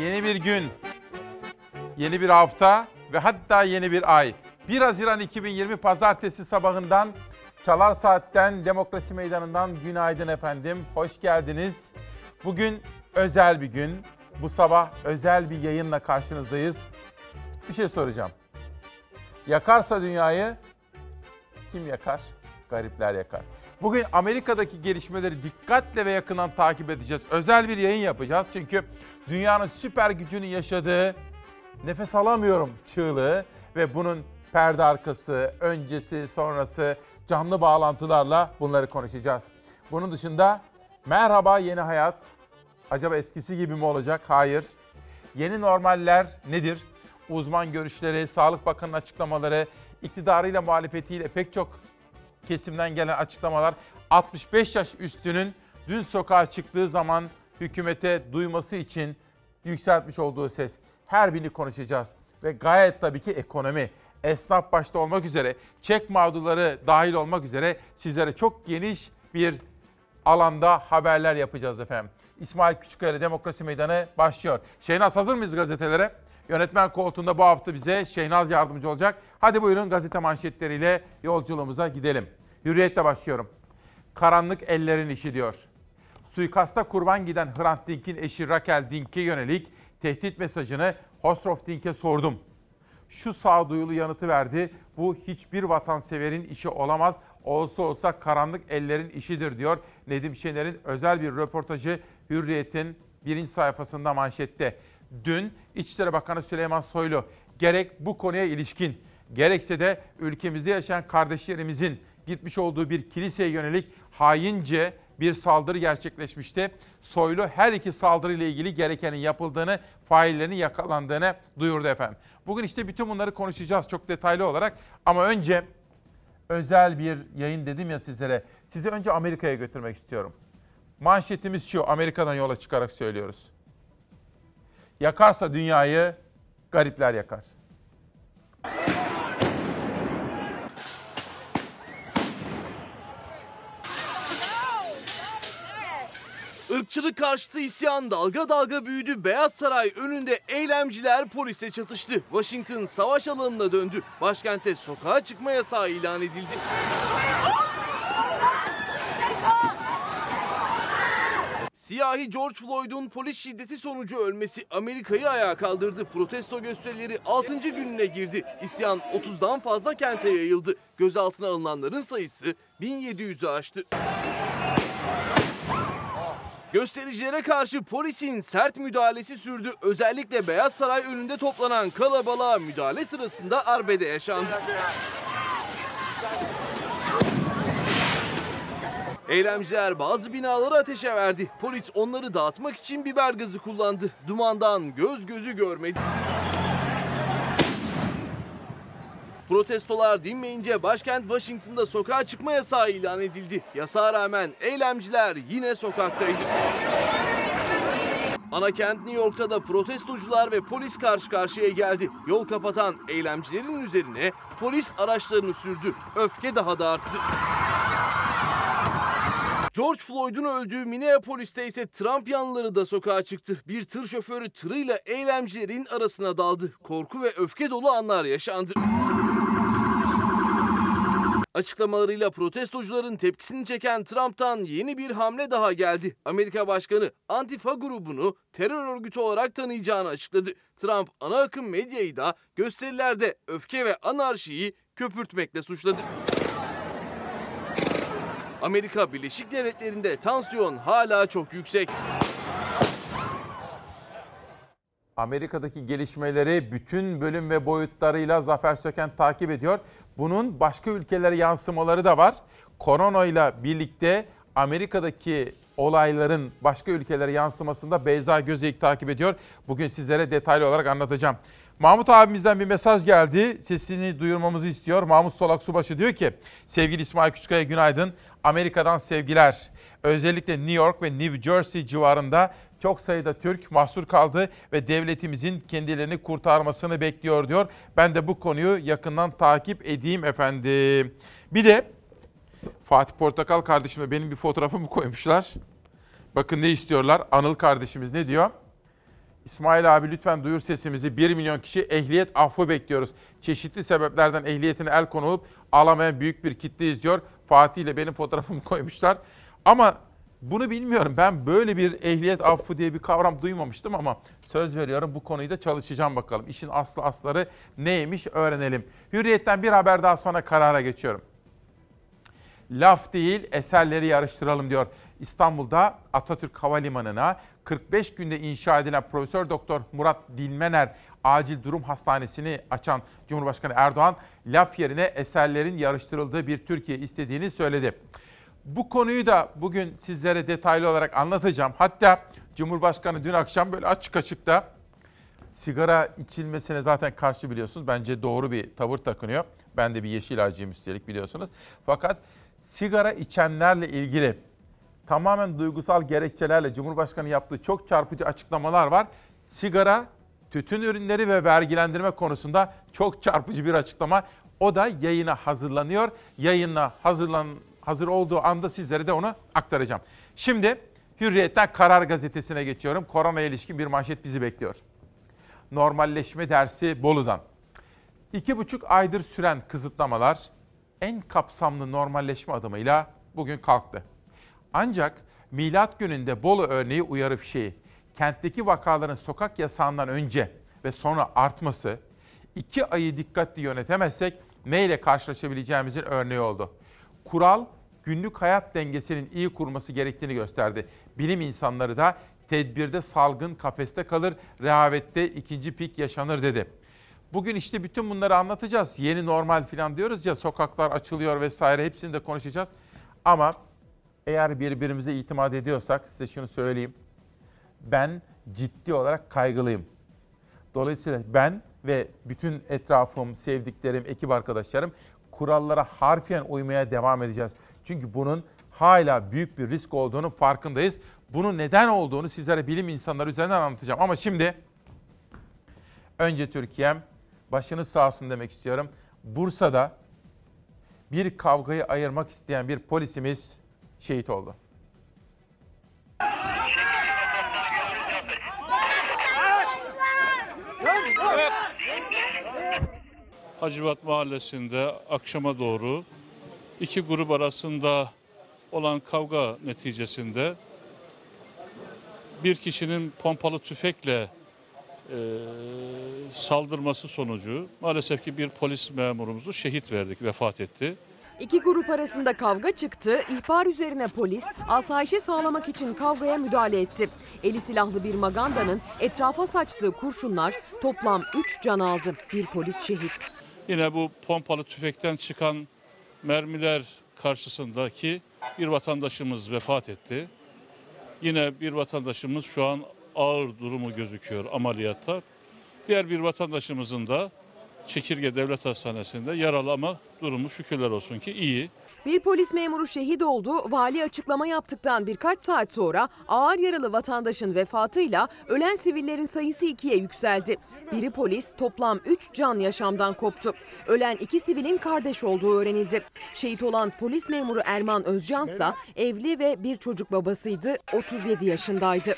yeni bir gün, yeni bir hafta ve hatta yeni bir ay. 1 Haziran 2020 Pazartesi sabahından Çalar Saat'ten Demokrasi Meydanı'ndan günaydın efendim. Hoş geldiniz. Bugün özel bir gün. Bu sabah özel bir yayınla karşınızdayız. Bir şey soracağım. Yakarsa dünyayı kim yakar? Garipler yakar. Bugün Amerika'daki gelişmeleri dikkatle ve yakından takip edeceğiz. Özel bir yayın yapacağız çünkü dünyanın süper gücünü yaşadığı nefes alamıyorum çığlığı ve bunun perde arkası, öncesi, sonrası canlı bağlantılarla bunları konuşacağız. Bunun dışında merhaba yeni hayat. Acaba eskisi gibi mi olacak? Hayır. Yeni normaller nedir? Uzman görüşleri, Sağlık Bakanı'nın açıklamaları, iktidarıyla muhalefetiyle pek çok kesimden gelen açıklamalar 65 yaş üstünün dün sokağa çıktığı zaman hükümete duyması için yükseltmiş olduğu ses. Her birini konuşacağız. Ve gayet tabii ki ekonomi, esnaf başta olmak üzere, çek mağdurları dahil olmak üzere sizlere çok geniş bir alanda haberler yapacağız efendim. İsmail Küçükkaya Demokrasi Meydanı başlıyor. Şeynaz hazır mıyız gazetelere? Yönetmen koltuğunda bu hafta bize Şeynaz yardımcı olacak. Hadi buyurun gazete manşetleriyle yolculuğumuza gidelim. Hürriyetle başlıyorum. Karanlık ellerin işi diyor. Suikasta kurban giden Hrant Dink'in eşi Raquel Dink'e yönelik tehdit mesajını Hosrof Dink'e sordum. Şu sağduyulu yanıtı verdi. Bu hiçbir vatanseverin işi olamaz. Olsa olsa karanlık ellerin işidir diyor. Nedim Şener'in özel bir röportajı Hürriyet'in birinci sayfasında manşette. Dün İçişleri Bakanı Süleyman Soylu gerek bu konuya ilişkin gerekse de ülkemizde yaşayan kardeşlerimizin gitmiş olduğu bir kiliseye yönelik haince bir saldırı gerçekleşmişti. Soylu her iki saldırı ile ilgili gerekenin yapıldığını, faillerinin yakalandığını duyurdu efendim. Bugün işte bütün bunları konuşacağız çok detaylı olarak ama önce özel bir yayın dedim ya sizlere. Sizi önce Amerika'ya götürmek istiyorum. Manşetimiz şu, Amerika'dan yola çıkarak söylüyoruz. Yakarsa dünyayı garipler yakar. Irkçılık karşıtı isyan dalga dalga büyüdü. Beyaz Saray önünde eylemciler polise çatıştı. Washington savaş alanına döndü. Başkente sokağa çıkma yasağı ilan edildi. Siyahi George Floyd'un polis şiddeti sonucu ölmesi Amerika'yı ayağa kaldırdı. Protesto gösterileri 6. gününe girdi. İsyan 30'dan fazla kente yayıldı. Gözaltına alınanların sayısı 1700'ü aştı. Göstericilere karşı polisin sert müdahalesi sürdü. Özellikle Beyaz Saray önünde toplanan kalabalığa müdahale sırasında arbede yaşandı. Eylemciler bazı binaları ateşe verdi. Polis onları dağıtmak için biber gazı kullandı. Dumandan göz gözü görmedi. Protestolar dinmeyince başkent Washington'da sokağa çıkma yasağı ilan edildi. Yasağa rağmen eylemciler yine sokaktaydı. Ana kent New York'ta da protestocular ve polis karşı karşıya geldi. Yol kapatan eylemcilerin üzerine polis araçlarını sürdü. Öfke daha da arttı. George Floyd'un öldüğü Minneapolis'te ise Trump yanlıları da sokağa çıktı. Bir tır şoförü tırıyla eylemcilerin arasına daldı. Korku ve öfke dolu anlar yaşandı. Açıklamalarıyla protestocuların tepkisini çeken Trump'tan yeni bir hamle daha geldi. Amerika Başkanı Antifa grubunu terör örgütü olarak tanıyacağını açıkladı. Trump ana akım medyayı da gösterilerde öfke ve anarşiyi köpürtmekle suçladı. Amerika Birleşik Devletleri'nde tansiyon hala çok yüksek. Amerika'daki gelişmeleri bütün bölüm ve boyutlarıyla Zafer Söken takip ediyor. Bunun başka ülkelere yansımaları da var. Korona ile birlikte Amerika'daki olayların başka ülkelere yansımasında Beyza Gözeyik takip ediyor. Bugün sizlere detaylı olarak anlatacağım. Mahmut abimizden bir mesaj geldi. Sesini duyurmamızı istiyor. Mahmut Solak Subaşı diyor ki, sevgili İsmail Küçükkaya günaydın. Amerika'dan sevgiler. Özellikle New York ve New Jersey civarında çok sayıda Türk mahsur kaldı ve devletimizin kendilerini kurtarmasını bekliyor diyor. Ben de bu konuyu yakından takip edeyim efendim. Bir de Fatih Portakal kardeşime benim bir fotoğrafımı koymuşlar. Bakın ne istiyorlar? Anıl kardeşimiz ne diyor? İsmail abi lütfen duyur sesimizi. 1 milyon kişi ehliyet affı bekliyoruz. Çeşitli sebeplerden ehliyetine el konulup alamayan büyük bir kitle izliyor. Fatih ile benim fotoğrafımı koymuşlar. Ama bunu bilmiyorum. Ben böyle bir ehliyet affı diye bir kavram duymamıştım ama söz veriyorum bu konuyu da çalışacağım bakalım. İşin aslı asları neymiş öğrenelim. Hürriyetten bir haber daha sonra karara geçiyorum. Laf değil eserleri yarıştıralım diyor. İstanbul'da Atatürk Havalimanı'na 45 günde inşa edilen Profesör Doktor Murat Dilmener Acil Durum Hastanesi'ni açan Cumhurbaşkanı Erdoğan laf yerine eserlerin yarıştırıldığı bir Türkiye istediğini söyledi. Bu konuyu da bugün sizlere detaylı olarak anlatacağım. Hatta Cumhurbaşkanı dün akşam böyle açık açık da sigara içilmesine zaten karşı biliyorsunuz. Bence doğru bir tavır takınıyor. Ben de bir yeşil ağacıyım üstelik biliyorsunuz. Fakat sigara içenlerle ilgili tamamen duygusal gerekçelerle Cumhurbaşkanı yaptığı çok çarpıcı açıklamalar var. Sigara, tütün ürünleri ve vergilendirme konusunda çok çarpıcı bir açıklama. O da yayına hazırlanıyor. Yayına hazırlan hazır olduğu anda sizlere de onu aktaracağım. Şimdi Hürriyet'ten Karar Gazetesi'ne geçiyorum. Korona ilişkin bir manşet bizi bekliyor. Normalleşme dersi Bolu'dan. İki buçuk aydır süren kısıtlamalar en kapsamlı normalleşme adımıyla bugün kalktı. Ancak milat gününde Bolu örneği uyarı fişeği, kentteki vakaların sokak yasağından önce ve sonra artması, iki ayı dikkatli yönetemezsek neyle karşılaşabileceğimizin örneği oldu. Kural günlük hayat dengesinin iyi kurması gerektiğini gösterdi. Bilim insanları da tedbirde salgın kafeste kalır, rehavette ikinci pik yaşanır dedi. Bugün işte bütün bunları anlatacağız. Yeni normal falan diyoruz ya sokaklar açılıyor vesaire hepsini de konuşacağız. Ama eğer birbirimize itimat ediyorsak size şunu söyleyeyim. Ben ciddi olarak kaygılıyım. Dolayısıyla ben ve bütün etrafım, sevdiklerim, ekip arkadaşlarım kurallara harfiyen uymaya devam edeceğiz. Çünkü bunun hala büyük bir risk olduğunu farkındayız. Bunun neden olduğunu sizlere bilim insanları üzerinden anlatacağım. Ama şimdi önce Türkiye'm başınız sağ olsun demek istiyorum. Bursa'da bir kavgayı ayırmak isteyen bir polisimiz şehit oldu. Hacivat Mahallesi'nde akşama doğru iki grup arasında olan kavga neticesinde bir kişinin pompalı tüfekle e, saldırması sonucu maalesef ki bir polis memurumuzu şehit verdik, vefat etti. İki grup arasında kavga çıktı. İhbar üzerine polis asayişi sağlamak için kavgaya müdahale etti. Eli silahlı bir magandanın etrafa saçtığı kurşunlar toplam 3 can aldı. Bir polis şehit. Yine bu pompalı tüfekten çıkan mermiler karşısındaki bir vatandaşımız vefat etti. Yine bir vatandaşımız şu an ağır durumu gözüküyor ameliyatta. Diğer bir vatandaşımızın da Çekirge Devlet Hastanesi'nde yaralı ama durumu şükürler olsun ki iyi. Bir polis memuru şehit oldu. Vali açıklama yaptıktan birkaç saat sonra ağır yaralı vatandaşın vefatıyla ölen sivillerin sayısı ikiye yükseldi. Biri polis toplam 3 can yaşamdan koptu. Ölen iki sivilin kardeş olduğu öğrenildi. Şehit olan polis memuru Erman Özcan ise evli ve bir çocuk babasıydı. 37 yaşındaydı.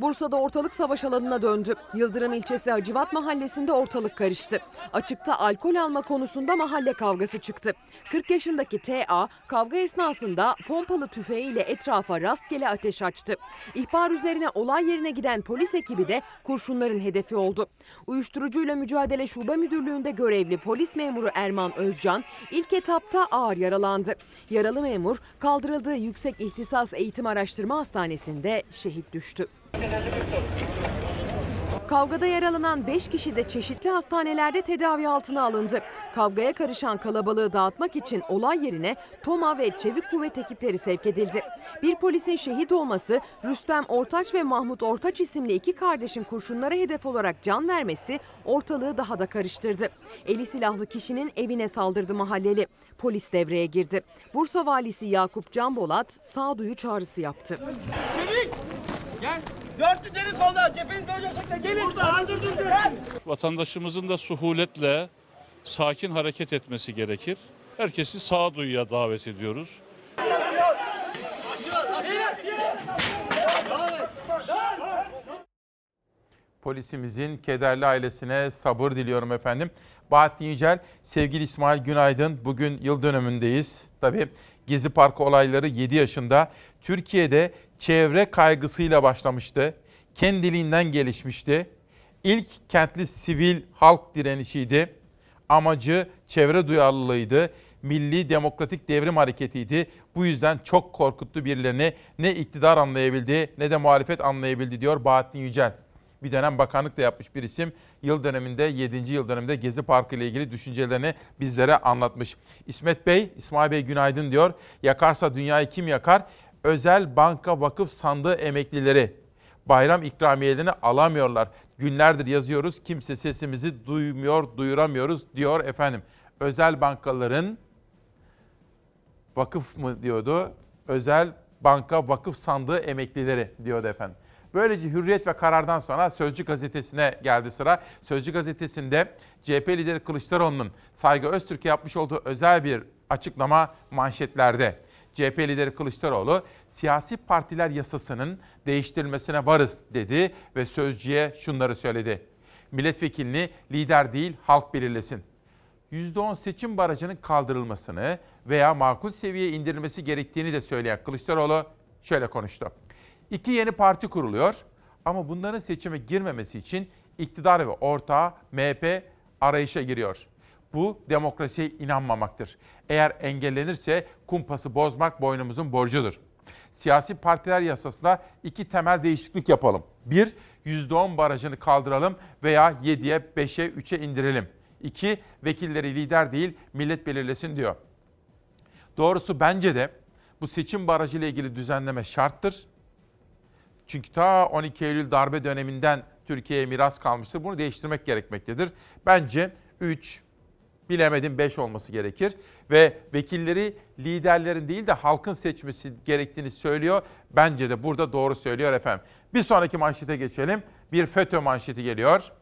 Bursa'da ortalık savaş alanına döndü. Yıldırım ilçesi Hacivat mahallesinde ortalık karıştı. Açıkta alkol alma konusunda mahalle kavgası çıktı. 40 yaşındaki TA kavga esnasında pompalı tüfeğiyle etrafa rastgele ateş açtı. İhbar üzerine olay yerine giden polis ekibi de kurşunların hedefi oldu. Uyuşturucuyla mücadele şube müdürlüğünde görevli polis memuru Erman Özcan ilk etapta ağır yaralandı. Yaralı memur kaldırıldığı Yüksek İhtisas Eğitim Araştırma Hastanesi'nde şehit düştü. Kavgada yaralanan 5 kişi de çeşitli hastanelerde tedavi altına alındı. Kavgaya karışan kalabalığı dağıtmak için olay yerine TOMA ve Çevik Kuvvet ekipleri sevk edildi. Bir polisin şehit olması, Rüstem Ortaç ve Mahmut Ortaç isimli iki kardeşin kurşunlara hedef olarak can vermesi ortalığı daha da karıştırdı. Eli silahlı kişinin evine saldırdı mahalleli. Polis devreye girdi. Bursa valisi Yakup Canbolat sağduyu çağrısı yaptı. Çevik! Gel. Dörtlü deri kolda. Cepheniz dönecekse gelin. Burada hazır duracağız. Gel. Vatandaşımızın da suhuletle sakin hareket etmesi gerekir. Herkesi sağduyuya davet ediyoruz. Polisimizin kederli ailesine sabır diliyorum efendim. Bahattin Yücel, sevgili İsmail Günaydın. Bugün yıl dönümündeyiz. Tabii Gezi Parkı olayları 7 yaşında. Türkiye'de çevre kaygısıyla başlamıştı. Kendiliğinden gelişmişti. İlk kentli sivil halk direnişiydi. Amacı çevre duyarlılığıydı. Milli Demokratik Devrim Hareketi'ydi. Bu yüzden çok korkuttu birilerini. Ne iktidar anlayabildi ne de muhalefet anlayabildi diyor Bahattin Yücel. Bir dönem bakanlık da yapmış bir isim. Yıl döneminde 7. yıl döneminde Gezi Parkı ile ilgili düşüncelerini bizlere anlatmış. İsmet Bey, İsmail Bey günaydın diyor. Yakarsa dünyayı kim yakar? Özel banka vakıf sandığı emeklileri bayram ikramiyelerini alamıyorlar. Günlerdir yazıyoruz. Kimse sesimizi duymuyor, duyuramıyoruz diyor efendim. Özel bankaların vakıf mı diyordu? Özel banka vakıf sandığı emeklileri diyordu efendim. Böylece Hürriyet ve Karar'dan sonra Sözcü gazetesine geldi sıra. Sözcü gazetesinde CHP lideri Kılıçdaroğlu'nun Saygı Öztürk'e yapmış olduğu özel bir açıklama manşetlerde. CHP lideri Kılıçdaroğlu siyasi partiler yasasının değiştirilmesine varız dedi ve sözcüye şunları söyledi. Milletvekilini lider değil halk belirlesin. %10 seçim barajının kaldırılmasını veya makul seviyeye indirilmesi gerektiğini de söyleyen Kılıçdaroğlu şöyle konuştu. İki yeni parti kuruluyor ama bunların seçime girmemesi için iktidar ve ortağı MHP arayışa giriyor. Bu demokrasiye inanmamaktır. Eğer engellenirse kumpası bozmak boynumuzun borcudur. Siyasi partiler yasasına iki temel değişiklik yapalım. Bir, %10 barajını kaldıralım veya 7'ye, 5'e, 3'e indirelim. İki, vekilleri lider değil millet belirlesin diyor. Doğrusu bence de bu seçim barajı ile ilgili düzenleme şarttır. Çünkü ta 12 Eylül darbe döneminden Türkiye'ye miras kalmıştır. Bunu değiştirmek gerekmektedir. Bence 3, bilemedim 5 olması gerekir. Ve vekilleri liderlerin değil de halkın seçmesi gerektiğini söylüyor. Bence de burada doğru söylüyor efendim. Bir sonraki manşete geçelim. Bir FETÖ manşeti geliyor.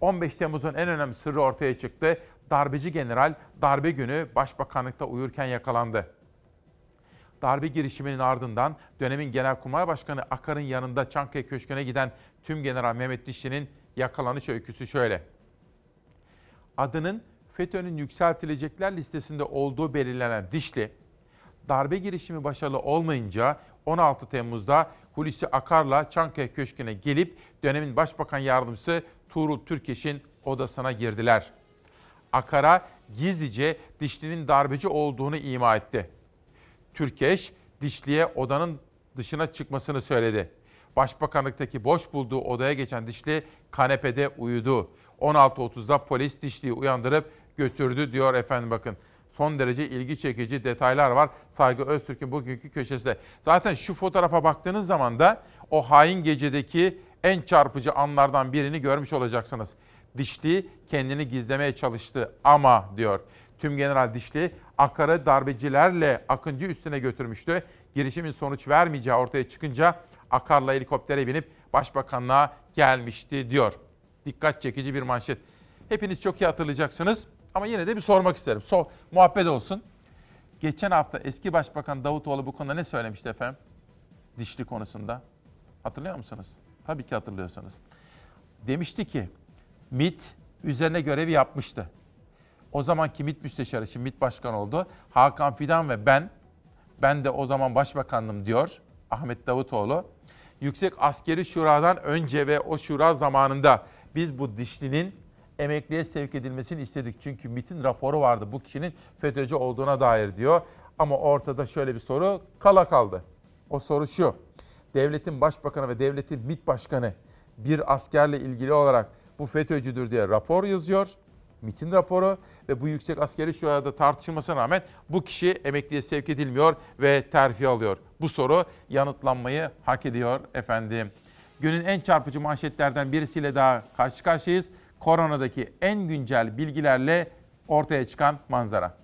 15 Temmuz'un en önemli sırrı ortaya çıktı. Darbeci general darbe günü başbakanlıkta uyurken yakalandı. Darbe girişiminin ardından dönemin Genelkurmay Başkanı Akar'ın yanında Çankaya Köşkü'ne giden tüm General Mehmet Dişli'nin yakalanış öyküsü şöyle. Adının FETÖ'nün yükseltilecekler listesinde olduğu belirlenen Dişli, darbe girişimi başarılı olmayınca 16 Temmuz'da Hulusi Akar'la Çankaya Köşkü'ne gelip dönemin Başbakan Yardımcısı Tuğrul Türkeş'in odasına girdiler. Akar'a gizlice Dişli'nin darbeci olduğunu ima etti. Türkeş, Dişli'ye odanın dışına çıkmasını söyledi. Başbakanlıktaki boş bulduğu odaya geçen Dişli kanepede uyudu. 16.30'da polis Dişli'yi uyandırıp götürdü diyor efendim bakın. Son derece ilgi çekici detaylar var Saygı Öztürk'ün bugünkü köşesinde. Zaten şu fotoğrafa baktığınız zaman da o hain gecedeki en çarpıcı anlardan birini görmüş olacaksınız. Dişli kendini gizlemeye çalıştı ama diyor. Tüm General Dişli Akar'ı darbecilerle Akıncı üstüne götürmüştü. Girişimin sonuç vermeyeceği ortaya çıkınca Akar'la helikoptere binip başbakanlığa gelmişti diyor. Dikkat çekici bir manşet. Hepiniz çok iyi hatırlayacaksınız ama yine de bir sormak isterim. So, muhabbet olsun. Geçen hafta eski başbakan Davutoğlu bu konuda ne söylemişti efendim? Dişli konusunda. Hatırlıyor musunuz? Tabii ki hatırlıyorsunuz. Demişti ki MIT üzerine görevi yapmıştı. O zamanki MİT müsteşarı, şimdi MİT başkan oldu. Hakan Fidan ve ben, ben de o zaman başbakandım diyor Ahmet Davutoğlu. Yüksek Askeri Şura'dan önce ve o şura zamanında biz bu dişlinin emekliye sevk edilmesini istedik. Çünkü MİT'in raporu vardı bu kişinin FETÖ'cü olduğuna dair diyor. Ama ortada şöyle bir soru kala kaldı. O soru şu. Devletin başbakanı ve devletin MİT başkanı bir askerle ilgili olarak bu FETÖ'cüdür diye rapor yazıyor. MIT'in raporu ve bu yüksek askeri şurada tartışılmasına rağmen bu kişi emekliye sevk edilmiyor ve terfi alıyor. Bu soru yanıtlanmayı hak ediyor efendim. Günün en çarpıcı manşetlerden birisiyle daha karşı karşıyayız. Koronadaki en güncel bilgilerle ortaya çıkan manzara.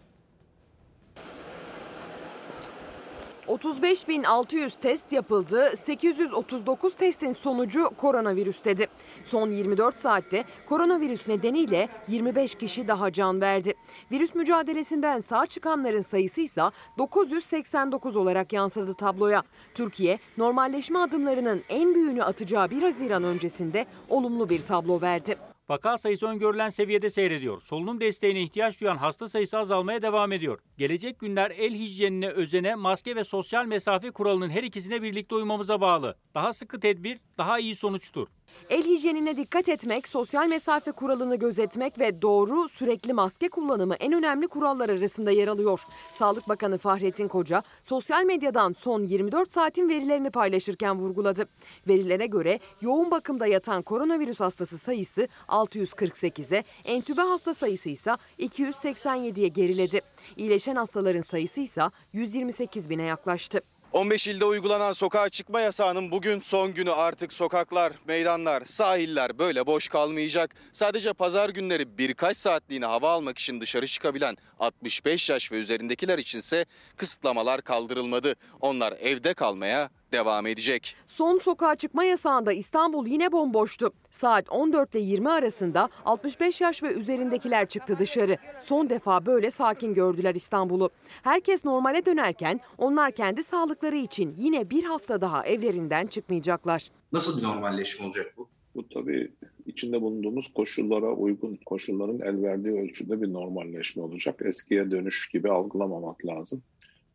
35.600 test yapıldı. 839 testin sonucu koronavirüs dedi. Son 24 saatte koronavirüs nedeniyle 25 kişi daha can verdi. Virüs mücadelesinden sağ çıkanların sayısı ise 989 olarak yansıdı tabloya. Türkiye normalleşme adımlarının en büyüğünü atacağı 1 Haziran öncesinde olumlu bir tablo verdi. Vaka sayısı öngörülen seviyede seyrediyor. Solunum desteğine ihtiyaç duyan hasta sayısı azalmaya devam ediyor. Gelecek günler el hijyenine, özene, maske ve sosyal mesafe kuralının her ikisine birlikte uymamıza bağlı. Daha sıkı tedbir, daha iyi sonuçtur. El hijyenine dikkat etmek, sosyal mesafe kuralını gözetmek ve doğru sürekli maske kullanımı en önemli kurallar arasında yer alıyor. Sağlık Bakanı Fahrettin Koca sosyal medyadan son 24 saatin verilerini paylaşırken vurguladı. Verilere göre yoğun bakımda yatan koronavirüs hastası sayısı 648'e, entübe hasta sayısı ise 287'ye geriledi. İyileşen hastaların sayısı ise 128 bine yaklaştı. 15 ilde uygulanan sokağa çıkma yasağının bugün son günü artık sokaklar, meydanlar, sahiller böyle boş kalmayacak. Sadece pazar günleri birkaç saatliğine hava almak için dışarı çıkabilen 65 yaş ve üzerindekiler içinse kısıtlamalar kaldırılmadı. Onlar evde kalmaya devam edecek. Son sokağa çıkma yasağında İstanbul yine bomboştu. Saat 14 ile 20 arasında 65 yaş ve üzerindekiler çıktı dışarı. Son defa böyle sakin gördüler İstanbul'u. Herkes normale dönerken onlar kendi sağlıkları için yine bir hafta daha evlerinden çıkmayacaklar. Nasıl bir normalleşme olacak bu? Bu tabii içinde bulunduğumuz koşullara uygun, koşulların el verdiği ölçüde bir normalleşme olacak. Eskiye dönüş gibi algılamamak lazım.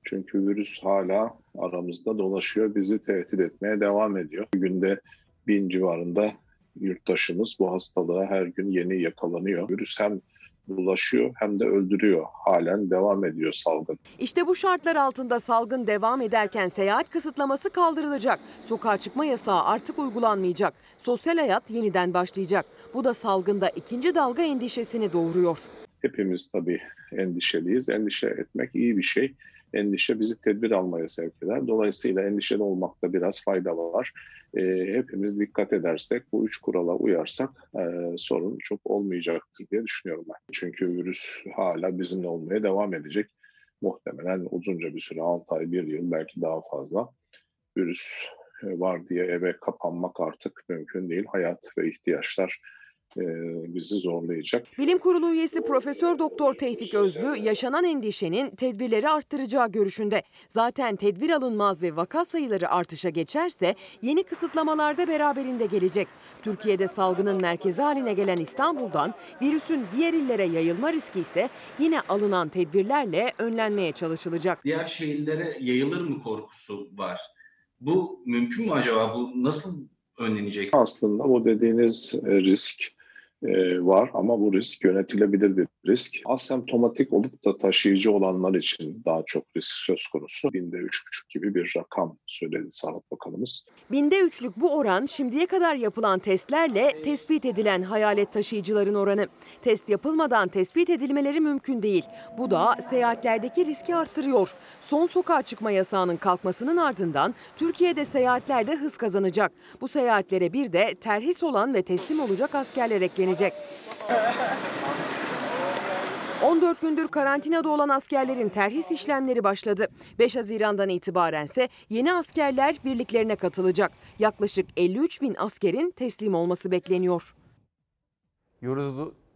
Çünkü virüs hala aramızda dolaşıyor, bizi tehdit etmeye devam ediyor. Günde bin civarında yurttaşımız bu hastalığa her gün yeni yakalanıyor. Virüs hem bulaşıyor hem de öldürüyor. Halen devam ediyor salgın. İşte bu şartlar altında salgın devam ederken seyahat kısıtlaması kaldırılacak. Sokağa çıkma yasağı artık uygulanmayacak. Sosyal hayat yeniden başlayacak. Bu da salgında ikinci dalga endişesini doğuruyor. Hepimiz tabii endişeliyiz. Endişe etmek iyi bir şey endişe bizi tedbir almaya sevk eder. Dolayısıyla endişeli olmakta biraz fayda var. E, hepimiz dikkat edersek, bu üç kurala uyarsak e, sorun çok olmayacaktır diye düşünüyorum ben. Çünkü virüs hala bizimle olmaya devam edecek. Muhtemelen uzunca bir süre, 6 ay, 1 yıl belki daha fazla virüs e, var diye eve kapanmak artık mümkün değil. Hayat ve ihtiyaçlar bizi zorlayacak. Bilim Kurulu üyesi Profesör Doktor Tevfik Özlü yaşanan endişenin tedbirleri arttıracağı görüşünde. Zaten tedbir alınmaz ve vaka sayıları artışa geçerse yeni kısıtlamalar da beraberinde gelecek. Türkiye'de salgının merkezi haline gelen İstanbul'dan virüsün diğer illere yayılma riski ise yine alınan tedbirlerle önlenmeye çalışılacak. Diğer şehirlere yayılır mı korkusu var? Bu mümkün mü acaba? Bu nasıl önlenecek? Aslında bu dediğiniz risk e, var ama bu risk yönetilebilir bir risk. Asemptomatik olup da taşıyıcı olanlar için daha çok risk söz konusu. Binde üç buçuk gibi bir rakam söyledi Sağlık Bakanımız. Binde üçlük bu oran şimdiye kadar yapılan testlerle tespit edilen hayalet taşıyıcıların oranı. Test yapılmadan tespit edilmeleri mümkün değil. Bu da seyahatlerdeki riski arttırıyor. Son sokağa çıkma yasağının kalkmasının ardından Türkiye'de seyahatlerde hız kazanacak. Bu seyahatlere bir de terhis olan ve teslim olacak askerler eklenecek. 14 gündür karantinada olan askerlerin terhis işlemleri başladı. 5 Haziran'dan itibaren ise yeni askerler birliklerine katılacak. Yaklaşık 53 bin askerin teslim olması bekleniyor.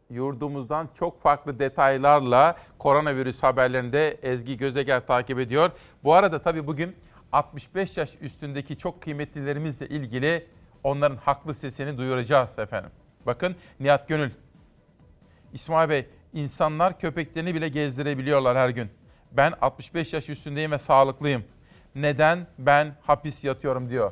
Yurdumuzdan çok farklı detaylarla koronavirüs haberlerinde Ezgi Gözeger takip ediyor. Bu arada tabii bugün 65 yaş üstündeki çok kıymetlilerimizle ilgili onların haklı sesini duyuracağız efendim. Bakın Nihat Gönül. İsmail Bey insanlar köpeklerini bile gezdirebiliyorlar her gün. Ben 65 yaş üstündeyim ve sağlıklıyım. Neden ben hapis yatıyorum diyor.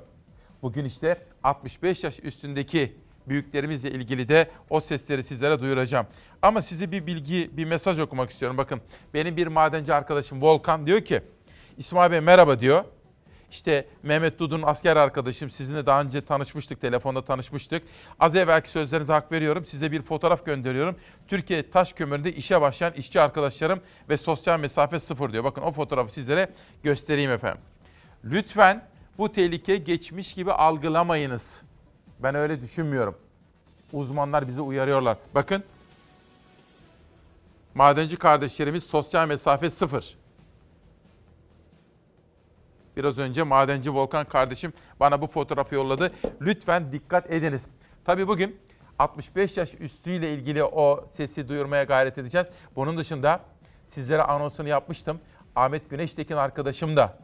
Bugün işte 65 yaş üstündeki büyüklerimizle ilgili de o sesleri sizlere duyuracağım. Ama size bir bilgi, bir mesaj okumak istiyorum. Bakın benim bir madenci arkadaşım Volkan diyor ki İsmail Bey merhaba diyor. İşte Mehmet Dudun asker arkadaşım. Sizinle daha önce tanışmıştık, telefonda tanışmıştık. Az evvelki sözlerinize hak veriyorum. Size bir fotoğraf gönderiyorum. Türkiye taş kömüründe işe başlayan işçi arkadaşlarım ve sosyal mesafe sıfır diyor. Bakın o fotoğrafı sizlere göstereyim efendim. Lütfen bu tehlike geçmiş gibi algılamayınız. Ben öyle düşünmüyorum. Uzmanlar bizi uyarıyorlar. Bakın madenci kardeşlerimiz sosyal mesafe sıfır. Biraz önce madenci Volkan kardeşim bana bu fotoğrafı yolladı. Lütfen dikkat ediniz. Tabii bugün 65 yaş üstüyle ilgili o sesi duyurmaya gayret edeceğiz. Bunun dışında sizlere anonsunu yapmıştım. Ahmet Güneştekin arkadaşım da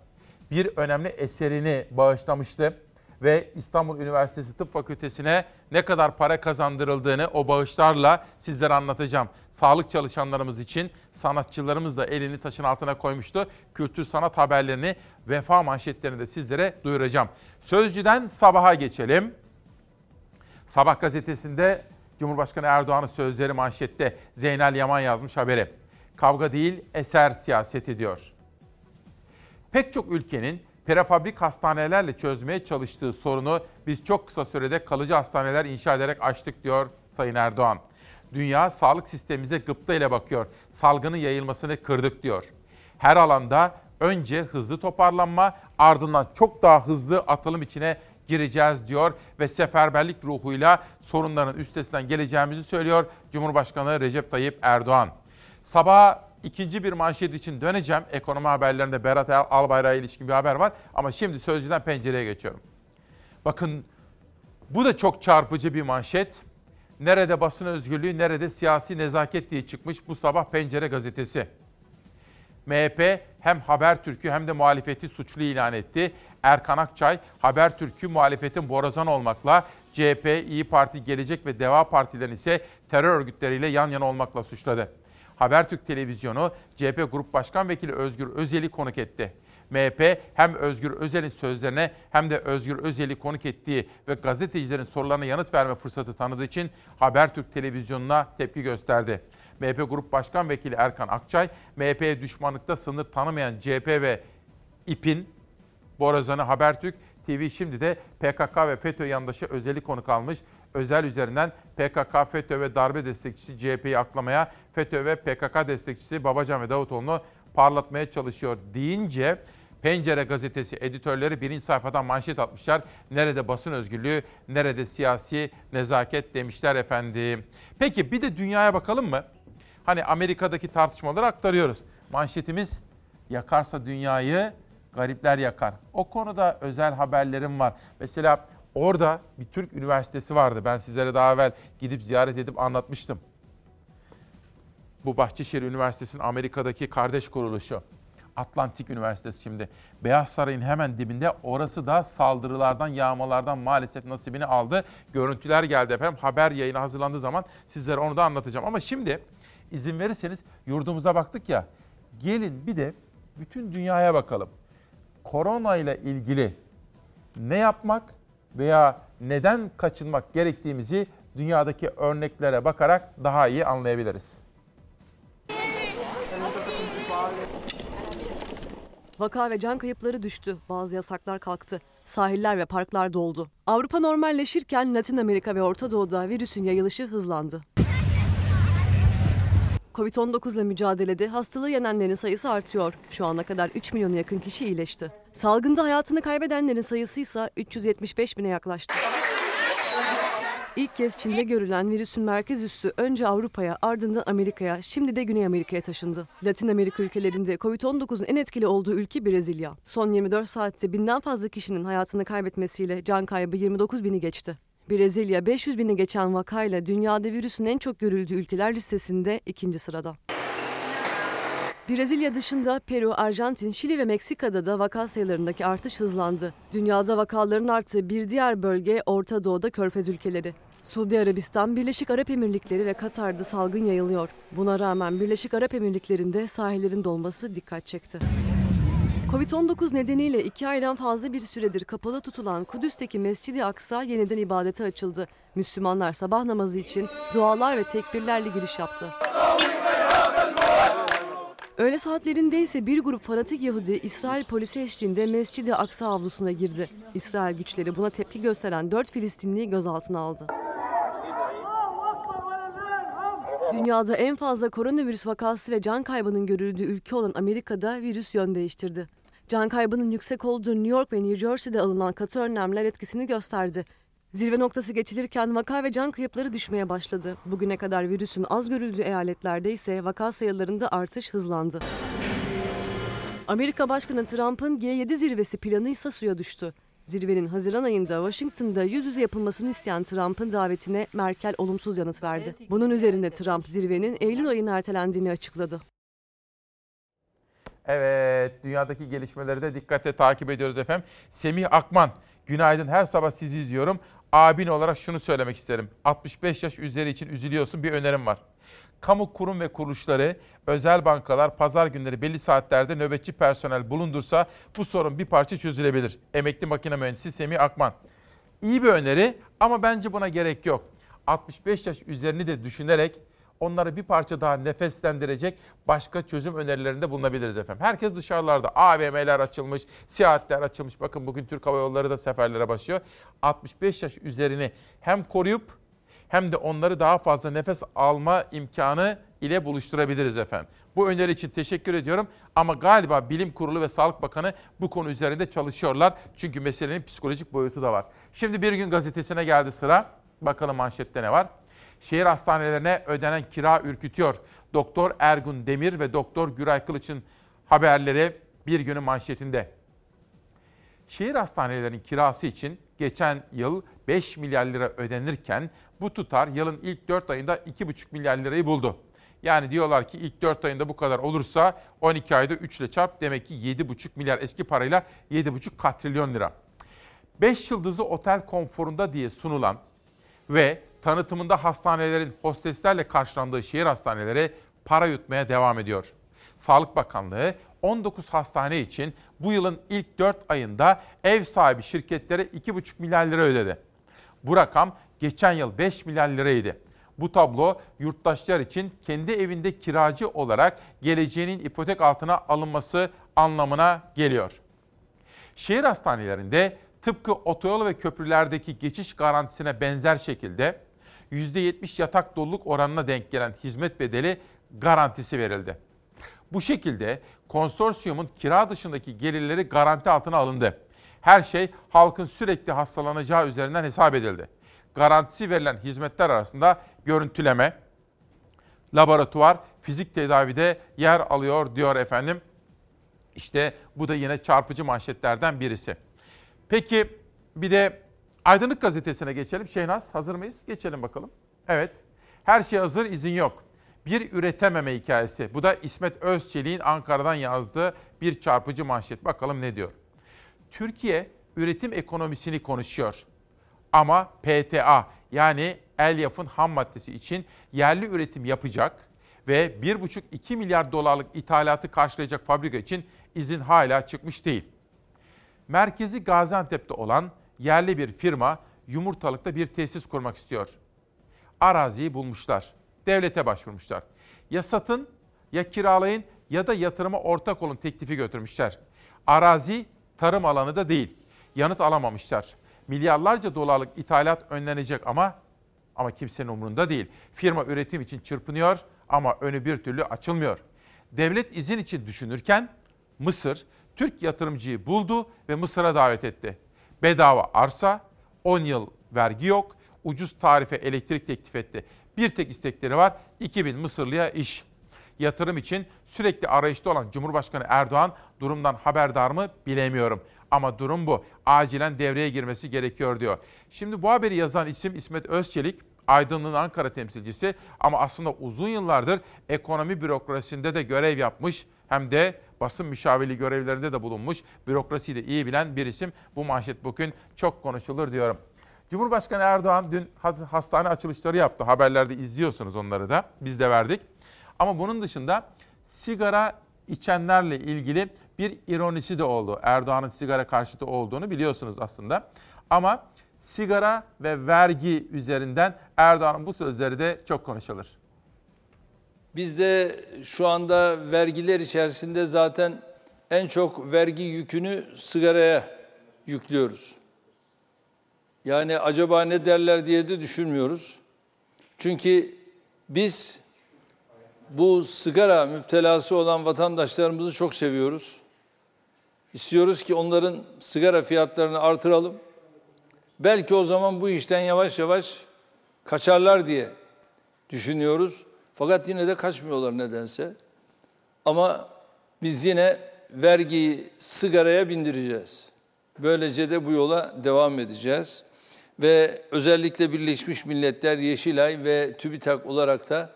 bir önemli eserini bağışlamıştı ve İstanbul Üniversitesi Tıp Fakültesine ne kadar para kazandırıldığını o bağışlarla sizlere anlatacağım. Sağlık çalışanlarımız için sanatçılarımız da elini taşın altına koymuştu. Kültür sanat haberlerini, vefa manşetlerini de sizlere duyuracağım. Sözcüden sabaha geçelim. Sabah gazetesinde Cumhurbaşkanı Erdoğan'ın sözleri manşette Zeynel Yaman yazmış haberi. Kavga değil eser siyaseti diyor. Pek çok ülkenin prefabrik hastanelerle çözmeye çalıştığı sorunu biz çok kısa sürede kalıcı hastaneler inşa ederek açtık diyor Sayın Erdoğan. Dünya sağlık sistemimize gıpta ile bakıyor. Salgının yayılmasını kırdık diyor. Her alanda önce hızlı toparlanma ardından çok daha hızlı atılım içine gireceğiz diyor ve seferberlik ruhuyla sorunların üstesinden geleceğimizi söylüyor Cumhurbaşkanı Recep Tayyip Erdoğan. Sabah ikinci bir manşet için döneceğim. Ekonomi haberlerinde Berat Albayrak'a ilişkin bir haber var. Ama şimdi Sözcü'den pencereye geçiyorum. Bakın bu da çok çarpıcı bir manşet. Nerede basın özgürlüğü, nerede siyasi nezaket diye çıkmış bu sabah Pencere gazetesi. MHP hem Habertürk'ü hem de muhalefeti suçlu ilan etti. Erkan Akçay, Habertürk'ü muhalefetin borazan olmakla, CHP, İyi Parti, Gelecek ve Deva Partilerini ise terör örgütleriyle yan yana olmakla suçladı. Habertürk Televizyonu CHP Grup Başkan Vekili Özgür Özel'i konuk etti. MHP hem Özgür Özel'in sözlerine hem de Özgür Özel'i konuk ettiği ve gazetecilerin sorularına yanıt verme fırsatı tanıdığı için Habertürk Televizyonu'na tepki gösterdi. MHP Grup Başkan Vekili Erkan Akçay, MHP'ye düşmanlıkta sınır tanımayan CHP ve İP'in Borazan'ı Habertürk, TV şimdi de PKK ve FETÖ yandaşı Özel'i konuk almış. Özel üzerinden PKK, FETÖ ve darbe destekçisi CHP'yi aklamaya, FETÖ ve PKK destekçisi Babacan ve Davutoğlu'nu parlatmaya çalışıyor deyince Pencere gazetesi editörleri birinci sayfadan manşet atmışlar. Nerede basın özgürlüğü, nerede siyasi nezaket demişler efendim. Peki bir de dünyaya bakalım mı? Hani Amerika'daki tartışmaları aktarıyoruz. Manşetimiz yakarsa dünyayı garipler yakar. O konuda özel haberlerim var. Mesela orada bir Türk üniversitesi vardı. Ben sizlere daha evvel gidip ziyaret edip anlatmıştım. Bu Bahçeşehir Üniversitesi'nin Amerika'daki kardeş kuruluşu. Atlantik Üniversitesi şimdi. Beyaz Saray'ın hemen dibinde orası da saldırılardan, yağmalardan maalesef nasibini aldı. Görüntüler geldi efendim. Haber yayını hazırlandığı zaman sizlere onu da anlatacağım. Ama şimdi izin verirseniz yurdumuza baktık ya. Gelin bir de bütün dünyaya bakalım. Korona ile ilgili ne yapmak veya neden kaçınmak gerektiğimizi dünyadaki örneklere bakarak daha iyi anlayabiliriz. Vaka ve can kayıpları düştü. Bazı yasaklar kalktı. Sahiller ve parklar doldu. Avrupa normalleşirken Latin Amerika ve Orta Doğu'da virüsün yayılışı hızlandı. Covid-19 ile mücadelede hastalığı yenenlerin sayısı artıyor. Şu ana kadar 3 milyona yakın kişi iyileşti. Salgında hayatını kaybedenlerin sayısı ise 375 bine yaklaştı. İlk kez Çin'de görülen virüsün merkez üssü önce Avrupa'ya ardından Amerika'ya şimdi de Güney Amerika'ya taşındı. Latin Amerika ülkelerinde Covid-19'un en etkili olduğu ülke Brezilya. Son 24 saatte binden fazla kişinin hayatını kaybetmesiyle can kaybı 29 bini geçti. Brezilya 500 bini geçen vakayla dünyada virüsün en çok görüldüğü ülkeler listesinde ikinci sırada. Brezilya dışında Peru, Arjantin, Şili ve Meksika'da da vaka sayılarındaki artış hızlandı. Dünyada vakaların arttığı bir diğer bölge Orta Doğu'da Körfez ülkeleri. Suudi Arabistan, Birleşik Arap Emirlikleri ve Katar'da salgın yayılıyor. Buna rağmen Birleşik Arap Emirlikleri'nde sahillerin dolması dikkat çekti. Covid-19 nedeniyle iki aydan fazla bir süredir kapalı tutulan Kudüs'teki Mescid-i Aksa yeniden ibadete açıldı. Müslümanlar sabah namazı için dualar ve tekbirlerle giriş yaptı. Öğle saatlerinde ise bir grup fanatik Yahudi İsrail polisi eşliğinde Mescid-i Aksa avlusuna girdi. İsrail güçleri buna tepki gösteren 4 Filistinliyi gözaltına aldı. Dünyada en fazla koronavirüs vakası ve can kaybının görüldüğü ülke olan Amerika'da virüs yön değiştirdi. Can kaybının yüksek olduğu New York ve New Jersey'de alınan katı önlemler etkisini gösterdi. Zirve noktası geçilirken vaka ve can kayıpları düşmeye başladı. Bugüne kadar virüsün az görüldüğü eyaletlerde ise vaka sayılarında artış hızlandı. Amerika Başkanı Trump'ın G7 zirvesi planı ise suya düştü. Zirvenin Haziran ayında Washington'da yüz yüze yapılmasını isteyen Trump'ın davetine Merkel olumsuz yanıt verdi. Bunun üzerine Trump zirvenin Eylül ayına ertelendiğini açıkladı. Evet, dünyadaki gelişmeleri de dikkatle takip ediyoruz efendim. Semih Akman, günaydın. Her sabah sizi izliyorum. Abin olarak şunu söylemek isterim. 65 yaş üzeri için üzülüyorsun. Bir önerim var. Kamu kurum ve kuruluşları, özel bankalar pazar günleri belli saatlerde nöbetçi personel bulundursa bu sorun bir parça çözülebilir. Emekli makine mühendisi Semih Akman. İyi bir öneri ama bence buna gerek yok. 65 yaş üzerini de düşünerek onları bir parça daha nefeslendirecek başka çözüm önerilerinde bulunabiliriz efendim. Herkes dışarılarda. AVM'ler açılmış, seyahatler açılmış. Bakın bugün Türk Hava Yolları da seferlere başlıyor. 65 yaş üzerini hem koruyup hem de onları daha fazla nefes alma imkanı ile buluşturabiliriz efendim. Bu öneri için teşekkür ediyorum ama galiba Bilim Kurulu ve Sağlık Bakanı bu konu üzerinde çalışıyorlar. Çünkü meselenin psikolojik boyutu da var. Şimdi Bir Gün Gazetesi'ne geldi sıra. Bakalım manşette ne var? Şehir hastanelerine ödenen kira ürkütüyor. Doktor Ergun Demir ve Doktor Güray Kılıç'ın haberleri bir günün manşetinde. Şehir hastanelerinin kirası için geçen yıl 5 milyar lira ödenirken bu tutar yılın ilk 4 ayında 2,5 milyar lirayı buldu. Yani diyorlar ki ilk 4 ayında bu kadar olursa 12 ayda 3 ile çarp demek ki 7,5 milyar eski parayla 7,5 katrilyon lira. 5 yıldızlı otel konforunda diye sunulan ve tanıtımında hastanelerin hosteslerle karşılandığı şehir hastaneleri para yutmaya devam ediyor. Sağlık Bakanlığı 19 hastane için bu yılın ilk 4 ayında ev sahibi şirketlere 2,5 milyar lira ödedi. Bu rakam geçen yıl 5 milyar liraydı. Bu tablo yurttaşlar için kendi evinde kiracı olarak geleceğinin ipotek altına alınması anlamına geliyor. Şehir hastanelerinde tıpkı otoyol ve köprülerdeki geçiş garantisine benzer şekilde %70 yatak doluluk oranına denk gelen hizmet bedeli garantisi verildi. Bu şekilde konsorsiyumun kira dışındaki gelirleri garanti altına alındı. Her şey halkın sürekli hastalanacağı üzerinden hesap edildi. Garantisi verilen hizmetler arasında görüntüleme, laboratuvar, fizik tedavide yer alıyor diyor efendim. İşte bu da yine çarpıcı manşetlerden birisi. Peki bir de Aydınlık Gazetesi'ne geçelim. Şeynaz hazır mıyız? Geçelim bakalım. Evet. Her şey hazır, izin yok. Bir üretememe hikayesi. Bu da İsmet Özçelik'in Ankara'dan yazdığı bir çarpıcı manşet. Bakalım ne diyor. Türkiye üretim ekonomisini konuşuyor. Ama PTA yani elyafın ham maddesi için yerli üretim yapacak ve 1,5-2 milyar dolarlık ithalatı karşılayacak fabrika için izin hala çıkmış değil. Merkezi Gaziantep'te olan yerli bir firma Yumurtalık'ta bir tesis kurmak istiyor. Araziyi bulmuşlar. Devlete başvurmuşlar. Ya satın, ya kiralayın ya da yatırıma ortak olun teklifi götürmüşler. Arazi tarım alanı da değil. Yanıt alamamışlar. Milyarlarca dolarlık ithalat önlenecek ama ama kimsenin umurunda değil. Firma üretim için çırpınıyor ama önü bir türlü açılmıyor. Devlet izin için düşünürken Mısır Türk yatırımcıyı buldu ve Mısır'a davet etti. Bedava arsa, 10 yıl vergi yok, ucuz tarife elektrik teklif etti. Bir tek istekleri var, 2000 Mısırlıya iş. Yatırım için sürekli arayışta olan Cumhurbaşkanı Erdoğan durumdan haberdar mı bilemiyorum. Ama durum bu. Acilen devreye girmesi gerekiyor diyor. Şimdi bu haberi yazan isim İsmet Özçelik. Aydın'ın Ankara temsilcisi ama aslında uzun yıllardır ekonomi bürokrasisinde de görev yapmış hem de basın müşavirliği görevlerinde de bulunmuş, bürokrasiyi de iyi bilen bir isim. Bu manşet bugün çok konuşulur diyorum. Cumhurbaşkanı Erdoğan dün hastane açılışları yaptı. Haberlerde izliyorsunuz onları da. Biz de verdik. Ama bunun dışında sigara içenlerle ilgili bir ironisi de oldu. Erdoğan'ın sigara karşıtı olduğunu biliyorsunuz aslında. Ama sigara ve vergi üzerinden Erdoğan'ın bu sözleri de çok konuşulur. Biz de şu anda vergiler içerisinde zaten en çok vergi yükünü sigaraya yüklüyoruz. Yani acaba ne derler diye de düşünmüyoruz. Çünkü biz bu sigara müptelası olan vatandaşlarımızı çok seviyoruz. İstiyoruz ki onların sigara fiyatlarını artıralım. Belki o zaman bu işten yavaş yavaş kaçarlar diye düşünüyoruz. Fakat yine de kaçmıyorlar nedense. Ama biz yine vergiyi sigaraya bindireceğiz. Böylece de bu yola devam edeceğiz. Ve özellikle Birleşmiş Milletler, Yeşilay ve TÜBİTAK olarak da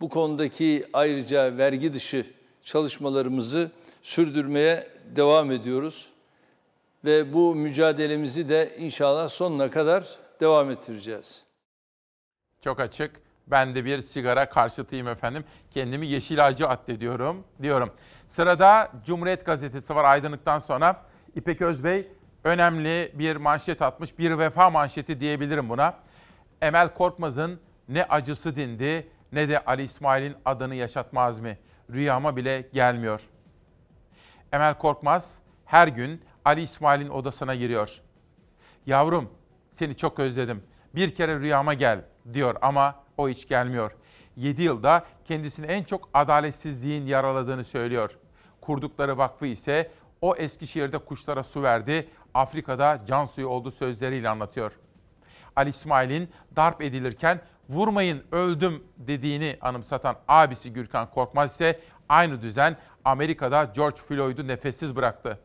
bu konudaki ayrıca vergi dışı çalışmalarımızı sürdürmeye devam ediyoruz. Ve bu mücadelemizi de inşallah sonuna kadar devam ettireceğiz. Çok açık. Ben de bir sigara karşıtıyım efendim. Kendimi yeşil ağacı addediyorum diyorum. Sırada Cumhuriyet Gazetesi var aydınlıktan sonra. İpek Özbey önemli bir manşet atmış. Bir vefa manşeti diyebilirim buna. Emel Korkmaz'ın ne acısı dindi ne de Ali İsmail'in adını yaşatmaz mı? Rüyama bile gelmiyor. Emel Korkmaz her gün Ali İsmail'in odasına giriyor. Yavrum seni çok özledim. Bir kere rüyama gel diyor ama o hiç gelmiyor. 7 yılda kendisini en çok adaletsizliğin yaraladığını söylüyor. Kurdukları vakfı ise o Eskişehir'de kuşlara su verdi, Afrika'da can suyu oldu sözleriyle anlatıyor. Ali İsmail'in darp edilirken vurmayın öldüm dediğini anımsatan abisi Gürkan Korkmaz ise aynı düzen Amerika'da George Floyd'u nefessiz bıraktı.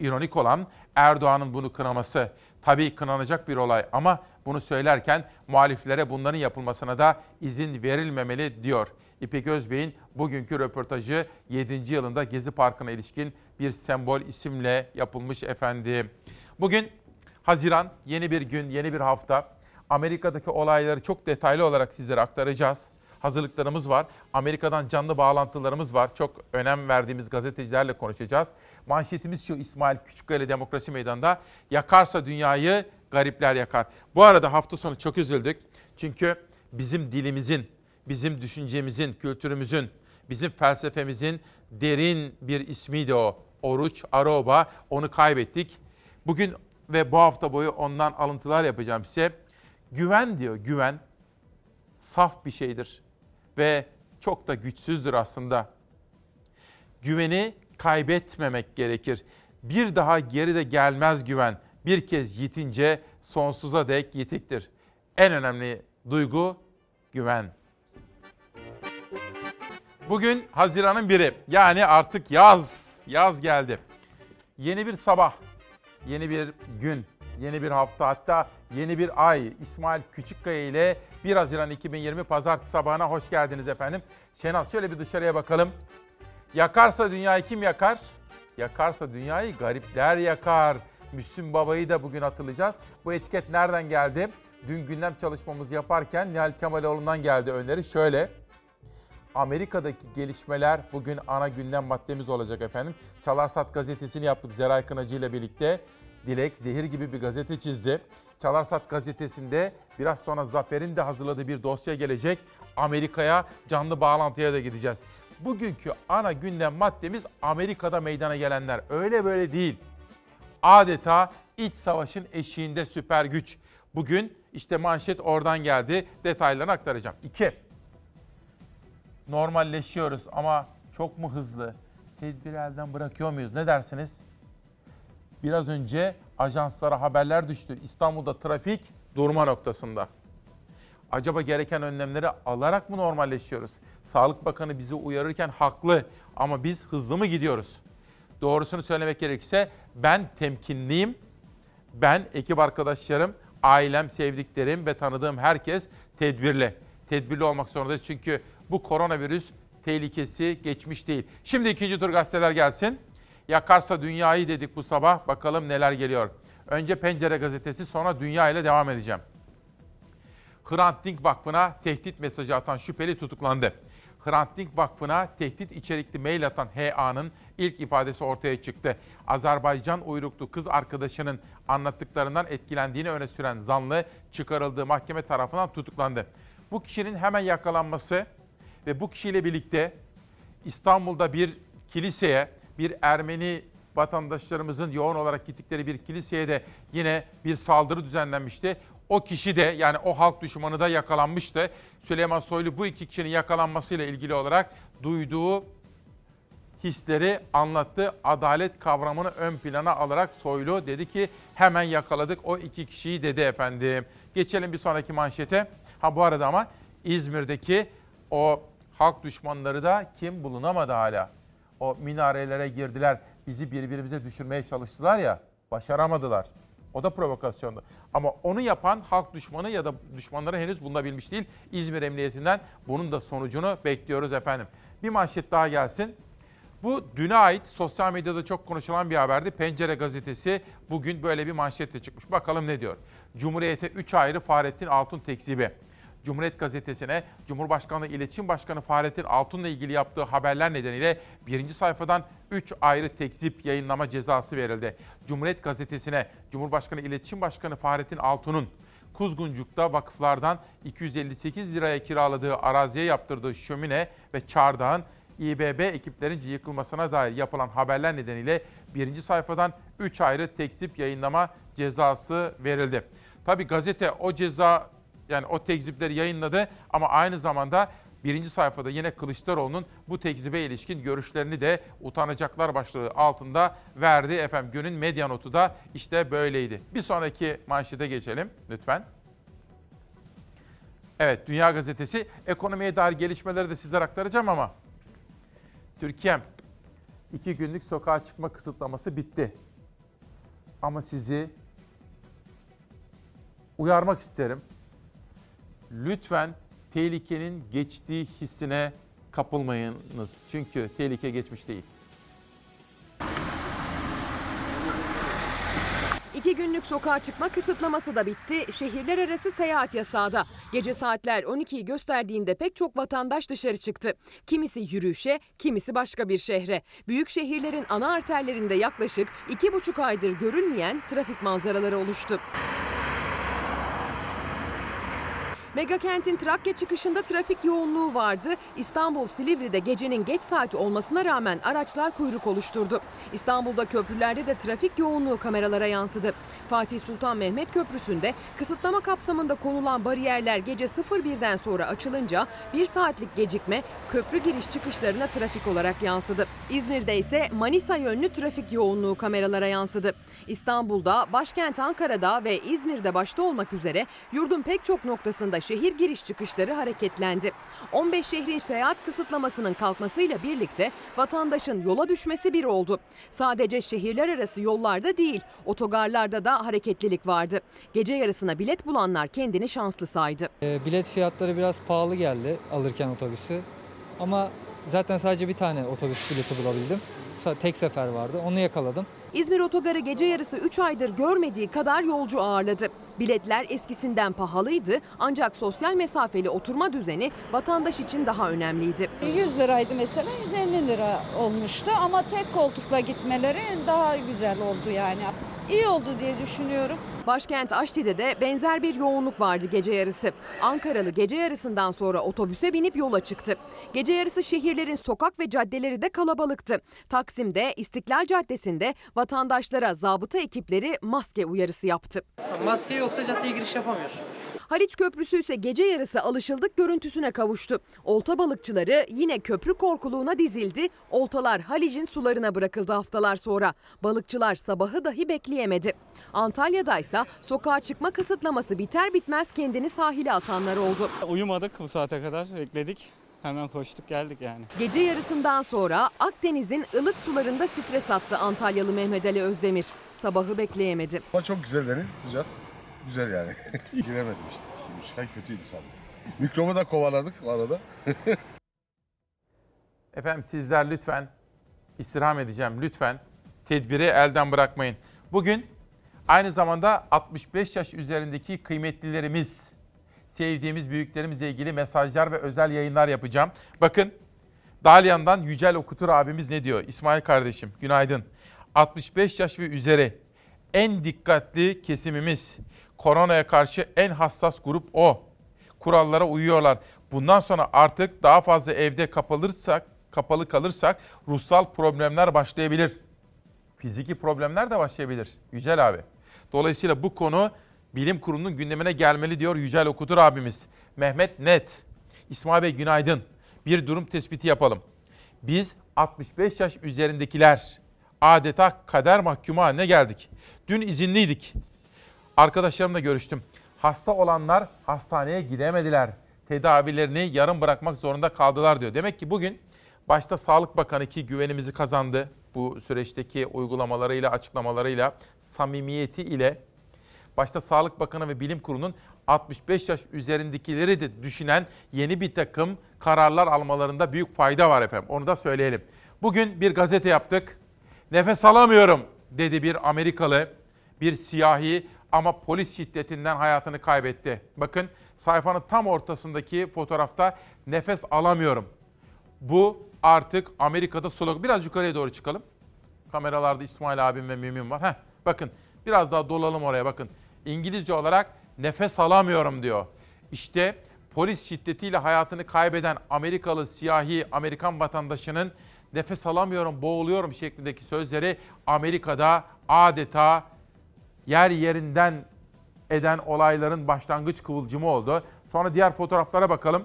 İronik olan Erdoğan'ın bunu kınaması. Tabii kınanacak bir olay ama bunu söylerken muhaliflere bunların yapılmasına da izin verilmemeli diyor. İpek Özbey'in bugünkü röportajı 7. yılında Gezi Parkı'na ilişkin bir sembol isimle yapılmış efendim. Bugün Haziran, yeni bir gün, yeni bir hafta. Amerika'daki olayları çok detaylı olarak sizlere aktaracağız. Hazırlıklarımız var. Amerika'dan canlı bağlantılarımız var. Çok önem verdiğimiz gazetecilerle konuşacağız. Manşetimiz şu İsmail Küçükkaya Demokrasi Meydanı'nda yakarsa dünyayı garipler yakar. Bu arada hafta sonu çok üzüldük. Çünkü bizim dilimizin, bizim düşüncemizin, kültürümüzün, bizim felsefemizin derin bir ismiydi o. Oruç Aroba. Onu kaybettik. Bugün ve bu hafta boyu ondan alıntılar yapacağım size. Güven diyor, güven saf bir şeydir ve çok da güçsüzdür aslında. Güveni kaybetmemek gerekir. Bir daha geri de gelmez güven. Bir kez yitince sonsuza dek yitiktir. En önemli duygu güven. Bugün Haziran'ın biri. Yani artık yaz. Yaz geldi. Yeni bir sabah, yeni bir gün, yeni bir hafta hatta yeni bir ay. İsmail Küçükkaya ile 1 Haziran 2020 Pazartesi sabahına hoş geldiniz efendim. Şenaz şöyle bir dışarıya bakalım. Yakarsa dünyayı kim yakar? Yakarsa dünyayı garipler yakar. Müslüm Baba'yı da bugün hatırlayacağız. Bu etiket nereden geldi? Dün gündem çalışmamızı yaparken Nihal Kemaloğlu'ndan geldi öneri. Şöyle, Amerika'daki gelişmeler bugün ana gündem maddemiz olacak efendim. Çalarsat gazetesini yaptık Zeray Kınacı ile birlikte. Dilek zehir gibi bir gazete çizdi. Çalarsat gazetesinde biraz sonra Zafer'in de hazırladığı bir dosya gelecek. Amerika'ya canlı bağlantıya da gideceğiz. Bugünkü ana gündem maddemiz Amerika'da meydana gelenler. Öyle böyle değil. Adeta iç savaşın eşiğinde süper güç. Bugün işte manşet oradan geldi. Detaylarını aktaracağım. 2. Normalleşiyoruz ama çok mu hızlı? Tedbir elden bırakıyor muyuz? Ne dersiniz? Biraz önce ajanslara haberler düştü. İstanbul'da trafik durma noktasında. Acaba gereken önlemleri alarak mı normalleşiyoruz? Sağlık Bakanı bizi uyarırken haklı ama biz hızlı mı gidiyoruz? Doğrusunu söylemek gerekirse ben temkinliyim. Ben, ekip arkadaşlarım, ailem, sevdiklerim ve tanıdığım herkes tedbirli. Tedbirli olmak zorundayız çünkü bu koronavirüs tehlikesi geçmiş değil. Şimdi ikinci tur gazeteler gelsin. Yakarsa dünyayı dedik bu sabah. Bakalım neler geliyor. Önce Pencere gazetesi sonra Dünya ile devam edeceğim. Hrant Dink Vakfı'na tehdit mesajı atan şüpheli tutuklandı. Hrant Dink Vakfı'na tehdit içerikli mail atan HA'nın ilk ifadesi ortaya çıktı. Azerbaycan uyruklu kız arkadaşının anlattıklarından etkilendiğini öne süren zanlı çıkarıldığı mahkeme tarafından tutuklandı. Bu kişinin hemen yakalanması ve bu kişiyle birlikte İstanbul'da bir kiliseye, bir Ermeni vatandaşlarımızın yoğun olarak gittikleri bir kiliseye de yine bir saldırı düzenlenmişti. O kişi de yani o halk düşmanı da yakalanmıştı. Süleyman Soylu bu iki kişinin yakalanmasıyla ilgili olarak duyduğu hisleri anlattı. Adalet kavramını ön plana alarak Soylu dedi ki hemen yakaladık o iki kişiyi dedi efendim. Geçelim bir sonraki manşete. Ha bu arada ama İzmir'deki o halk düşmanları da kim bulunamadı hala. O minarelere girdiler, bizi birbirimize düşürmeye çalıştılar ya, başaramadılar. O da provokasyondu. Ama onu yapan halk düşmanı ya da düşmanları henüz bulunabilmiş değil. İzmir Emniyetinden bunun da sonucunu bekliyoruz efendim. Bir manşet daha gelsin. Bu düne ait sosyal medyada çok konuşulan bir haberdi. Pencere gazetesi bugün böyle bir manşetle çıkmış. Bakalım ne diyor? Cumhuriyete 3 ayrı Fahrettin Altun tekzibi. Cumhuriyet Gazetesi'ne Cumhurbaşkanlığı İletişim Başkanı Fahrettin Altun'la ilgili yaptığı haberler nedeniyle birinci sayfadan 3 ayrı tekzip yayınlama cezası verildi. Cumhuriyet Gazetesi'ne Cumhurbaşkanı İletişim Başkanı Fahrettin Altun'un Kuzguncuk'ta vakıflardan 258 liraya kiraladığı araziye yaptırdığı şömine ve çardağın İBB ekiplerince yıkılmasına dair yapılan haberler nedeniyle birinci sayfadan 3 ayrı tekzip yayınlama cezası verildi. Tabi gazete o ceza yani o tekzipleri yayınladı ama aynı zamanda birinci sayfada yine Kılıçdaroğlu'nun bu tekzibe ilişkin görüşlerini de utanacaklar başlığı altında verdi. Efendim günün medya notu da işte böyleydi. Bir sonraki manşete geçelim lütfen. Evet Dünya Gazetesi ekonomiye dair gelişmeleri de sizlere aktaracağım ama Türkiye'm iki günlük sokağa çıkma kısıtlaması bitti. Ama sizi uyarmak isterim. Lütfen tehlikenin geçtiği hissine kapılmayınız. Çünkü tehlike geçmiş değil. İki günlük sokağa çıkma kısıtlaması da bitti. Şehirler arası seyahat yasağı da. Gece saatler 12'yi gösterdiğinde pek çok vatandaş dışarı çıktı. Kimisi yürüyüşe, kimisi başka bir şehre. Büyük şehirlerin ana arterlerinde yaklaşık iki buçuk aydır görülmeyen trafik manzaraları oluştu. Megakentin Trakya çıkışında trafik yoğunluğu vardı. İstanbul Silivri'de gecenin geç saati olmasına rağmen araçlar kuyruk oluşturdu. İstanbul'da köprülerde de trafik yoğunluğu kameralara yansıdı. Fatih Sultan Mehmet Köprüsü'nde kısıtlama kapsamında konulan bariyerler gece 01'den sonra açılınca bir saatlik gecikme köprü giriş çıkışlarına trafik olarak yansıdı. İzmir'de ise Manisa yönlü trafik yoğunluğu kameralara yansıdı. İstanbul'da, başkent Ankara'da ve İzmir'de başta olmak üzere yurdun pek çok noktasında şehir giriş çıkışları hareketlendi. 15 şehrin seyahat kısıtlamasının kalkmasıyla birlikte vatandaşın yola düşmesi bir oldu. Sadece şehirler arası yollarda değil, otogarlarda da hareketlilik vardı. Gece yarısına bilet bulanlar kendini şanslı saydı. E, bilet fiyatları biraz pahalı geldi alırken otobüsü. Ama zaten sadece bir tane otobüs bileti bulabildim. Tek sefer vardı. Onu yakaladım. İzmir Otogarı gece yarısı 3 aydır görmediği kadar yolcu ağırladı. Biletler eskisinden pahalıydı ancak sosyal mesafeli oturma düzeni vatandaş için daha önemliydi. 100 liraydı mesela 150 lira olmuştu ama tek koltukla gitmeleri daha güzel oldu yani. İyi oldu diye düşünüyorum. Başkent Aşti'de de benzer bir yoğunluk vardı gece yarısı. Ankaralı gece yarısından sonra otobüse binip yola çıktı. Gece yarısı şehirlerin sokak ve caddeleri de kalabalıktı. Taksim'de, İstiklal Caddesi'nde vatandaşlara zabıta ekipleri maske uyarısı yaptı. Maske yoksa caddeye giriş yapamıyorsun. Haliç Köprüsü ise gece yarısı alışıldık görüntüsüne kavuştu. Olta balıkçıları yine köprü korkuluğuna dizildi. Oltalar Halic'in sularına bırakıldı haftalar sonra. Balıkçılar sabahı dahi bekleyemedi. Antalya'da ise sokağa çıkma kısıtlaması biter bitmez kendini sahile atanlar oldu. Uyumadık bu saate kadar bekledik. Hemen koştuk geldik yani. Gece yarısından sonra Akdeniz'in ılık sularında stres attı Antalyalı Mehmet Ali Özdemir. Sabahı bekleyemedi. Çok güzel deniz sıcak. Güzel yani. Giremedim işte. Çıkan kötüydü tabii. Mikrobu da kovaladık o arada. Efendim sizler lütfen istirham edeceğim lütfen tedbiri elden bırakmayın. Bugün aynı zamanda 65 yaş üzerindeki kıymetlilerimiz, sevdiğimiz büyüklerimizle ilgili mesajlar ve özel yayınlar yapacağım. Bakın Dalyan'dan Yücel Okutur abimiz ne diyor? İsmail kardeşim günaydın. 65 yaş ve üzeri en dikkatli kesimimiz. Koronaya karşı en hassas grup o. Kurallara uyuyorlar. Bundan sonra artık daha fazla evde kapalırsak, kapalı kalırsak ruhsal problemler başlayabilir. Fiziki problemler de başlayabilir. Yücel abi. Dolayısıyla bu konu bilim kurulunun gündemine gelmeli diyor Yücel Okutur abimiz. Mehmet Net. İsmail Bey günaydın. Bir durum tespiti yapalım. Biz 65 yaş üzerindekiler adeta kader mahkumu haline geldik. Dün izinliydik. Arkadaşlarımla görüştüm. Hasta olanlar hastaneye gidemediler. Tedavilerini yarım bırakmak zorunda kaldılar diyor. Demek ki bugün başta Sağlık Bakanı ki güvenimizi kazandı. bu süreçteki uygulamalarıyla, açıklamalarıyla, samimiyeti ile başta Sağlık Bakanı ve Bilim Kurulu'nun 65 yaş üzerindekileri de düşünen yeni bir takım kararlar almalarında büyük fayda var efendim. Onu da söyleyelim. Bugün bir gazete yaptık. Nefes alamıyorum dedi bir Amerikalı, bir siyahi ama polis şiddetinden hayatını kaybetti. Bakın sayfanın tam ortasındaki fotoğrafta nefes alamıyorum. Bu artık Amerika'da slogan. Biraz yukarıya doğru çıkalım. Kameralarda İsmail abim ve Mümin var. Heh, bakın biraz daha dolalım oraya bakın. İngilizce olarak nefes alamıyorum diyor. İşte polis şiddetiyle hayatını kaybeden Amerikalı siyahi Amerikan vatandaşının nefes alamıyorum, boğuluyorum şeklindeki sözleri Amerika'da adeta yer yerinden eden olayların başlangıç kıvılcımı oldu. Sonra diğer fotoğraflara bakalım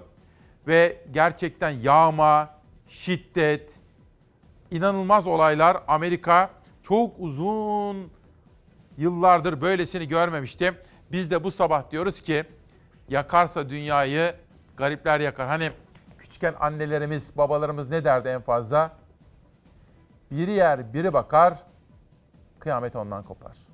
ve gerçekten yağma, şiddet, inanılmaz olaylar Amerika çok uzun yıllardır böylesini görmemişti. Biz de bu sabah diyoruz ki yakarsa dünyayı garipler yakar. Hani küçükken annelerimiz, babalarımız ne derdi en fazla? Biri yer, biri bakar, kıyamet ondan kopar.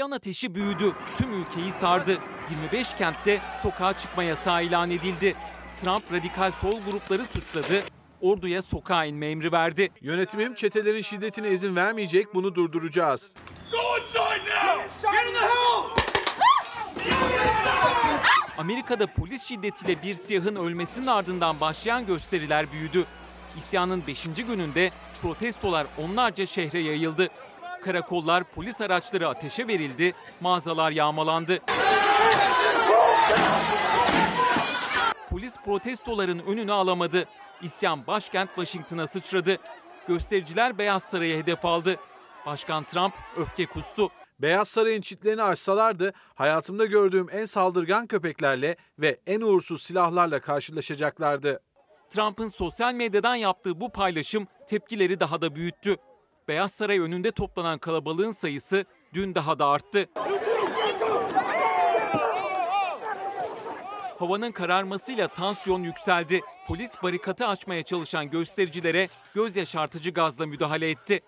İsyan ateşi büyüdü. Tüm ülkeyi sardı. 25 kentte sokağa çıkma yasağı ilan edildi. Trump radikal sol grupları suçladı. Orduya sokağa inme emri verdi. Yönetimim çetelerin şiddetine izin vermeyecek, bunu durduracağız. Amerika'da polis şiddetiyle bir siyahın ölmesinin ardından başlayan gösteriler büyüdü. İsyanın 5. gününde protestolar onlarca şehre yayıldı. Karakollar, polis araçları ateşe verildi, mağazalar yağmalandı. Polis protestoların önünü alamadı. İsyan başkent Washington'a sıçradı. Göstericiler Beyaz Saray'ı hedef aldı. Başkan Trump öfke kustu. Beyaz Saray'ın çitlerini açsalardı hayatımda gördüğüm en saldırgan köpeklerle ve en uğursuz silahlarla karşılaşacaklardı. Trump'ın sosyal medyadan yaptığı bu paylaşım tepkileri daha da büyüttü. Beyaz Saray önünde toplanan kalabalığın sayısı dün daha da arttı. Havanın kararmasıyla tansiyon yükseldi. Polis barikatı açmaya çalışan göstericilere göz yaşartıcı gazla müdahale etti.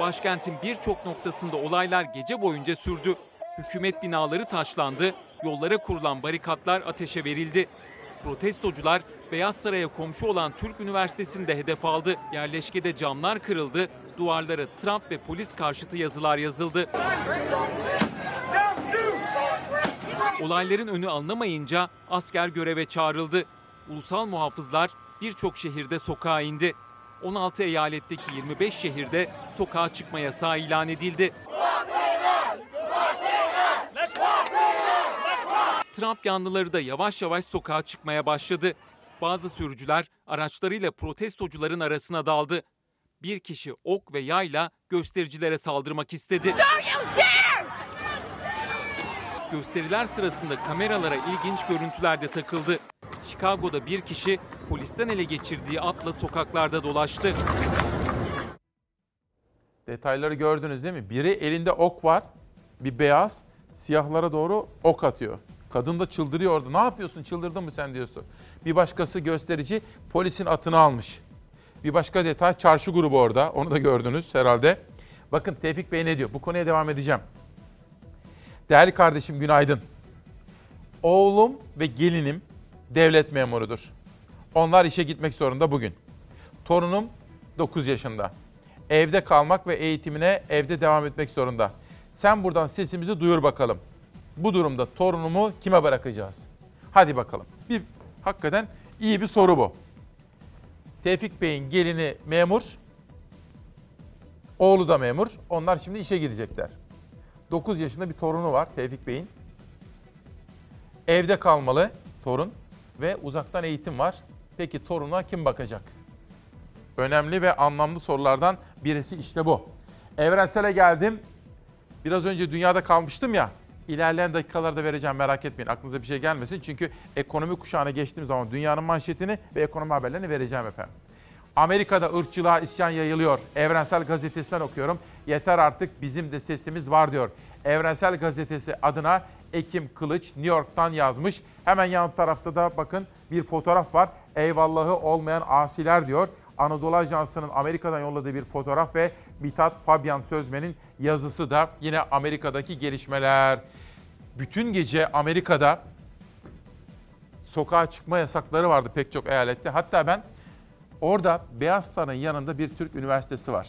Başkentin birçok noktasında olaylar gece boyunca sürdü. Hükümet binaları taşlandı, yollara kurulan barikatlar ateşe verildi. Protestocular Beyaz Saray'a komşu olan Türk Üniversitesi'nde hedef aldı. Yerleşkede camlar kırıldı, duvarlara Trump ve polis karşıtı yazılar yazıldı. Olayların önü alınamayınca asker göreve çağrıldı. Ulusal muhafızlar birçok şehirde sokağa indi. 16 eyaletteki 25 şehirde sokağa çıkma yasağı ilan edildi. Trump yanlıları da yavaş yavaş sokağa çıkmaya başladı. Bazı sürücüler araçlarıyla protestocuların arasına daldı. Bir kişi ok ve yayla göstericilere saldırmak istedi. Gösteriler sırasında kameralara ilginç görüntüler de takıldı. Chicago'da bir kişi polisten ele geçirdiği atla sokaklarda dolaştı. Detayları gördünüz değil mi? Biri elinde ok var, bir beyaz, siyahlara doğru ok atıyor. Kadın da çıldırıyor orada. Ne yapıyorsun çıldırdın mı sen diyorsun. Bir başkası gösterici polisin atını almış. Bir başka detay çarşı grubu orada. Onu da gördünüz herhalde. Bakın Tevfik Bey ne diyor? Bu konuya devam edeceğim. Değerli kardeşim günaydın. Oğlum ve gelinim devlet memurudur. Onlar işe gitmek zorunda bugün. Torunum 9 yaşında. Evde kalmak ve eğitimine evde devam etmek zorunda. Sen buradan sesimizi duyur bakalım. Bu durumda torunumu kime bırakacağız? Hadi bakalım. Bir hakikaten iyi bir soru bu. Tevfik Bey'in gelini memur, oğlu da memur. Onlar şimdi işe gidecekler. 9 yaşında bir torunu var Tevfik Bey'in. Evde kalmalı torun ve uzaktan eğitim var. Peki toruna kim bakacak? Önemli ve anlamlı sorulardan birisi işte bu. Evrensele geldim. Biraz önce dünyada kalmıştım ya. İlerleyen dakikalarda vereceğim merak etmeyin. Aklınıza bir şey gelmesin. Çünkü ekonomi kuşağına geçtiğim zaman dünyanın manşetini ve ekonomi haberlerini vereceğim efendim. Amerika'da ırkçılığa isyan yayılıyor. Evrensel Gazetesi'nden okuyorum. Yeter artık bizim de sesimiz var diyor. Evrensel Gazetesi adına Ekim Kılıç New York'tan yazmış. Hemen yan tarafta da bakın bir fotoğraf var. Eyvallahı olmayan asiler diyor. Anadolu Ajansı'nın Amerika'dan yolladığı bir fotoğraf ve Mithat Fabian Sözmen'in yazısı da yine Amerika'daki gelişmeler. Bütün gece Amerika'da sokağa çıkma yasakları vardı pek çok eyalette. Hatta ben orada Beyaz Saray'ın yanında bir Türk üniversitesi var.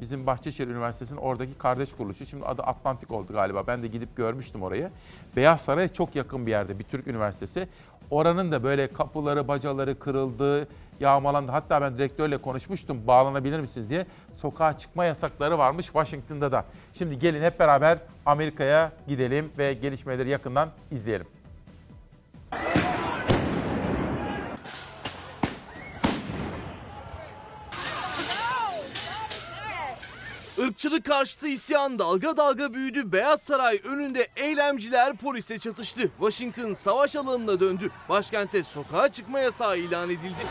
Bizim Bahçeşehir Üniversitesi'nin oradaki kardeş kuruluşu. Şimdi adı Atlantik oldu galiba. Ben de gidip görmüştüm orayı. Beyaz Saray'a çok yakın bir yerde bir Türk üniversitesi. Oranın da böyle kapıları, bacaları kırıldı, yağmalandı. Hatta ben direktörle konuşmuştum bağlanabilir misiniz diye. Sokağa çıkma yasakları varmış Washington'da da. Şimdi gelin hep beraber Amerika'ya gidelim ve gelişmeleri yakından izleyelim. Irkçılık karşıtı isyan dalga dalga büyüdü. Beyaz Saray önünde eylemciler polise çatıştı. Washington savaş alanına döndü. Başkente sokağa çıkma yasağı ilan edildi.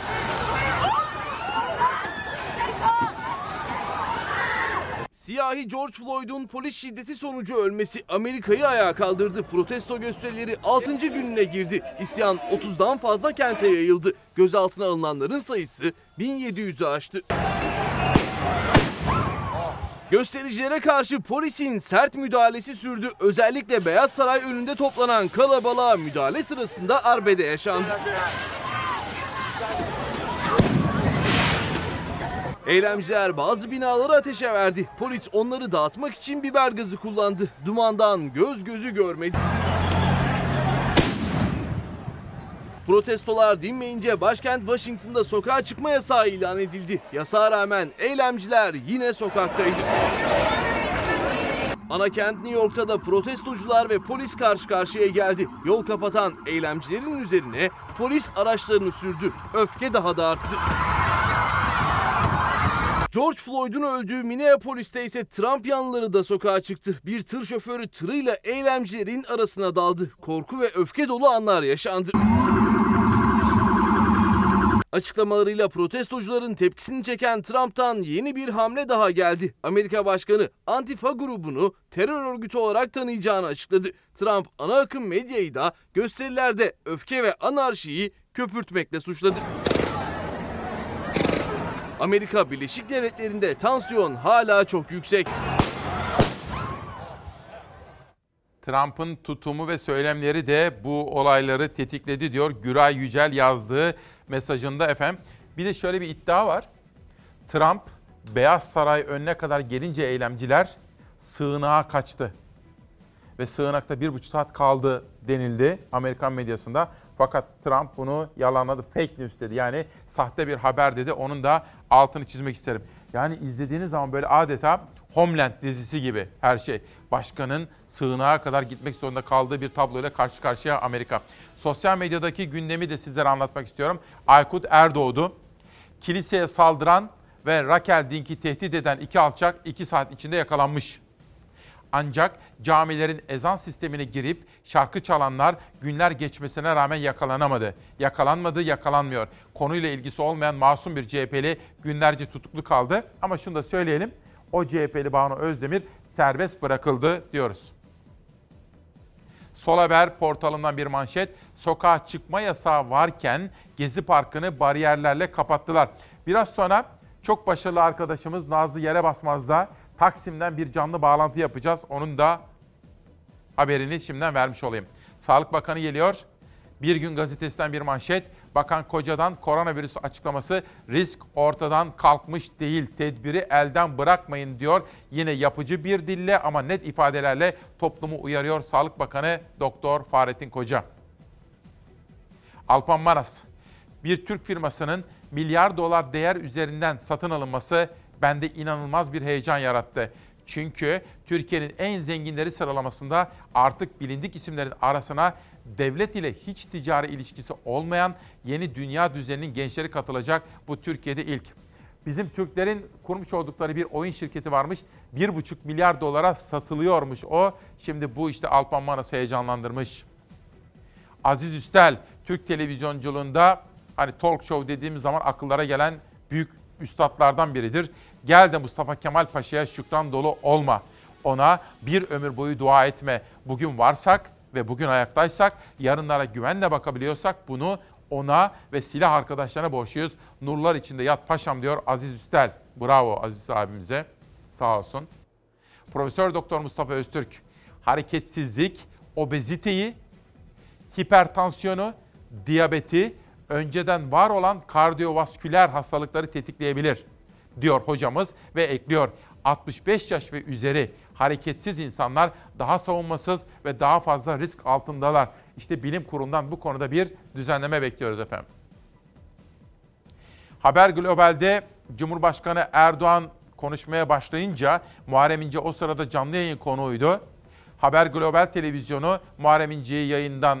Siyahi George Floyd'un polis şiddeti sonucu ölmesi Amerika'yı ayağa kaldırdı. Protesto gösterileri 6. gününe girdi. İsyan 30'dan fazla kente yayıldı. Gözaltına alınanların sayısı 1700'ü aştı. Göstericilere karşı polisin sert müdahalesi sürdü. Özellikle Beyaz Saray önünde toplanan kalabalığa müdahale sırasında arbede yaşandı. Eylemciler bazı binaları ateşe verdi. Polis onları dağıtmak için biber gazı kullandı. Dumandan göz gözü görmedi. Protestolar dinmeyince başkent Washington'da sokağa çıkma yasağı ilan edildi. Yasağa rağmen eylemciler yine sokaktaydı. Ana kent New York'ta da protestocular ve polis karşı karşıya geldi. Yol kapatan eylemcilerin üzerine polis araçlarını sürdü. Öfke daha da arttı. George Floyd'un öldüğü Minneapolis'te ise Trump yanlıları da sokağa çıktı. Bir tır şoförü tırıyla eylemcilerin arasına daldı. Korku ve öfke dolu anlar yaşandı. Açıklamalarıyla protestocuların tepkisini çeken Trump'tan yeni bir hamle daha geldi. Amerika Başkanı Antifa grubunu terör örgütü olarak tanıyacağını açıkladı. Trump ana akım medyayı da gösterilerde öfke ve anarşiyi köpürtmekle suçladı. Amerika Birleşik Devletleri'nde tansiyon hala çok yüksek. Trump'ın tutumu ve söylemleri de bu olayları tetikledi diyor Güray Yücel yazdığı mesajında efendim. Bir de şöyle bir iddia var. Trump Beyaz Saray önüne kadar gelince eylemciler sığınağa kaçtı. Ve sığınakta bir buçuk saat kaldı denildi Amerikan medyasında. Fakat Trump bunu yalanladı. Fake news dedi. Yani sahte bir haber dedi. Onun da altını çizmek isterim. Yani izlediğiniz zaman böyle adeta Homeland dizisi gibi her şey. Başkanın sığınağa kadar gitmek zorunda kaldığı bir tabloyla karşı karşıya Amerika. Sosyal medyadaki gündemi de sizlere anlatmak istiyorum. Aykut Erdoğdu, kiliseye saldıran ve Rakel Dink'i tehdit eden iki alçak iki saat içinde yakalanmış. Ancak camilerin ezan sistemine girip şarkı çalanlar günler geçmesine rağmen yakalanamadı. Yakalanmadı, yakalanmıyor. Konuyla ilgisi olmayan masum bir CHP'li günlerce tutuklu kaldı. Ama şunu da söyleyelim. O CHP'li Banu Özdemir serbest bırakıldı diyoruz. Sol Haber portalından bir manşet. Sokağa çıkma yasağı varken Gezi Parkı'nı bariyerlerle kapattılar. Biraz sonra çok başarılı arkadaşımız Nazlı Yere Basmaz'da Taksim'den bir canlı bağlantı yapacağız. Onun da haberini şimdiden vermiş olayım. Sağlık Bakanı geliyor. Bir gün gazetesinden bir manşet. Bakan Koca'dan koronavirüs açıklaması risk ortadan kalkmış değil. Tedbiri elden bırakmayın diyor. Yine yapıcı bir dille ama net ifadelerle toplumu uyarıyor Sağlık Bakanı Doktor Fahrettin Koca. Alpan Maras, bir Türk firmasının milyar dolar değer üzerinden satın alınması bende inanılmaz bir heyecan yarattı. Çünkü Türkiye'nin en zenginleri sıralamasında artık bilindik isimlerin arasına devlet ile hiç ticari ilişkisi olmayan yeni dünya düzeninin gençleri katılacak. Bu Türkiye'de ilk. Bizim Türklerin kurmuş oldukları bir oyun şirketi varmış. 1,5 milyar dolara satılıyormuş o. Şimdi bu işte Alpan Manas heyecanlandırmış. Aziz Üstel, Türk televizyonculuğunda hani talk show dediğimiz zaman akıllara gelen büyük üstadlardan biridir. Gel de Mustafa Kemal Paşa'ya şükran dolu olma. Ona bir ömür boyu dua etme. Bugün varsak ve bugün ayaktaysak, yarınlara güvenle bakabiliyorsak bunu ona ve silah arkadaşlarına borçluyuz. Nurlar içinde yat paşam diyor Aziz Üstel. Bravo Aziz abimize. Sağ olsun. Profesör Doktor Mustafa Öztürk hareketsizlik, obeziteyi, hipertansiyonu, diyabeti, önceden var olan kardiyovasküler hastalıkları tetikleyebilir diyor hocamız ve ekliyor. 65 yaş ve üzeri hareketsiz insanlar daha savunmasız ve daha fazla risk altındalar. İşte bilim kurulundan bu konuda bir düzenleme bekliyoruz efendim. Haber Global'de Cumhurbaşkanı Erdoğan konuşmaya başlayınca Muharrem İnce o sırada canlı yayın konuğuydu. Haber Global Televizyonu Muharrem İnce'yi yayından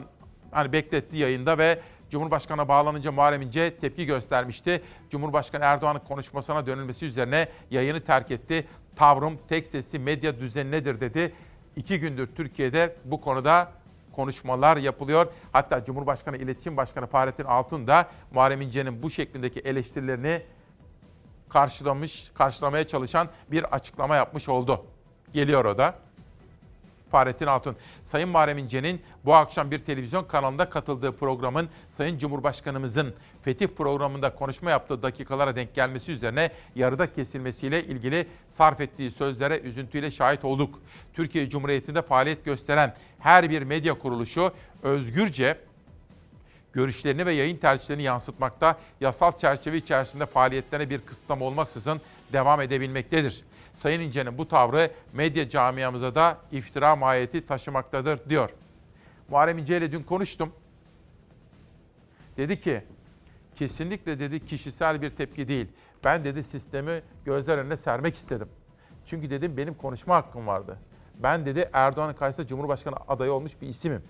hani bekletti yayında ve Cumhurbaşkanı'na bağlanınca Muharrem İnce tepki göstermişti. Cumhurbaşkanı Erdoğan'ın konuşmasına dönülmesi üzerine yayını terk etti. Tavrım tek sesli medya düzeni nedir dedi. İki gündür Türkiye'de bu konuda konuşmalar yapılıyor. Hatta Cumhurbaşkanı İletişim Başkanı Fahrettin Altun da Muharrem İnce'nin bu şeklindeki eleştirilerini karşılamış, karşılamaya çalışan bir açıklama yapmış oldu. Geliyor o da. Fahrettin Altun. Sayın Muharrem İnce'nin bu akşam bir televizyon kanalında katıldığı programın Sayın Cumhurbaşkanımızın Fetih programında konuşma yaptığı dakikalara denk gelmesi üzerine yarıda kesilmesiyle ilgili sarf ettiği sözlere üzüntüyle şahit olduk. Türkiye Cumhuriyeti'nde faaliyet gösteren her bir medya kuruluşu özgürce görüşlerini ve yayın tercihlerini yansıtmakta, yasal çerçeve içerisinde faaliyetlerine bir kısıtlama olmaksızın devam edebilmektedir. Sayın İnce'nin bu tavrı medya camiamıza da iftira mahiyeti taşımaktadır diyor. Muharrem İnce ile dün konuştum. Dedi ki kesinlikle dedi kişisel bir tepki değil. Ben dedi sistemi gözler önüne sermek istedim. Çünkü dedim benim konuşma hakkım vardı. Ben dedi Erdoğan'ın karşısında Cumhurbaşkanı adayı olmuş bir isimim.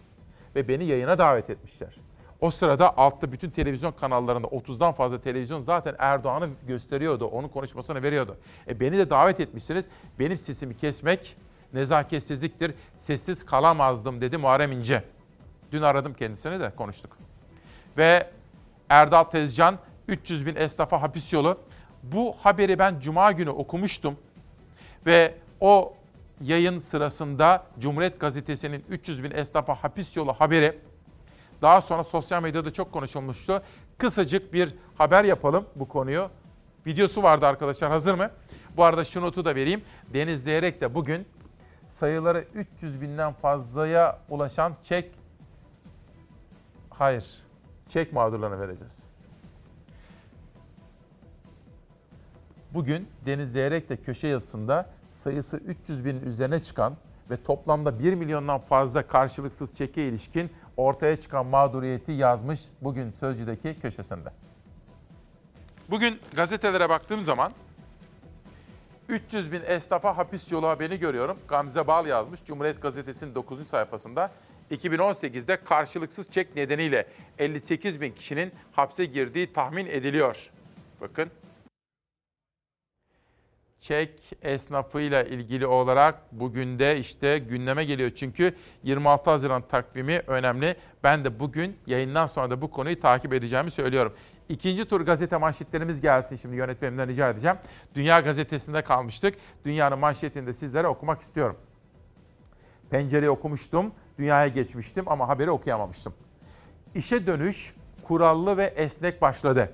Ve beni yayına davet etmişler. O sırada altta bütün televizyon kanallarında 30'dan fazla televizyon zaten Erdoğan'ı gösteriyordu. Onun konuşmasını veriyordu. E beni de davet etmişsiniz. Benim sesimi kesmek nezaketsizliktir. Sessiz kalamazdım dedi Muharrem İnce. Dün aradım kendisini de konuştuk. Ve Erdal Tezcan 300 bin esnafa hapis yolu. Bu haberi ben Cuma günü okumuştum. Ve o yayın sırasında Cumhuriyet Gazetesi'nin 300 bin esnafa hapis yolu haberi daha sonra sosyal medyada çok konuşulmuştu. Kısacık bir haber yapalım bu konuyu. Videosu vardı arkadaşlar hazır mı? Bu arada şu notu da vereyim. Deniz Zeyrek de bugün sayıları 300 binden fazlaya ulaşan çek... Hayır, çek mağdurlarına vereceğiz. Bugün Deniz Zeyrek de köşe yazısında sayısı 300 binin üzerine çıkan ve toplamda 1 milyondan fazla karşılıksız çeke ilişkin ortaya çıkan mağduriyeti yazmış bugün Sözcü'deki köşesinde. Bugün gazetelere baktığım zaman 300 bin esnafa hapis yolu haberini görüyorum. Gamze Bal yazmış Cumhuriyet Gazetesi'nin 9. sayfasında. 2018'de karşılıksız çek nedeniyle 58 bin kişinin hapse girdiği tahmin ediliyor. Bakın çek esnafıyla ilgili olarak bugün de işte gündeme geliyor. Çünkü 26 Haziran takvimi önemli. Ben de bugün yayından sonra da bu konuyu takip edeceğimi söylüyorum. İkinci tur gazete manşetlerimiz gelsin şimdi yönetmenimden rica edeceğim. Dünya Gazetesi'nde kalmıştık. Dünyanın manşetini de sizlere okumak istiyorum. Pencereyi okumuştum, dünyaya geçmiştim ama haberi okuyamamıştım. İşe dönüş kurallı ve esnek başladı.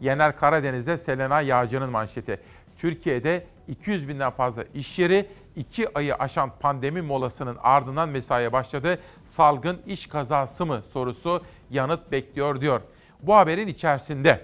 Yener Karadeniz'de Selena Yağcı'nın manşeti. Türkiye'de 200 binden fazla iş yeri 2 ayı aşan pandemi molasının ardından mesaiye başladı. Salgın iş kazası mı sorusu yanıt bekliyor diyor. Bu haberin içerisinde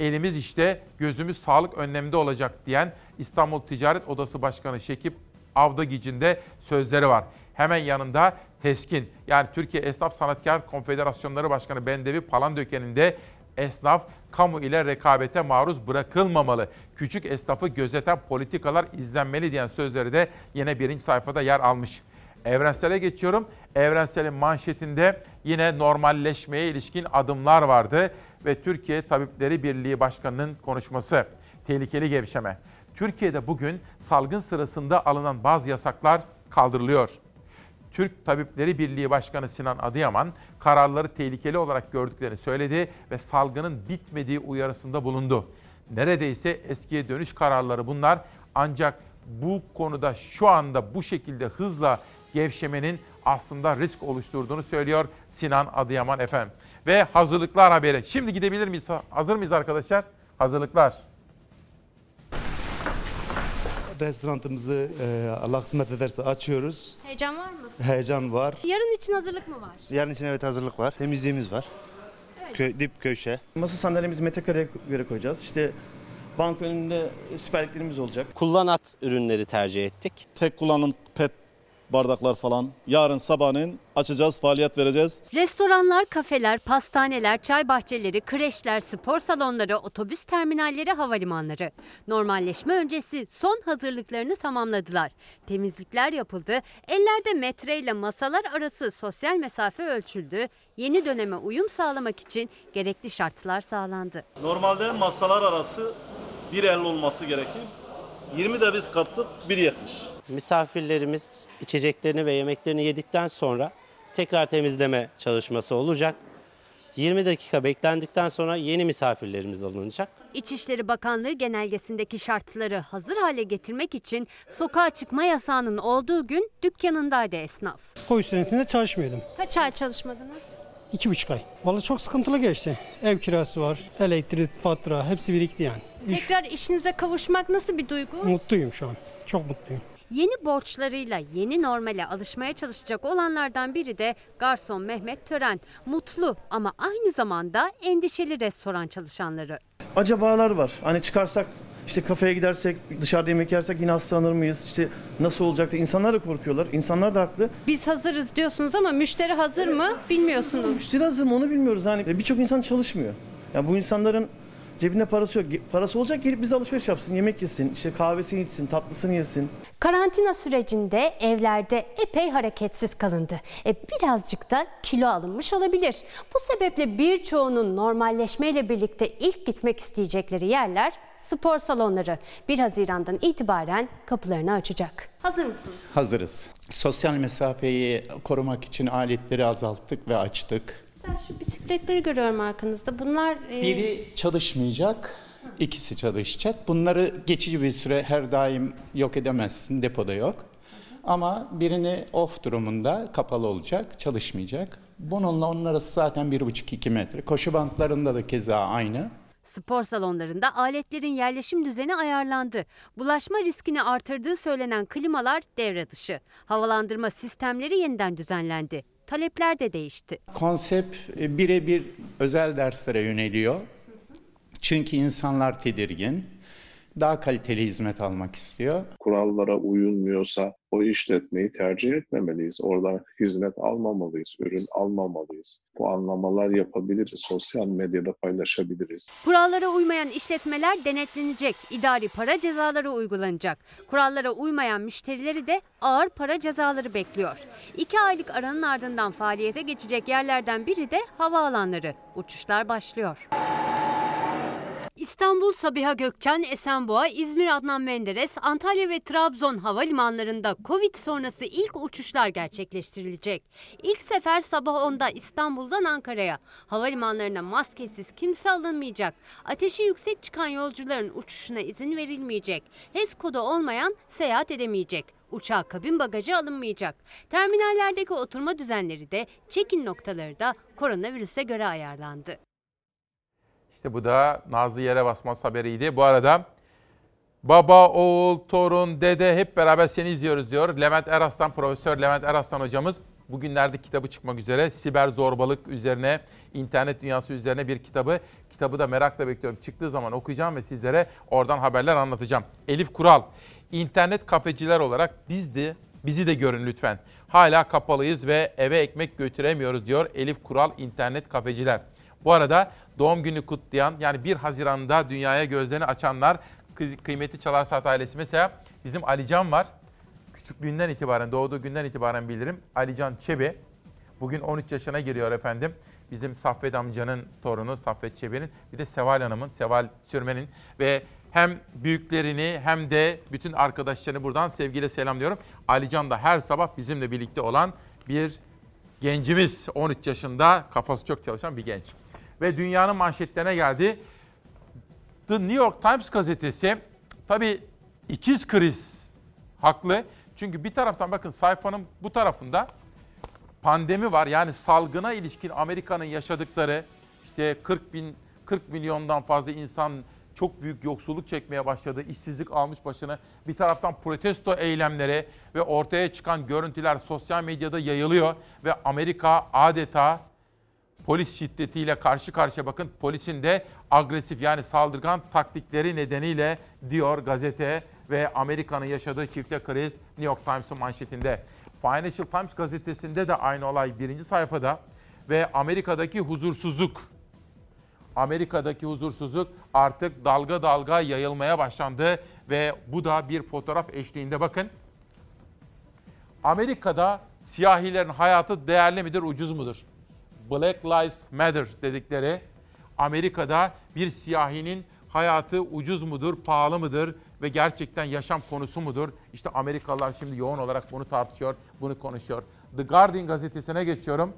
elimiz işte gözümüz sağlık önleminde olacak diyen İstanbul Ticaret Odası Başkanı Şekip Avdagic'in de sözleri var. Hemen yanında TESKİN yani Türkiye Esnaf Sanatkar Konfederasyonları Başkanı Bendevi Palandöken'in de esnaf kamu ile rekabete maruz bırakılmamalı. Küçük esnafı gözeten politikalar izlenmeli diyen sözleri de yine birinci sayfada yer almış. Evrensele geçiyorum. Evrensel'in manşetinde yine normalleşmeye ilişkin adımlar vardı ve Türkiye Tabipleri Birliği Başkanı'nın konuşması. Tehlikeli gevşeme. Türkiye'de bugün salgın sırasında alınan bazı yasaklar kaldırılıyor. Türk Tabipleri Birliği Başkanı Sinan Adıyaman kararları tehlikeli olarak gördüklerini söyledi ve salgının bitmediği uyarısında bulundu. Neredeyse eskiye dönüş kararları bunlar ancak bu konuda şu anda bu şekilde hızla gevşemenin aslında risk oluşturduğunu söylüyor Sinan Adıyaman efendim. Ve hazırlıklar haberi. Şimdi gidebilir miyiz? Hazır mıyız arkadaşlar? Hazırlıklar. Restoranımızı e, Allah kısmet ederse açıyoruz. Heyecan var mı? Heyecan var. Yarın için hazırlık mı var? Yarın için evet hazırlık var. Temizliğimiz var. Kö, dip köşe. Masa sandalyemizi metrekareye göre koyacağız. İşte bank önünde siperliklerimiz olacak. Kullanat ürünleri tercih ettik. Tek kullanım pet bardaklar falan. Yarın sabahleyin açacağız, faaliyet vereceğiz. Restoranlar, kafeler, pastaneler, çay bahçeleri, kreşler, spor salonları, otobüs terminalleri, havalimanları. Normalleşme öncesi son hazırlıklarını tamamladılar. Temizlikler yapıldı. Ellerde metreyle masalar arası sosyal mesafe ölçüldü. Yeni döneme uyum sağlamak için gerekli şartlar sağlandı. Normalde masalar arası 1.50 olması gerekir. 20 de biz kattık 1.70. Misafirlerimiz içeceklerini ve yemeklerini yedikten sonra tekrar temizleme çalışması olacak. 20 dakika beklendikten sonra yeni misafirlerimiz alınacak. İçişleri Bakanlığı genelgesindeki şartları hazır hale getirmek için sokağa çıkma yasağının olduğu gün dükkanındaydı esnaf. Covid senesinde çalışmıyordum. Kaç ay çalışmadınız? İki buçuk ay. Vallahi çok sıkıntılı geçti. Ev kirası var, elektrik, fatura hepsi birikti yani. İş, Tekrar işinize kavuşmak nasıl bir duygu? mutluyum şu an. Çok mutluyum. Yeni borçlarıyla yeni normale alışmaya çalışacak olanlardan biri de garson Mehmet Tören. Mutlu ama aynı zamanda endişeli restoran çalışanları. Acabalar var. Hani çıkarsak işte kafeye gidersek, dışarıda yemek yersek yine hastalanır mıyız? İşte nasıl olacak da insanlar da korkuyorlar. İnsanlar da haklı. Biz hazırız diyorsunuz ama müşteri hazır mı bilmiyorsunuz. Müşteri hazır mı onu bilmiyoruz. Hani birçok insan çalışmıyor. Yani bu insanların cebinde parası yok. Parası olacak gelip bize alışveriş yapsın, yemek yesin, işte kahvesini içsin, tatlısını yesin. Karantina sürecinde evlerde epey hareketsiz kalındı. E birazcık da kilo alınmış olabilir. Bu sebeple birçoğunun normalleşmeyle birlikte ilk gitmek isteyecekleri yerler spor salonları. 1 Haziran'dan itibaren kapılarını açacak. Hazır mısınız? Hazırız. Sosyal mesafeyi korumak için aletleri azalttık ve açtık. Mesela şu bisikletleri görüyorum arkanızda. Bunlar e, Biri çalışmayacak, ikisi çalışacak. Bunları geçici bir süre her daim yok edemezsin, depoda yok. Ama birini off durumunda kapalı olacak, çalışmayacak. Bununla onun arası zaten 1,5-2 metre. Koşu bantlarında da keza aynı. Spor salonlarında aletlerin yerleşim düzeni ayarlandı. Bulaşma riskini artırdığı söylenen klimalar devre dışı. Havalandırma sistemleri yeniden düzenlendi. Talepler de değişti. Konsept e, birebir özel derslere yöneliyor. Çünkü insanlar tedirgin. Daha kaliteli hizmet almak istiyor. Kurallara uyulmuyorsa o işletmeyi tercih etmemeliyiz. Oradan hizmet almamalıyız, ürün almamalıyız. Bu anlamalar yapabiliriz, sosyal medyada paylaşabiliriz. Kurallara uymayan işletmeler denetlenecek. İdari para cezaları uygulanacak. Kurallara uymayan müşterileri de ağır para cezaları bekliyor. İki aylık aranın ardından faaliyete geçecek yerlerden biri de havaalanları. Uçuşlar başlıyor. İstanbul Sabiha Gökçen, Esenboğa, İzmir Adnan Menderes, Antalya ve Trabzon havalimanlarında Covid sonrası ilk uçuşlar gerçekleştirilecek. İlk sefer sabah 10'da İstanbul'dan Ankara'ya. Havalimanlarına maskesiz kimse alınmayacak. Ateşi yüksek çıkan yolcuların uçuşuna izin verilmeyecek. HES kodu olmayan seyahat edemeyecek. Uçağa kabin bagajı alınmayacak. Terminallerdeki oturma düzenleri de, check-in noktaları da koronavirüse göre ayarlandı. İşte bu da Nazlı Yere Basmaz haberiydi. Bu arada baba, oğul, torun, dede hep beraber seni izliyoruz diyor. Levent Eraslan, Profesör Levent Eraslan hocamız bugünlerde kitabı çıkmak üzere. Siber zorbalık üzerine, internet dünyası üzerine bir kitabı. Kitabı da merakla bekliyorum. Çıktığı zaman okuyacağım ve sizlere oradan haberler anlatacağım. Elif Kural, internet kafeciler olarak biz de bizi de görün lütfen. Hala kapalıyız ve eve ekmek götüremiyoruz diyor Elif Kural internet kafeciler. Bu arada doğum günü kutlayan yani 1 Haziran'da dünyaya gözlerini açanlar kı- kıymetli Çalar Saat ailesi. Mesela bizim Alican var. Küçüklüğünden itibaren, doğduğu günden itibaren bilirim. Alican Çebi. Bugün 13 yaşına giriyor efendim. Bizim Saffet amcanın torunu Saffet Çebi'nin. Bir de Seval Hanım'ın, Seval Sürmen'in ve hem büyüklerini hem de bütün arkadaşlarını buradan sevgiyle selamlıyorum. Alican da her sabah bizimle birlikte olan bir gencimiz. 13 yaşında kafası çok çalışan bir genç. Ve dünyanın manşetlerine geldi. The New York Times gazetesi tabii ikiz kriz haklı. Çünkü bir taraftan bakın sayfanın bu tarafında pandemi var. Yani salgına ilişkin Amerika'nın yaşadıkları işte 40 bin 40 milyondan fazla insan çok büyük yoksulluk çekmeye başladı. işsizlik almış başını. Bir taraftan protesto eylemleri ve ortaya çıkan görüntüler sosyal medyada yayılıyor ve Amerika adeta polis şiddetiyle karşı karşıya bakın. Polisin de agresif yani saldırgan taktikleri nedeniyle diyor gazete ve Amerika'nın yaşadığı çifte kriz New York Times'ın manşetinde. Financial Times gazetesinde de aynı olay birinci sayfada ve Amerika'daki huzursuzluk Amerika'daki huzursuzluk artık dalga dalga yayılmaya başlandı ve bu da bir fotoğraf eşliğinde bakın. Amerika'da siyahilerin hayatı değerli midir, ucuz mudur? Black Lives Matter dedikleri Amerika'da bir siyahinin hayatı ucuz mudur, pahalı mıdır ve gerçekten yaşam konusu mudur? İşte Amerikalılar şimdi yoğun olarak bunu tartışıyor, bunu konuşuyor. The Guardian gazetesine geçiyorum.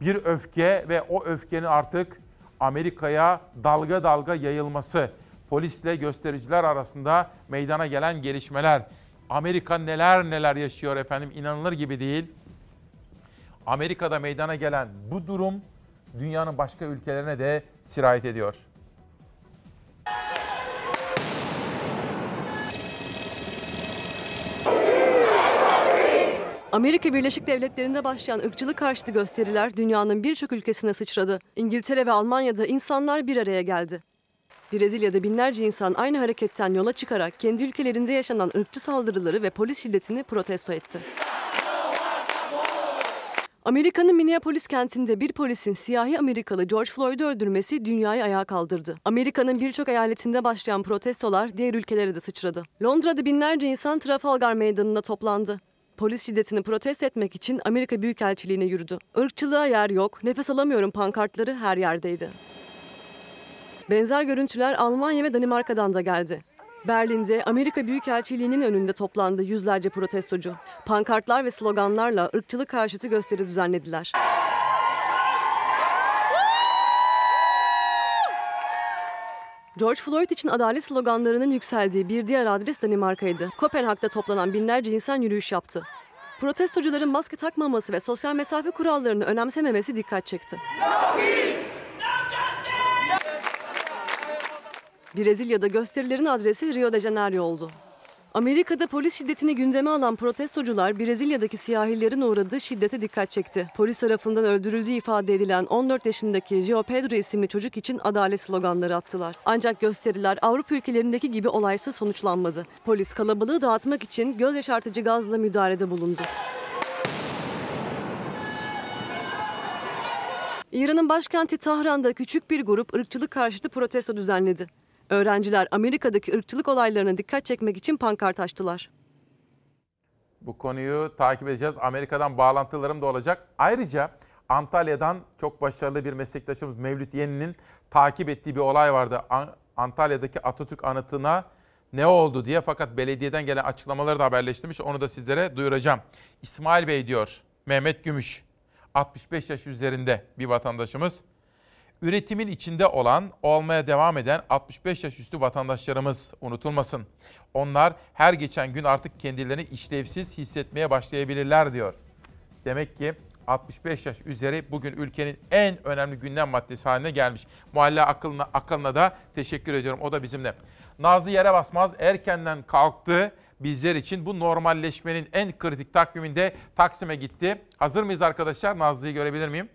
Bir öfke ve o öfkenin artık Amerika'ya dalga dalga yayılması, polisle göstericiler arasında meydana gelen gelişmeler. Amerika neler neler yaşıyor efendim inanılır gibi değil. Amerika'da meydana gelen bu durum dünyanın başka ülkelerine de sirayet ediyor. Amerika Birleşik Devletleri'nde başlayan ırkçılık karşıtı gösteriler dünyanın birçok ülkesine sıçradı. İngiltere ve Almanya'da insanlar bir araya geldi. Brezilya'da binlerce insan aynı hareketten yola çıkarak kendi ülkelerinde yaşanan ırkçı saldırıları ve polis şiddetini protesto etti. Amerika'nın Minneapolis kentinde bir polisin siyahi Amerikalı George Floyd'u öldürmesi dünyayı ayağa kaldırdı. Amerika'nın birçok eyaletinde başlayan protestolar diğer ülkelere de sıçradı. Londra'da binlerce insan Trafalgar Meydanı'nda toplandı. Polis şiddetini protesto etmek için Amerika Büyükelçiliğine yürüdü. Irkçılığa yer yok, nefes alamıyorum pankartları her yerdeydi. Benzer görüntüler Almanya ve Danimarka'dan da geldi. Berlin'de Amerika Büyükelçiliği'nin önünde toplandı yüzlerce protestocu. Pankartlar ve sloganlarla ırkçılık karşıtı gösteri düzenlediler. George Floyd için adalet sloganlarının yükseldiği bir diğer adres Danimarka'ydı. Kopenhag'da toplanan binlerce insan yürüyüş yaptı. Protestocuların maske takmaması ve sosyal mesafe kurallarını önemsememesi dikkat çekti. Brezilya'da gösterilerin adresi Rio de Janeiro oldu. Amerika'da polis şiddetini gündeme alan protestocular Brezilya'daki siyahilerin uğradığı şiddete dikkat çekti. Polis tarafından öldürüldüğü ifade edilen 14 yaşındaki Gio Pedro isimli çocuk için adalet sloganları attılar. Ancak gösteriler Avrupa ülkelerindeki gibi olaysız sonuçlanmadı. Polis kalabalığı dağıtmak için göz yaşartıcı gazla müdahalede bulundu. İran'ın başkenti Tahran'da küçük bir grup ırkçılık karşıtı protesto düzenledi. Öğrenciler Amerika'daki ırkçılık olaylarına dikkat çekmek için pankart açtılar. Bu konuyu takip edeceğiz. Amerika'dan bağlantılarım da olacak. Ayrıca Antalya'dan çok başarılı bir meslektaşımız Mevlüt Yeni'nin takip ettiği bir olay vardı. Antalya'daki Atatürk anıtına ne oldu diye fakat belediyeden gelen açıklamaları da haberleştirmiş. Onu da sizlere duyuracağım. İsmail Bey diyor, Mehmet Gümüş, 65 yaş üzerinde bir vatandaşımız üretimin içinde olan, olmaya devam eden 65 yaş üstü vatandaşlarımız unutulmasın. Onlar her geçen gün artık kendilerini işlevsiz hissetmeye başlayabilirler diyor. Demek ki 65 yaş üzeri bugün ülkenin en önemli gündem maddesi haline gelmiş. Muhalle akılına, akılına da teşekkür ediyorum. O da bizimle. Nazlı yere basmaz erkenden kalktı. Bizler için bu normalleşmenin en kritik takviminde Taksim'e gitti. Hazır mıyız arkadaşlar? Nazlı'yı görebilir miyim?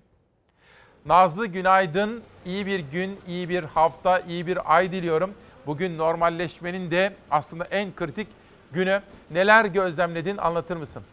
Nazlı günaydın. İyi bir gün, iyi bir hafta, iyi bir ay diliyorum. Bugün normalleşmenin de aslında en kritik günü. Neler gözlemledin anlatır mısın?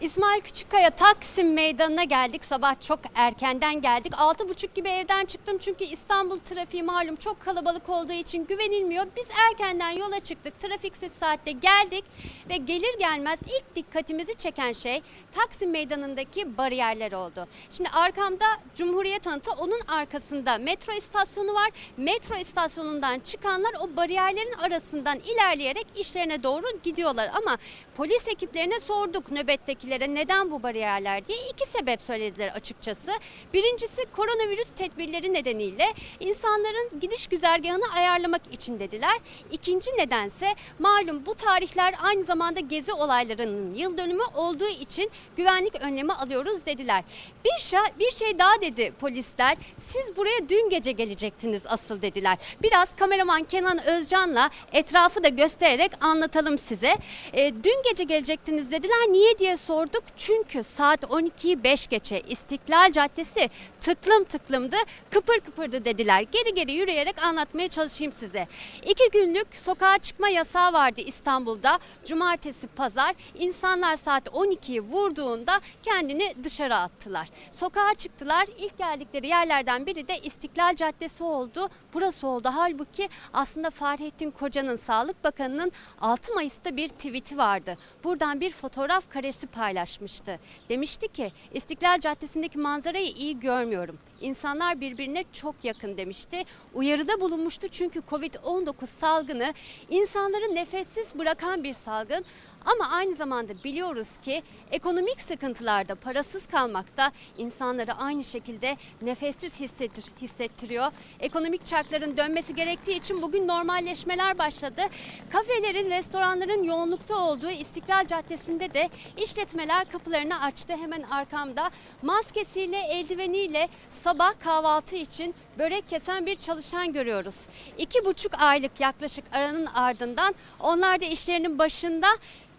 İsmail Küçükkaya Taksim Meydanı'na geldik. Sabah çok erkenden geldik. 6.30 gibi evden çıktım çünkü İstanbul trafiği malum çok kalabalık olduğu için güvenilmiyor. Biz erkenden yola çıktık. Trafiksiz saatte geldik ve gelir gelmez ilk dikkatimizi çeken şey Taksim Meydanı'ndaki bariyerler oldu. Şimdi arkamda Cumhuriyet Anıtı onun arkasında metro istasyonu var. Metro istasyonundan çıkanlar o bariyerlerin arasından ilerleyerek işlerine doğru gidiyorlar ama polis ekiplerine sorduk nöbetteki yetkililere neden bu bariyerler diye iki sebep söylediler açıkçası. Birincisi koronavirüs tedbirleri nedeniyle insanların gidiş güzergahını ayarlamak için dediler. İkinci nedense malum bu tarihler aynı zamanda gezi olaylarının yıl dönümü olduğu için güvenlik önlemi alıyoruz dediler. Bir şey, bir şey daha dedi polisler. Siz buraya dün gece gelecektiniz asıl dediler. Biraz kameraman Kenan Özcan'la etrafı da göstererek anlatalım size. E, dün gece gelecektiniz dediler. Niye diye sorduk. Çünkü saat 12'yi 5 geçe İstiklal Caddesi tıklım tıklımdı, kıpır kıpırdı dediler. Geri geri yürüyerek anlatmaya çalışayım size. İki günlük sokağa çıkma yasağı vardı İstanbul'da. Cumartesi, pazar insanlar saat 12'yi vurduğunda kendini dışarı attılar. Sokağa çıktılar. İlk geldikleri yerlerden biri de İstiklal Caddesi oldu. Burası oldu. Halbuki aslında Fahrettin Koca'nın Sağlık Bakanı'nın 6 Mayıs'ta bir tweet'i vardı. Buradan bir fotoğraf karesi paylaşmıştı. Demişti ki İstiklal Caddesi'ndeki manzarayı iyi görmüyorum. İnsanlar birbirine çok yakın demişti. Uyarıda bulunmuştu çünkü Covid-19 salgını insanları nefessiz bırakan bir salgın. Ama aynı zamanda biliyoruz ki ekonomik sıkıntılarda parasız kalmakta insanları aynı şekilde nefessiz hissettir, hissettiriyor. Ekonomik çarkların dönmesi gerektiği için bugün normalleşmeler başladı. Kafelerin, restoranların yoğunlukta olduğu İstiklal Caddesi'nde de işletmeler kapılarını açtı. Hemen arkamda maskesiyle, eldiveniyle sabah kahvaltı için börek kesen bir çalışan görüyoruz. İki buçuk aylık yaklaşık aranın ardından onlar da işlerinin başında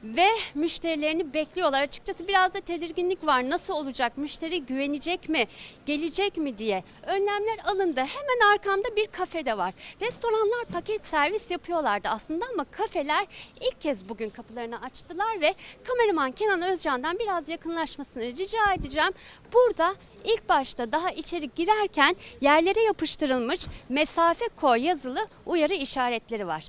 ve müşterilerini bekliyorlar. Açıkçası biraz da tedirginlik var. Nasıl olacak? Müşteri güvenecek mi? Gelecek mi diye. Önlemler alındı. Hemen arkamda bir kafede var. Restoranlar paket servis yapıyorlardı aslında ama kafeler ilk kez bugün kapılarını açtılar ve kameraman Kenan Özcan'dan biraz yakınlaşmasını rica edeceğim. Burada ilk başta daha içeri girerken yerlere yapıştırılmış mesafe koy yazılı uyarı işaretleri var.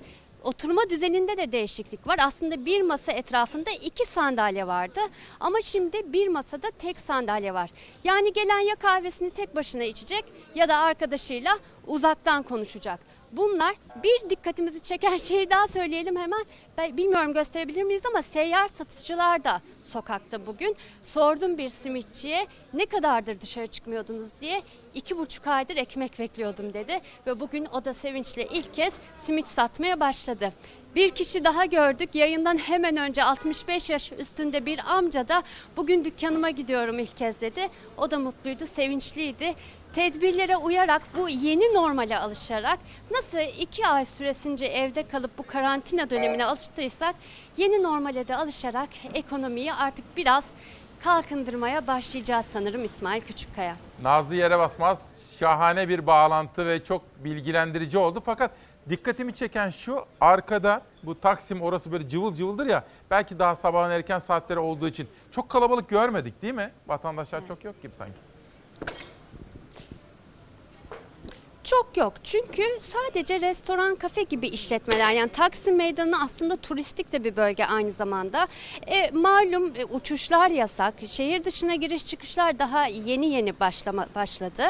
Oturma düzeninde de değişiklik var. Aslında bir masa etrafında iki sandalye vardı ama şimdi bir masada tek sandalye var. Yani gelen ya kahvesini tek başına içecek ya da arkadaşıyla uzaktan konuşacak. Bunlar bir dikkatimizi çeken şeyi daha söyleyelim hemen. Ben bilmiyorum gösterebilir miyiz ama seyyar satıcılar da sokakta bugün. Sordum bir simitçiye ne kadardır dışarı çıkmıyordunuz diye. iki buçuk aydır ekmek bekliyordum dedi. Ve bugün o da sevinçle ilk kez simit satmaya başladı. Bir kişi daha gördük. Yayından hemen önce 65 yaş üstünde bir amca da bugün dükkanıma gidiyorum ilk kez dedi. O da mutluydu, sevinçliydi tedbirlere uyarak bu yeni normale alışarak nasıl iki ay süresince evde kalıp bu karantina dönemine alıştıysak yeni normale de alışarak ekonomiyi artık biraz kalkındırmaya başlayacağız sanırım İsmail Küçükkaya. Nazlı yere basmaz. Şahane bir bağlantı ve çok bilgilendirici oldu. Fakat dikkatimi çeken şu arkada bu Taksim orası böyle cıvıl cıvıldır ya. Belki daha sabahın erken saatleri olduğu için çok kalabalık görmedik değil mi? Vatandaşlar evet. çok yok gibi sanki. Çok yok çünkü sadece restoran, kafe gibi işletmeler yani Taksim Meydanı aslında turistik de bir bölge aynı zamanda. E, malum e, uçuşlar yasak, şehir dışına giriş çıkışlar daha yeni yeni başlama, başladı.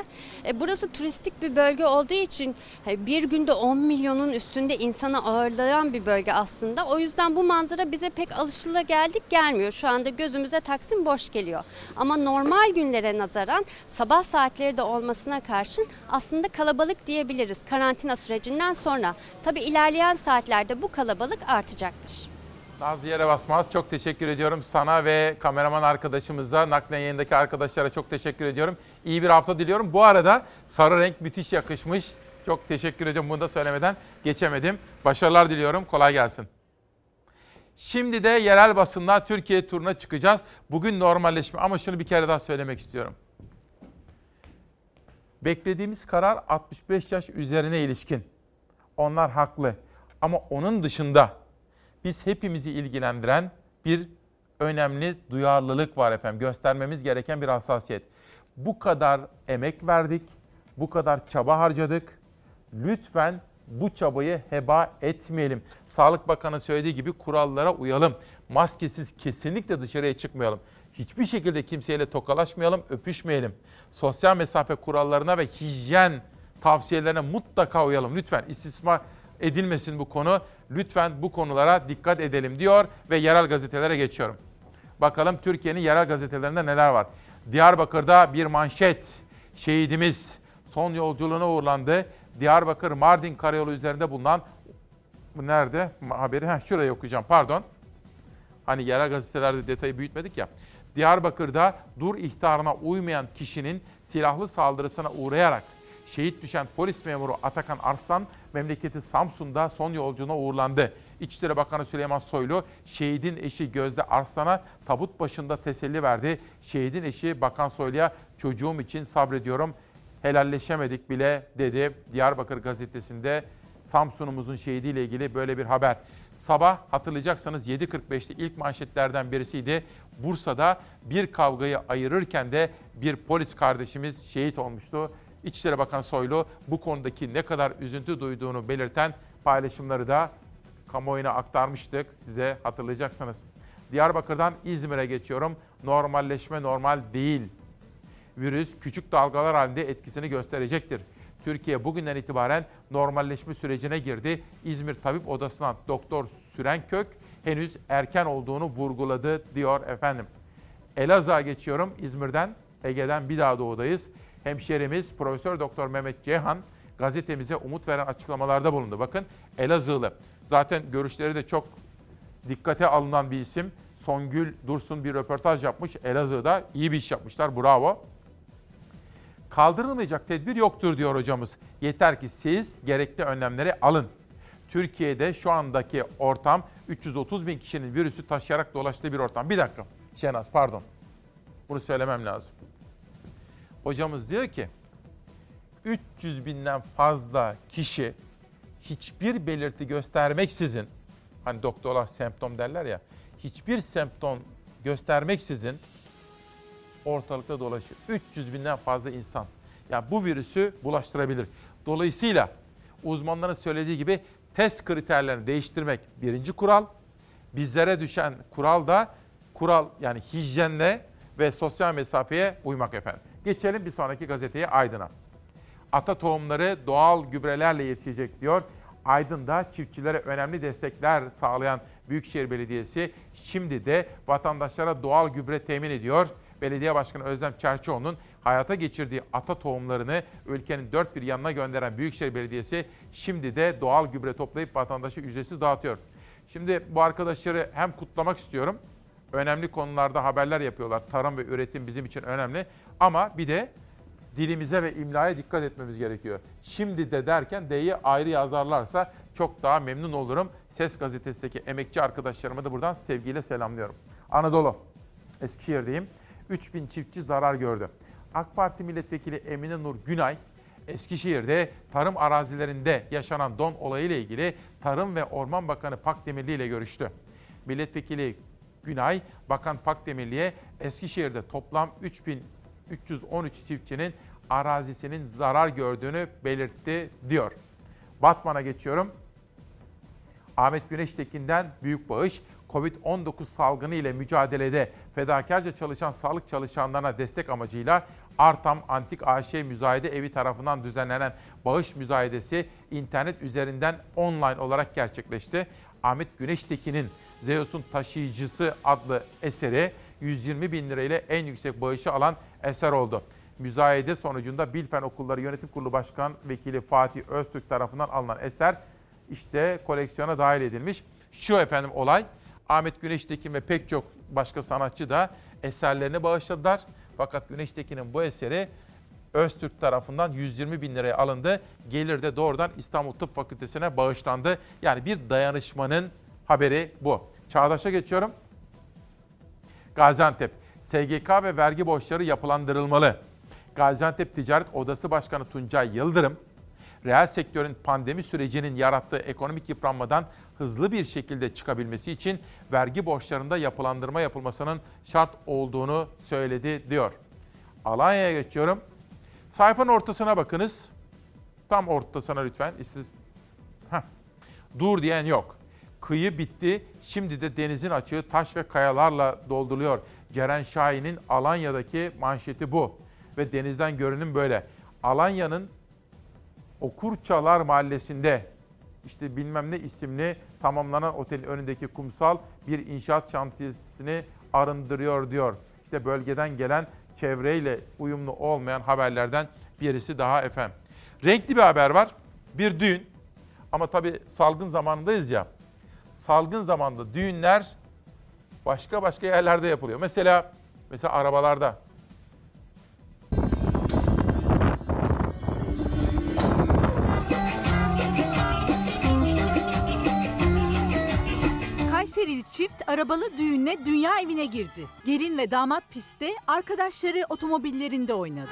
E, burası turistik bir bölge olduğu için e, bir günde 10 milyonun üstünde insana ağırlayan bir bölge aslında. O yüzden bu manzara bize pek alışıla geldik gelmiyor. Şu anda gözümüze Taksim boş geliyor. Ama normal günlere nazaran sabah saatleri de olmasına karşın aslında kalabalık kalabalık diyebiliriz karantina sürecinden sonra. Tabi ilerleyen saatlerde bu kalabalık artacaktır. Nazlı Yere Basmaz çok teşekkür ediyorum sana ve kameraman arkadaşımıza, naklen yayındaki arkadaşlara çok teşekkür ediyorum. İyi bir hafta diliyorum. Bu arada sarı renk müthiş yakışmış. Çok teşekkür ediyorum bunu da söylemeden geçemedim. Başarılar diliyorum. Kolay gelsin. Şimdi de yerel basınla Türkiye turuna çıkacağız. Bugün normalleşme ama şunu bir kere daha söylemek istiyorum. Beklediğimiz karar 65 yaş üzerine ilişkin. Onlar haklı. Ama onun dışında biz hepimizi ilgilendiren bir önemli duyarlılık var efendim. Göstermemiz gereken bir hassasiyet. Bu kadar emek verdik, bu kadar çaba harcadık. Lütfen bu çabayı heba etmeyelim. Sağlık Bakanı söylediği gibi kurallara uyalım. Maskesiz kesinlikle dışarıya çıkmayalım. Hiçbir şekilde kimseyle tokalaşmayalım, öpüşmeyelim. Sosyal mesafe kurallarına ve hijyen tavsiyelerine mutlaka uyalım. Lütfen istismar edilmesin bu konu. Lütfen bu konulara dikkat edelim diyor ve yerel gazetelere geçiyorum. Bakalım Türkiye'nin yerel gazetelerinde neler var. Diyarbakır'da bir manşet. Şehidimiz son yolculuğuna uğurlandı. Diyarbakır Mardin Karayolu üzerinde bulunan bu nerede? Haberi ha şurayı okuyacağım. Pardon. Hani yerel gazetelerde detayı büyütmedik ya. Diyarbakır'da dur ihtarına uymayan kişinin silahlı saldırısına uğrayarak şehit düşen polis memuru Atakan Arslan memleketi Samsun'da son yolculuğuna uğurlandı. İçişleri Bakanı Süleyman Soylu şehidin eşi Gözde Arslan'a tabut başında teselli verdi. Şehidin eşi Bakan Soylu'ya çocuğum için sabrediyorum helalleşemedik bile dedi. Diyarbakır gazetesinde Samsun'umuzun şehidiyle ilgili böyle bir haber. Sabah hatırlayacaksanız 7.45'te ilk manşetlerden birisiydi. Bursa'da bir kavgayı ayırırken de bir polis kardeşimiz şehit olmuştu. İçişleri Bakan Soylu bu konudaki ne kadar üzüntü duyduğunu belirten paylaşımları da kamuoyuna aktarmıştık. Size hatırlayacaksınız. Diyarbakır'dan İzmir'e geçiyorum. Normalleşme normal değil. Virüs küçük dalgalar halinde etkisini gösterecektir. Türkiye bugünden itibaren normalleşme sürecine girdi. İzmir Tabip Odası'ndan Doktor Sürenkök henüz erken olduğunu vurguladı diyor efendim. Elazığ'a geçiyorum İzmir'den. Ege'den bir daha doğudayız. Hemşerimiz Profesör Doktor Mehmet Ceyhan gazetemize umut veren açıklamalarda bulundu. Bakın Elazığlı. Zaten görüşleri de çok dikkate alınan bir isim. Songül Dursun bir röportaj yapmış. Elazığ'da iyi bir iş yapmışlar. Bravo. Kaldırılmayacak tedbir yoktur diyor hocamız. Yeter ki siz gerekli önlemleri alın. Türkiye'de şu andaki ortam 330 bin kişinin virüsü taşıyarak dolaştığı bir ortam. Bir dakika Şenaz pardon. Bunu söylemem lazım. Hocamız diyor ki 300 binden fazla kişi hiçbir belirti göstermeksizin hani doktorlar semptom derler ya hiçbir semptom göstermeksizin ortalıkta dolaşıyor. 300 binden fazla insan. Yani bu virüsü bulaştırabilir. Dolayısıyla uzmanların söylediği gibi test kriterlerini değiştirmek birinci kural. Bizlere düşen kural da kural yani hijyenle ve sosyal mesafeye uymak efendim. Geçelim bir sonraki gazeteye Aydın'a. Ata tohumları doğal gübrelerle yetişecek diyor. Aydın'da çiftçilere önemli destekler sağlayan Büyükşehir Belediyesi şimdi de vatandaşlara doğal gübre temin ediyor. Belediye Başkanı Özlem Çerçioğlu'nun hayata geçirdiği ata tohumlarını ülkenin dört bir yanına gönderen Büyükşehir Belediyesi şimdi de doğal gübre toplayıp vatandaşa ücretsiz dağıtıyor. Şimdi bu arkadaşları hem kutlamak istiyorum. Önemli konularda haberler yapıyorlar. Tarım ve üretim bizim için önemli. Ama bir de dilimize ve imlaya dikkat etmemiz gerekiyor. Şimdi de derken D'yi ayrı yazarlarsa çok daha memnun olurum. Ses gazetesindeki emekçi arkadaşlarıma da buradan sevgiyle selamlıyorum. Anadolu, Eskişehir'deyim. 3000 çiftçi zarar gördü. AK Parti milletvekili Emine Nur Günay, Eskişehir'de tarım arazilerinde yaşanan don olayı ile ilgili Tarım ve Orman Bakanı Pakdemirli ile görüştü. Milletvekili Günay, Bakan Pakdemirli'ye Eskişehir'de toplam 3313 çiftçinin arazisinin zarar gördüğünü belirtti diyor. Batman'a geçiyorum. Ahmet Güneştekin'den büyük bağış, Covid-19 salgını ile mücadelede fedakarca çalışan sağlık çalışanlarına destek amacıyla Artam Antik AŞ Müzayede Evi tarafından düzenlenen bağış müzayedesi internet üzerinden online olarak gerçekleşti. Ahmet Güneştekin'in Zeus'un Taşıyıcısı adlı eseri 120 bin lirayla en yüksek bağışı alan eser oldu. Müzayede sonucunda Bilfen Okulları Yönetim Kurulu Başkan Vekili Fatih Öztürk tarafından alınan eser işte koleksiyona dahil edilmiş. Şu efendim olay Ahmet Güneştekin ve pek çok başka sanatçı da eserlerini bağışladılar. Fakat Güneştekin'in bu eseri Öztürk tarafından 120 bin liraya alındı. Gelir de doğrudan İstanbul Tıp Fakültesi'ne bağışlandı. Yani bir dayanışmanın haberi bu. Çağdaş'a geçiyorum. Gaziantep. SGK ve vergi borçları yapılandırılmalı. Gaziantep Ticaret Odası Başkanı Tuncay Yıldırım, reel sektörün pandemi sürecinin yarattığı ekonomik yıpranmadan hızlı bir şekilde çıkabilmesi için vergi borçlarında yapılandırma yapılmasının şart olduğunu söyledi diyor. Alanya'ya geçiyorum. Sayfanın ortasına bakınız. Tam ortasına lütfen. İstiz... Heh. Dur diyen yok. Kıyı bitti. Şimdi de denizin açığı taş ve kayalarla dolduruluyor. Ceren Şahin'in Alanya'daki manşeti bu. Ve denizden görünüm böyle. Alanya'nın Okurçalar Mahallesi'nde işte bilmem ne isimli tamamlanan otelin önündeki kumsal bir inşaat şantiyesini arındırıyor diyor. İşte bölgeden gelen çevreyle uyumlu olmayan haberlerden birisi daha efendim. Renkli bir haber var. Bir düğün. Ama tabii salgın zamanındayız ya. Salgın zamanında düğünler başka başka yerlerde yapılıyor. Mesela mesela arabalarda. Kayserili çift arabalı düğünle dünya evine girdi. Gelin ve damat pistte, arkadaşları otomobillerinde oynadı.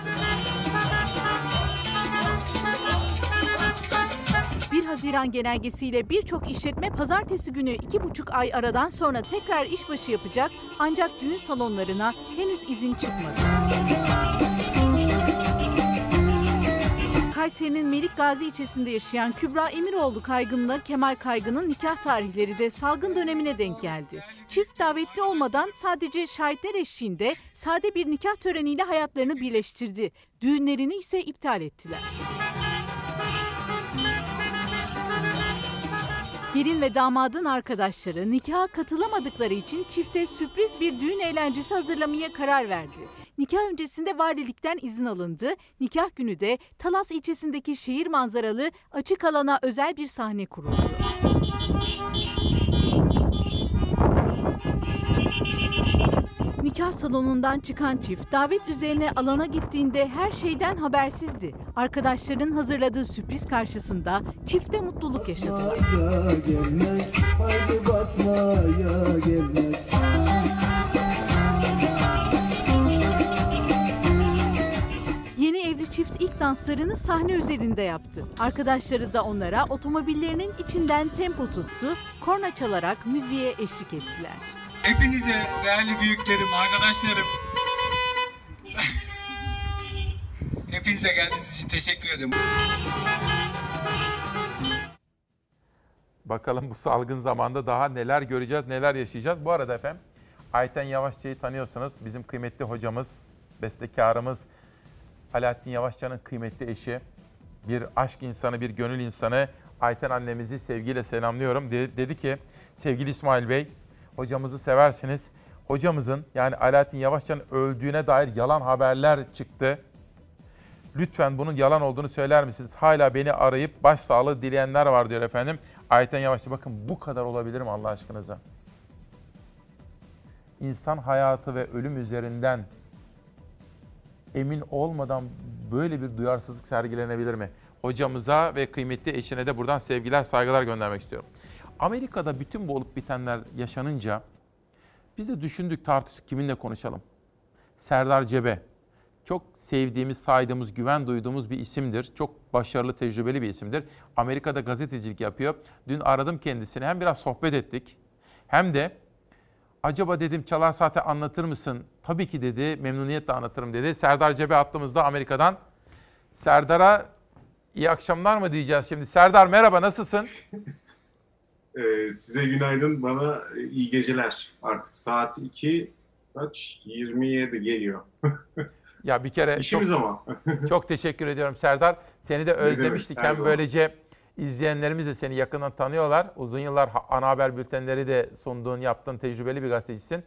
1 Haziran genelgesiyle birçok işletme pazartesi günü 2,5 ay aradan sonra tekrar işbaşı yapacak ancak düğün salonlarına henüz izin çıkmadı. Kayseri'nin Melik Gazi ilçesinde yaşayan Kübra Emiroğlu Kaygın'la Kemal Kaygın'ın nikah tarihleri de salgın dönemine denk geldi. Çift davetli olmadan sadece şahitler eşliğinde sade bir nikah töreniyle hayatlarını birleştirdi. Düğünlerini ise iptal ettiler. Gelin ve damadın arkadaşları nikaha katılamadıkları için çifte sürpriz bir düğün eğlencesi hazırlamaya karar verdi. Nikah öncesinde valilikten izin alındı. Nikah günü de Talas ilçesindeki şehir manzaralı açık alana özel bir sahne kuruldu. Nikah salonundan çıkan çift davet üzerine alana gittiğinde her şeyden habersizdi. Arkadaşların hazırladığı sürpriz karşısında çifte mutluluk yaşadılar. gelmez, haydi basmaya gelmez. Çift ilk danslarını sahne üzerinde yaptı. Arkadaşları da onlara otomobillerinin içinden tempo tuttu, korna çalarak müziğe eşlik ettiler. Hepinize değerli büyüklerim, arkadaşlarım. Hepinize geldiğiniz için teşekkür ederim. Bakalım bu salgın zamanda daha neler göreceğiz, neler yaşayacağız. Bu arada efendim Ayten Yavaşçı'yı tanıyorsunuz. Bizim kıymetli hocamız, bestekarımız Alaaddin Yavaşçı'nın kıymetli eşi. Bir aşk insanı, bir gönül insanı. Ayten annemizi sevgiyle selamlıyorum. De- dedi ki sevgili İsmail Bey hocamızı seversiniz. Hocamızın yani Alaaddin Yavaşçı'nın öldüğüne dair yalan haberler çıktı. Lütfen bunun yalan olduğunu söyler misiniz? Hala beni arayıp başsağlığı dileyenler var diyor efendim. Ayten Yavaşçı bakın bu kadar olabilir mi Allah aşkınıza? İnsan hayatı ve ölüm üzerinden emin olmadan böyle bir duyarsızlık sergilenebilir mi? Hocamıza ve kıymetli eşine de buradan sevgiler, saygılar göndermek istiyorum. Amerika'da bütün bu olup bitenler yaşanınca biz de düşündük, tartıştık kiminle konuşalım. Serdar Cebe. Çok sevdiğimiz, saydığımız, güven duyduğumuz bir isimdir. Çok başarılı, tecrübeli bir isimdir. Amerika'da gazetecilik yapıyor. Dün aradım kendisini. Hem biraz sohbet ettik. Hem de acaba dedim çalar saate anlatır mısın? Tabii ki dedi, memnuniyetle anlatırım dedi. Serdar Cebe attığımızda Amerika'dan. Serdar'a iyi akşamlar mı diyeceğiz şimdi? Serdar merhaba, nasılsın? Ee, size günaydın, bana iyi geceler. Artık saat 2, kaç? 27 geliyor. Ya bir kere İşimiz çok, ama. çok teşekkür ediyorum Serdar. Seni de özlemiştik. Hem böylece izleyenlerimiz de seni yakından tanıyorlar. Uzun yıllar ana haber bültenleri de sunduğun, yaptığın tecrübeli bir gazetecisin.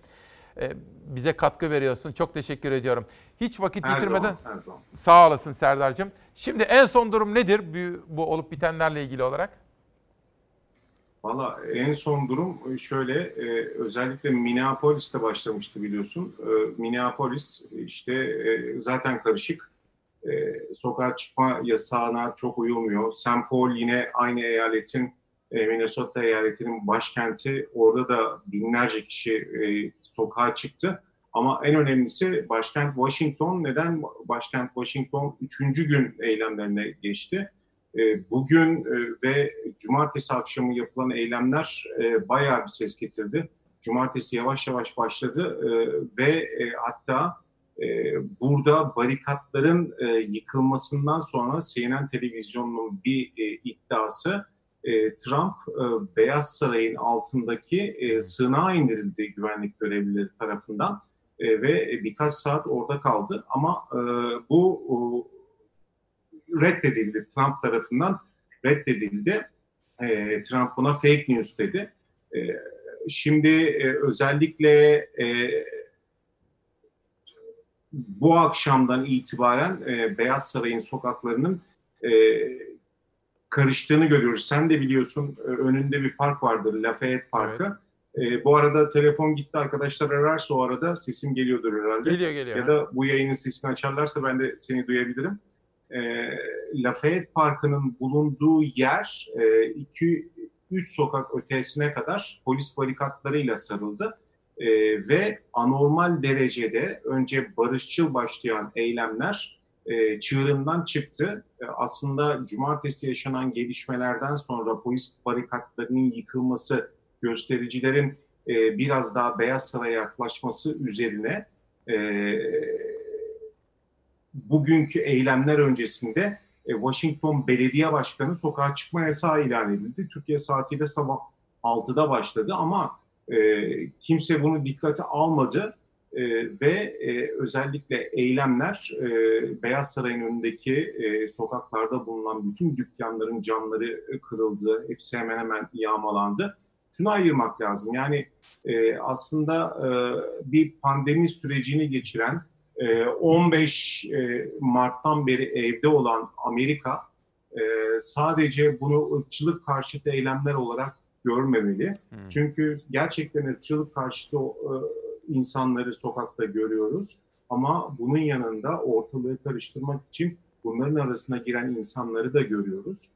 Ee, bize katkı veriyorsun. Çok teşekkür ediyorum. Hiç vakit Her yitirmeden zaman, her zaman. sağ olasın Serdar'cığım. Şimdi en son durum nedir bu, bu olup bitenlerle ilgili olarak? Valla en son durum şöyle, e, özellikle Minneapolis'te başlamıştı biliyorsun. E, Minneapolis işte e, zaten karışık. E, sokağa çıkma yasağına çok uyulmuyor. St. Paul yine aynı eyaletin, e, Minnesota eyaletinin başkenti. Orada da binlerce kişi e, sokağa çıktı. Ama en önemlisi başkent Washington. Neden başkent Washington üçüncü gün eylemlerine geçti? E, Bugün e, ve cumartesi akşamı yapılan eylemler e, bayağı bir ses getirdi. Cumartesi yavaş yavaş başladı ve hatta burada barikatların e, yıkılmasından sonra CNN televizyonunun bir e, iddiası e, Trump Beyaz Saray'ın altındaki sığınağa indirildi güvenlik görevlileri tarafından ve birkaç saat orada kaldı. Ama bu reddedildi Trump tarafından reddedildi. Trump buna fake news dedi. Şimdi özellikle bu akşamdan itibaren e, Beyaz Saray'ın sokaklarının e, karıştığını görüyoruz. Sen de biliyorsun e, önünde bir park vardır, Lafayette Parkı. E, bu arada telefon gitti arkadaşlar ararsa o arada sesim geliyordur herhalde. Geliyor, geliyor. Ya da bu yayının sesini açarlarsa ben de seni duyabilirim. E, Lafayette Parkı'nın bulunduğu yer 2 3 sokak ötesine kadar polis barikatlarıyla sarıldı. E, ve anormal derecede önce barışçıl başlayan eylemler e, çığırından çıktı. E, aslında cumartesi yaşanan gelişmelerden sonra polis barikatlarının yıkılması, göstericilerin e, biraz daha Beyaz Saray'a yaklaşması üzerine e, bugünkü eylemler öncesinde e, Washington Belediye Başkanı sokağa çıkma yasağı ilan edildi. Türkiye saatiyle sabah 6'da başladı ama e, kimse bunu dikkate almadı e, ve e, özellikle eylemler e, Beyaz Saray'ın önündeki e, sokaklarda bulunan bütün dükkanların camları kırıldı. Hepsi hemen hemen yağmalandı. Şunu ayırmak lazım yani e, aslında e, bir pandemi sürecini geçiren 15 e, Mart'tan beri evde olan Amerika e, sadece bunu ırkçılık karşıtı eylemler olarak görmemeli. Hmm. Çünkü gerçekten ırkçılık karşıtı e, insanları sokakta görüyoruz. Ama bunun yanında ortalığı karıştırmak için bunların arasına giren insanları da görüyoruz.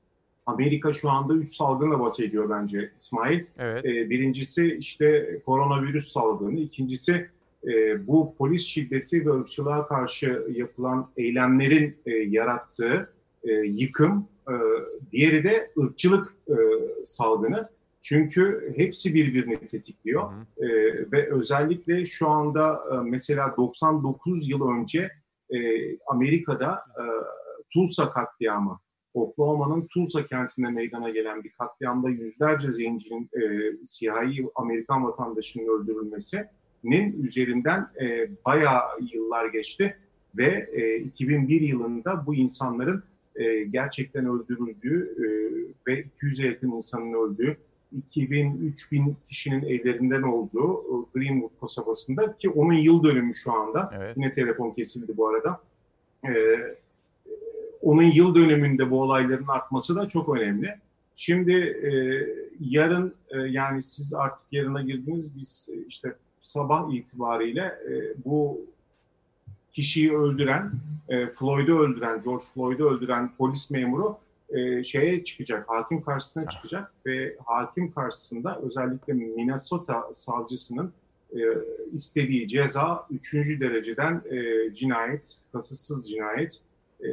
Amerika şu anda üç salgınla bahsediyor bence İsmail. Evet. birincisi işte koronavirüs salgını, ikincisi e, bu polis şiddeti ve ırkçılığa karşı yapılan eylemlerin e, yarattığı e, yıkım, e, diğeri de ırkçılık e, salgını. Çünkü hepsi birbirini tetikliyor. E, ve özellikle şu anda e, mesela 99 yıl önce e, Amerika'da e, Tulsa katliamı, Oklahoma'nın Tulsa kentinde meydana gelen bir katliamda yüzlerce zencinin e, siyahi Amerikan vatandaşının öldürülmesi nin üzerinden e, bayağı yıllar geçti. Ve e, 2001 yılında bu insanların e, gerçekten öldürüldüğü e, ve 200'e yakın insanın öldüğü 2000-3000 kişinin evlerinden olduğu e, Greenwood kasabasında ki onun yıl dönümü şu anda. Evet. Yine telefon kesildi bu arada. E, onun yıl dönümünde bu olayların artması da çok önemli. Şimdi e, yarın e, yani siz artık yarına girdiniz biz e, işte sabah itibariyle e, bu kişiyi öldüren, e, Floyd'u öldüren, George Floyd'u öldüren polis memuru e, şeye çıkacak, hakim karşısına çıkacak ve hakim karşısında özellikle Minnesota savcısının e, istediği ceza üçüncü dereceden e, cinayet, kasıtsız cinayet. E,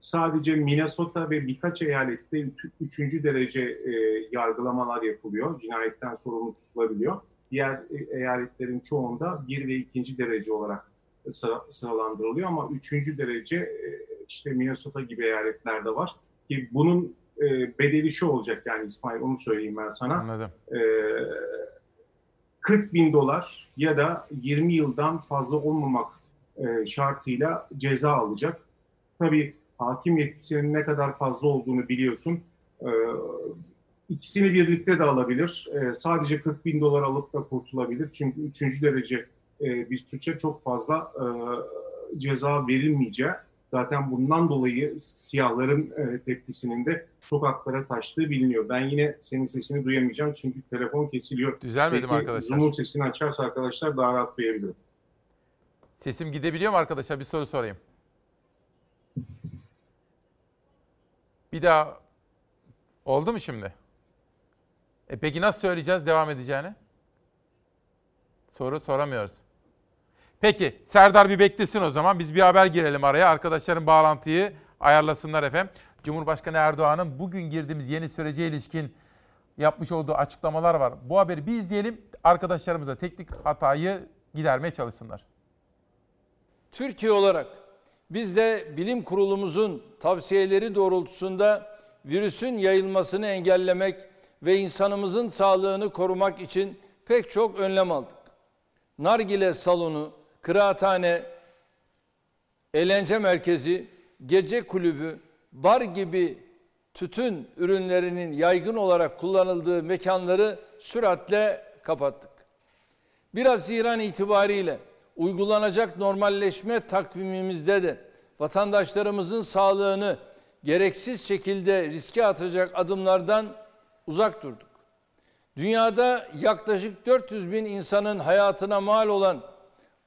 sadece Minnesota ve birkaç eyalette üçüncü derece e, yargılamalar yapılıyor. Cinayetten sorumlu tutulabiliyor diğer e, eyaletlerin çoğunda bir ve ikinci derece olarak sıralandırılıyor ama üçüncü derece e, işte Minnesota gibi eyaletlerde var. Ki bunun e, bedeli şu olacak yani İsmail onu söyleyeyim ben sana. Anladım. 40 bin dolar ya da 20 yıldan fazla olmamak şartıyla ceza alacak. Tabii hakim yetkisinin ne kadar fazla olduğunu biliyorsun. İkisini birlikte de alabilir. E, sadece 40 bin dolar alıp da kurtulabilir. Çünkü üçüncü derece e, bir suça çok fazla e, ceza verilmeyeceği. Zaten bundan dolayı siyahların e, tepkisinin de sokaklara taştığı biliniyor. Ben yine senin sesini duyamayacağım çünkü telefon kesiliyor. Düzelmedim Belki arkadaşlar. Zoom'un sesini açarsa arkadaşlar daha rahat duyabilir. Sesim gidebiliyor mu arkadaşlar? Bir soru sorayım. Bir daha oldu mu şimdi? E peki nasıl söyleyeceğiz devam edeceğini? Soru soramıyoruz. Peki Serdar bir beklesin o zaman. Biz bir haber girelim araya. Arkadaşların bağlantıyı ayarlasınlar efendim. Cumhurbaşkanı Erdoğan'ın bugün girdiğimiz yeni sürece ilişkin yapmış olduğu açıklamalar var. Bu haberi bir izleyelim. Arkadaşlarımız da teknik hatayı gidermeye çalışsınlar. Türkiye olarak biz de bilim kurulumuzun tavsiyeleri doğrultusunda virüsün yayılmasını engellemek ve insanımızın sağlığını korumak için pek çok önlem aldık. Nargile salonu, kıraathane, eğlence merkezi, gece kulübü, bar gibi tütün ürünlerinin yaygın olarak kullanıldığı mekanları süratle kapattık. 1 Haziran itibariyle uygulanacak normalleşme takvimimizde de vatandaşlarımızın sağlığını gereksiz şekilde riske atacak adımlardan uzak durduk. Dünyada yaklaşık 400 bin insanın hayatına mal olan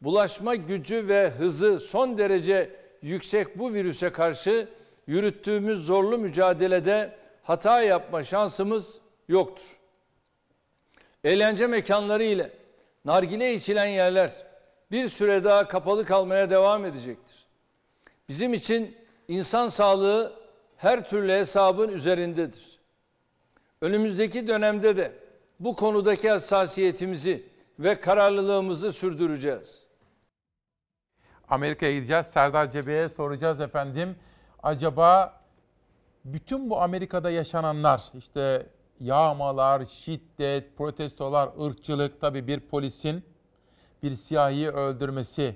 bulaşma gücü ve hızı son derece yüksek bu virüse karşı yürüttüğümüz zorlu mücadelede hata yapma şansımız yoktur. Eğlence mekanları ile nargile içilen yerler bir süre daha kapalı kalmaya devam edecektir. Bizim için insan sağlığı her türlü hesabın üzerindedir. Önümüzdeki dönemde de bu konudaki hassasiyetimizi ve kararlılığımızı sürdüreceğiz. Amerika'ya gideceğiz. Serdar Cebe'ye soracağız efendim. Acaba bütün bu Amerika'da yaşananlar işte yağmalar, şiddet, protestolar, ırkçılık tabii bir polisin bir siyahiyi öldürmesi.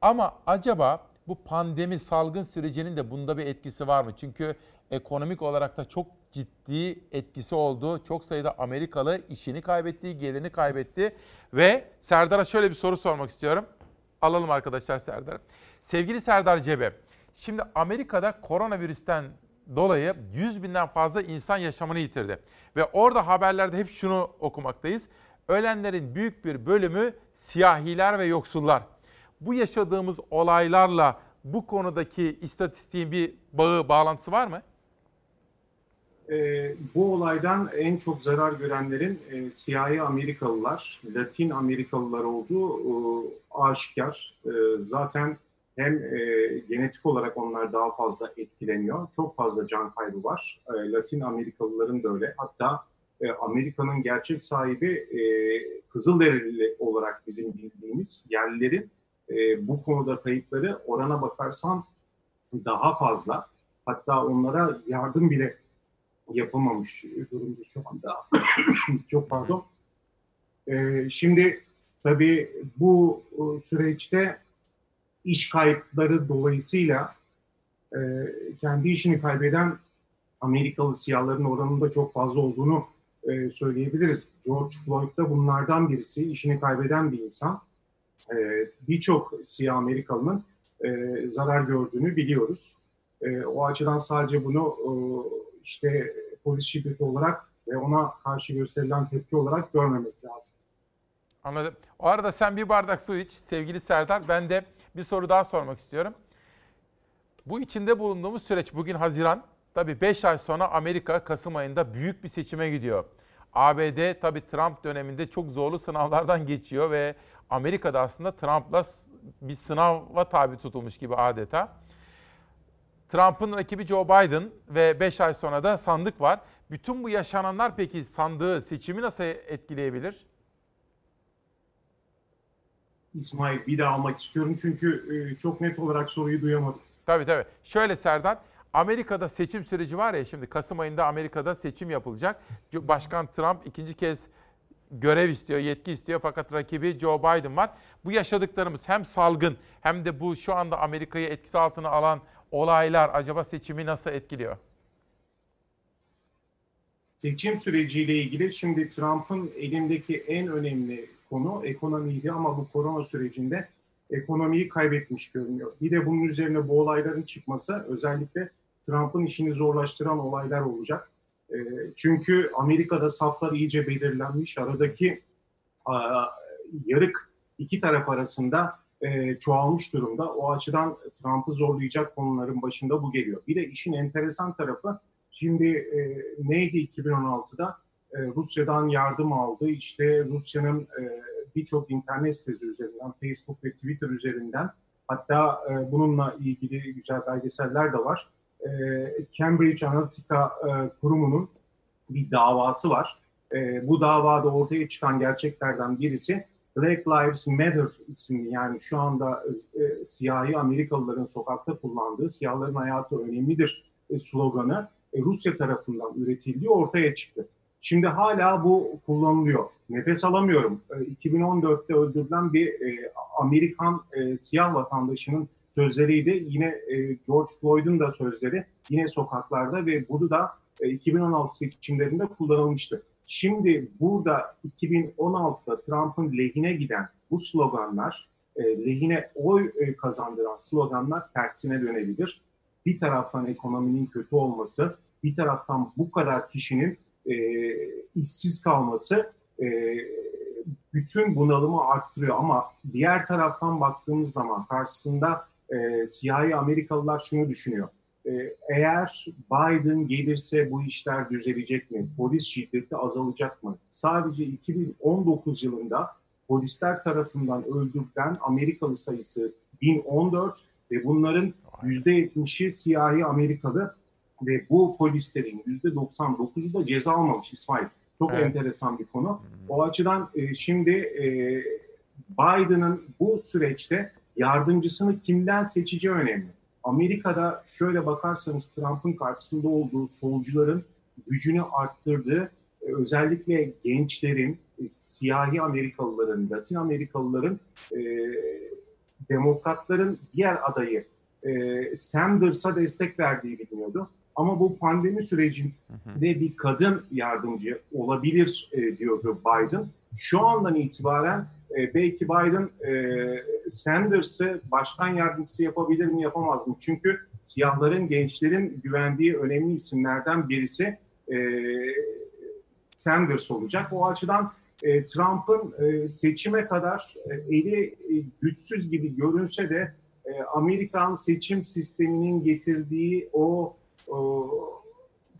Ama acaba bu pandemi salgın sürecinin de bunda bir etkisi var mı? Çünkü ekonomik olarak da çok ciddi etkisi oldu. Çok sayıda Amerikalı işini kaybetti, gelirini kaybetti. Ve Serdar'a şöyle bir soru sormak istiyorum. Alalım arkadaşlar Serdar'ı. Sevgili Serdar Cebe, şimdi Amerika'da koronavirüsten dolayı 100 binden fazla insan yaşamını yitirdi. Ve orada haberlerde hep şunu okumaktayız. Ölenlerin büyük bir bölümü siyahiler ve yoksullar. Bu yaşadığımız olaylarla bu konudaki istatistiğin bir bağı, bağlantısı var mı? E, bu olaydan en çok zarar görenlerin e, siyahi Amerikalılar, Latin Amerikalılar olduğu e, aşikar. E, zaten hem e, genetik olarak onlar daha fazla etkileniyor. Çok fazla can kaybı var. E, Latin Amerikalıların da öyle. Hatta e, Amerika'nın gerçek sahibi e, Kızılderili olarak bizim bildiğimiz yerlilerin e, bu konuda kayıpları orana bakarsan daha fazla. Hatta onlara yardım bile yapamamış durumda şu anda. Çok pardon. E, şimdi tabii bu e, süreçte iş kayıpları dolayısıyla e, kendi işini kaybeden Amerikalı siyahların oranında çok fazla olduğunu e, söyleyebiliriz. George Floyd da bunlardan birisi, işini kaybeden bir insan. E, Birçok siyah Amerikalının e, zarar gördüğünü biliyoruz. E, o açıdan sadece bunu e, işte polis şiddeti olarak ve ona karşı gösterilen tepki olarak görmemek lazım. Anladım. O arada sen bir bardak su iç sevgili Serdar. Ben de bir soru daha sormak istiyorum. Bu içinde bulunduğumuz süreç bugün Haziran. Tabii 5 ay sonra Amerika Kasım ayında büyük bir seçime gidiyor. ABD tabii Trump döneminde çok zorlu sınavlardan geçiyor ve Amerika'da aslında Trump'la bir sınava tabi tutulmuş gibi adeta. Trump'ın rakibi Joe Biden ve 5 ay sonra da sandık var. Bütün bu yaşananlar peki sandığı, seçimi nasıl etkileyebilir? İsmail bir daha almak istiyorum çünkü e, çok net olarak soruyu duyamadım. Tabii tabii. Şöyle Serdar, Amerika'da seçim süreci var ya şimdi Kasım ayında Amerika'da seçim yapılacak. Başkan Trump ikinci kez görev istiyor, yetki istiyor fakat rakibi Joe Biden var. Bu yaşadıklarımız hem salgın hem de bu şu anda Amerika'yı etkisi altına alan olaylar acaba seçimi nasıl etkiliyor? Seçim süreciyle ilgili şimdi Trump'ın elindeki en önemli konu ekonomiydi ama bu korona sürecinde ekonomiyi kaybetmiş görünüyor. Bir de bunun üzerine bu olayların çıkması özellikle Trump'ın işini zorlaştıran olaylar olacak. E, çünkü Amerika'da saflar iyice belirlenmiş. Aradaki yarık iki taraf arasında e, çoğalmış durumda. O açıdan Trump'ı zorlayacak konuların başında bu geliyor. Bir de işin enteresan tarafı şimdi e, neydi 2016'da? E, Rusya'dan yardım aldı. İşte Rusya'nın e, birçok internet sitesi üzerinden, Facebook ve Twitter üzerinden hatta e, bununla ilgili güzel belgeseller de var. E, Cambridge Analytica e, kurumunun bir davası var. E, bu davada ortaya çıkan gerçeklerden birisi Black Lives Matter isimli yani şu anda e, siyahi Amerikalıların sokakta kullandığı siyahların hayatı önemlidir e, sloganı e, Rusya tarafından üretildiği ortaya çıktı. Şimdi hala bu kullanılıyor. Nefes alamıyorum. 2014'te öldürülen bir Amerikan siyah vatandaşının sözleriydi. Yine George Floyd'un da sözleri yine sokaklarda ve bunu da 2016 seçimlerinde kullanılmıştı. Şimdi burada 2016'da Trump'ın lehine giden bu sloganlar, e, lehine oy e, kazandıran sloganlar tersine dönebilir. Bir taraftan ekonominin kötü olması, bir taraftan bu kadar kişinin e, işsiz kalması e, bütün bunalımı arttırıyor. Ama diğer taraftan baktığımız zaman karşısında e, siyahi Amerikalılar şunu düşünüyor. E, eğer Biden gelirse bu işler düzelecek mi? Polis şiddeti azalacak mı? Sadece 2019 yılında polisler tarafından öldürülen Amerikalı sayısı 1014 ve bunların %70'i siyahi Amerikalı ve bu polislerin %99'u da ceza almamış İsmail. Çok Evet. enteresan bir konu. O açıdan e, şimdi e, Biden'ın bu süreçte yardımcısını kimden seçeceği önemli. Amerika'da şöyle bakarsanız Trump'ın karşısında olduğu solcuların gücünü arttırdığı e, özellikle gençlerin, e, siyahi Amerikalıların, Latin Amerikalıların, e, demokratların diğer adayı e, Sanders'a destek verdiği biliniyordu. Ama bu pandemi sürecinde bir kadın yardımcı olabilir e, diyordu Biden. Şu andan itibaren e, belki Biden e, Sanders'ı başkan yardımcısı yapabilir mi yapamaz mı? Çünkü siyahların, gençlerin güvendiği önemli isimlerden birisi e, Sanders olacak. O açıdan e, Trump'ın e, seçime kadar e, eli e, güçsüz gibi görünse de e, Amerikan seçim sisteminin getirdiği o, o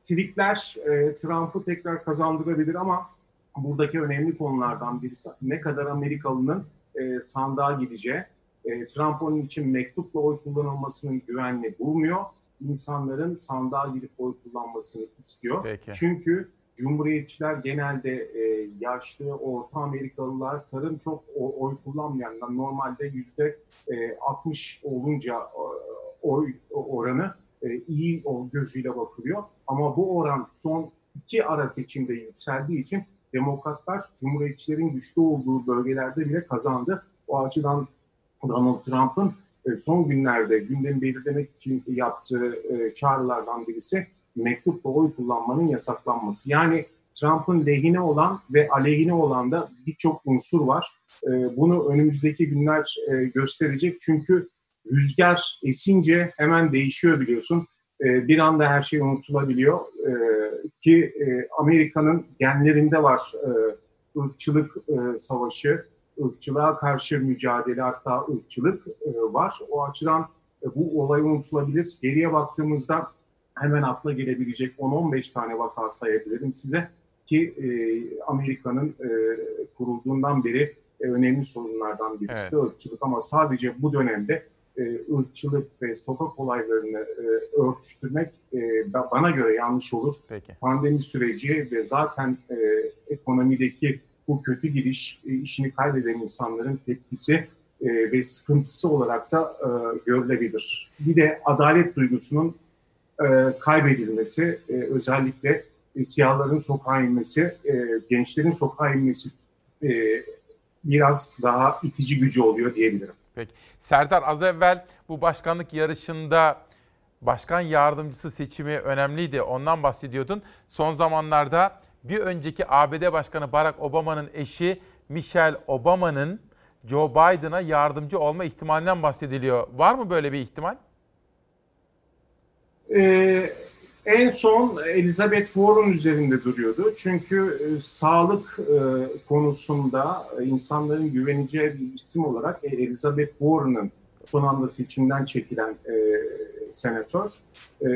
trikler e, Trump'ı tekrar kazandırabilir ama buradaki önemli konulardan birisi ne kadar Amerikalının e, sandığa gideceği. E, Trump onun için mektupla oy kullanılmasının güvenli bulmuyor. İnsanların sandığa gidip oy kullanmasını istiyor. Peki. Çünkü Cumhuriyetçiler genelde e, yaşlı, orta Amerikalılar, tarım çok o- oy kullanmayanlar normalde yüzde e, 60 olunca e, oy oranı e, iyi o gözüyle bakılıyor. Ama bu oran son iki ara seçimde yükseldiği için demokratlar Cumhuriyetçilerin güçlü olduğu bölgelerde bile kazandı. O açıdan Donald Trump'ın e, son günlerde gündemi belirlemek için yaptığı e, çağrılardan birisi mektupla oy kullanmanın yasaklanması. Yani Trump'ın lehine olan ve aleyhine olan da birçok unsur var. E, Bunu önümüzdeki günler gösterecek. Çünkü rüzgar esince hemen değişiyor biliyorsun. E, Bir anda her şey unutulabiliyor. E, Ki e, Amerika'nın genlerinde var e, ırkçılık e, savaşı, ırkçılığa karşı mücadele hatta ırkçılık e, var. O açıdan e, bu olay unutulabilir. Geriye baktığımızda hemen akla gelebilecek 10-15 tane vaka sayabilirim size ki e, Amerika'nın e, kurulduğundan beri e, önemli sorunlardan birisi de ırkçılık ama sadece bu dönemde e, ırkçılık ve sokak olaylarını e, örtüştürmek e, ba- bana göre yanlış olur. Peki. Pandemi süreci ve zaten e, ekonomideki bu kötü gidiş e, işini kaybeden insanların tepkisi e, ve sıkıntısı olarak da e, görülebilir. Bir de adalet duygusunun e, kaybedilmesi, e, özellikle e, siyahların sokağa inmesi, e, gençlerin sokağa inmesi e, biraz daha itici gücü oluyor diyebilirim. Peki. Serdar az evvel bu başkanlık yarışında başkan yardımcısı seçimi önemliydi. Ondan bahsediyordun. Son zamanlarda bir önceki ABD Başkanı Barack Obama'nın eşi Michelle Obama'nın Joe Biden'a yardımcı olma ihtimalinden bahsediliyor. Var mı böyle bir ihtimal? Ee, en son Elizabeth Warren üzerinde duruyordu. Çünkü e, sağlık e, konusunda e, insanların güveneceği bir isim olarak e, Elizabeth Warren'ın son anda seçimden çekilen e, senatör e,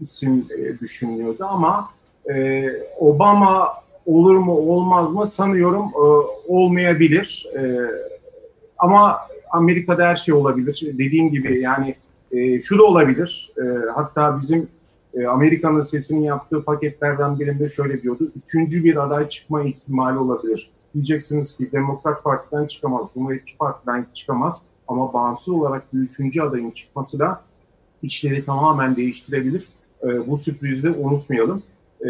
isim e, düşünülüyordu. Ama e, Obama olur mu olmaz mı sanıyorum e, olmayabilir. E, ama Amerika'da her şey olabilir. Dediğim gibi yani e, şu da olabilir. E, hatta bizim e, Amerika'nın sesinin yaptığı paketlerden birinde şöyle diyordu. Üçüncü bir aday çıkma ihtimali olabilir. Diyeceksiniz ki Demokrat Parti'den çıkamaz, Cumhuriyetçi Parti'den çıkamaz. Ama bağımsız olarak bir üçüncü adayın çıkması da işleri tamamen değiştirebilir. E, bu sürprizi de unutmayalım. E,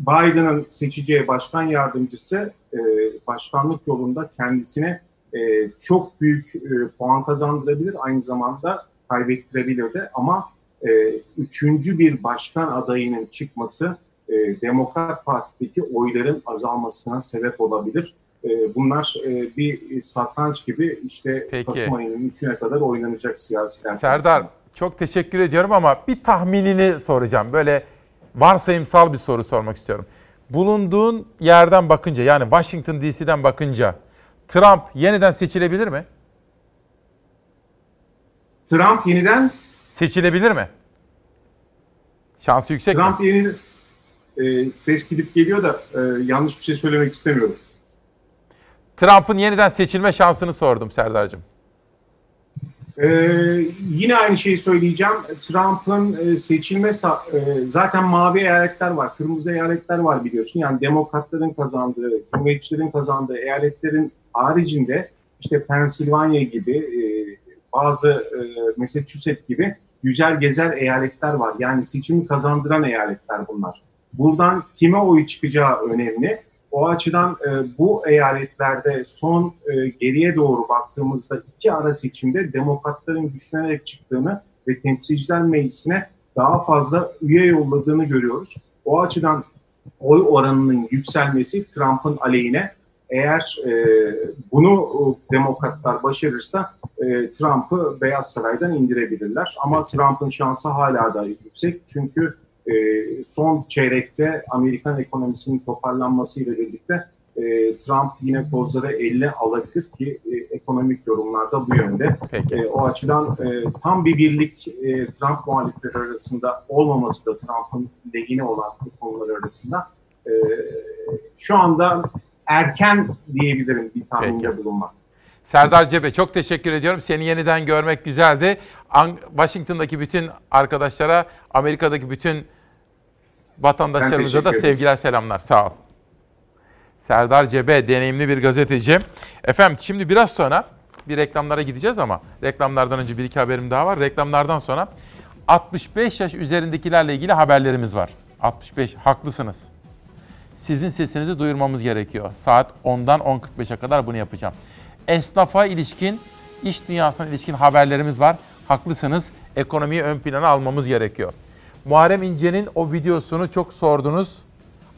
Biden'ın seçeceği başkan yardımcısı e, başkanlık yolunda kendisine e, çok büyük e, puan kazandırabilir. Aynı zamanda kaybettirebilir de ama e, üçüncü bir başkan adayının çıkması e, Demokrat Parti'deki oyların azalmasına sebep olabilir. E, bunlar e, bir satranç gibi işte Peki. Kasım ayının 3'üne kadar oynanacak siyasiler. Serdar çok teşekkür ediyorum ama bir tahminini soracağım. Böyle varsayımsal bir soru sormak istiyorum. Bulunduğun yerden bakınca yani Washington DC'den bakınca Trump yeniden seçilebilir mi? Trump yeniden seçilebilir mi? Şansı yüksek Trump mi? yeni e, ses gidip geliyor da e, yanlış bir şey söylemek istemiyorum. Trump'ın yeniden seçilme şansını sordum Serdar'cığım. Ee, yine aynı şeyi söyleyeceğim. Trump'ın e, seçilme e, zaten mavi eyaletler var, kırmızı eyaletler var biliyorsun. Yani demokratların kazandığı, cumhuriyetçilerin kazandığı eyaletlerin haricinde işte Pensilvanya gibi, e, bazı e, Massachusetts gibi güzel gezer eyaletler var. Yani seçimi kazandıran eyaletler bunlar. Buradan kime oy çıkacağı önemli. O açıdan e, bu eyaletlerde son e, geriye doğru baktığımızda iki ara seçimde demokratların güçlenerek çıktığını ve temsilciler meclisine daha fazla üye yolladığını görüyoruz. O açıdan oy oranının yükselmesi Trump'ın aleyhine eğer e, bunu e, demokratlar başarırsa e, Trump'ı Beyaz Saray'dan indirebilirler. Ama Trump'ın şansı hala da yüksek çünkü e, son çeyrekte Amerikan ekonomisinin toparlanmasıyla birlikte e, Trump yine kozları eline alabilir ki e, ekonomik yorumlarda bu yönde. E, o açıdan e, tam bir birlik e, Trump muhalifleri arasında olmaması da Trump'ın lehine olan konular arasında e, şu anda erken diyebilirim bir tahminde bulunmak. Serdar Cebe çok teşekkür ediyorum. Seni yeniden görmek güzeldi. Washington'daki bütün arkadaşlara, Amerika'daki bütün vatandaşlarımıza da sevgiler, selamlar. Sağ ol. Serdar Cebe, deneyimli bir gazeteci. Efendim şimdi biraz sonra bir reklamlara gideceğiz ama reklamlardan önce bir iki haberim daha var. Reklamlardan sonra 65 yaş üzerindekilerle ilgili haberlerimiz var. 65, haklısınız. Sizin sesinizi duyurmamız gerekiyor. Saat 10'dan 10.45'e kadar bunu yapacağım. Esnafa ilişkin, iş dünyasına ilişkin haberlerimiz var. Haklısınız. Ekonomiyi ön plana almamız gerekiyor. Muharrem İnce'nin o videosunu çok sordunuz.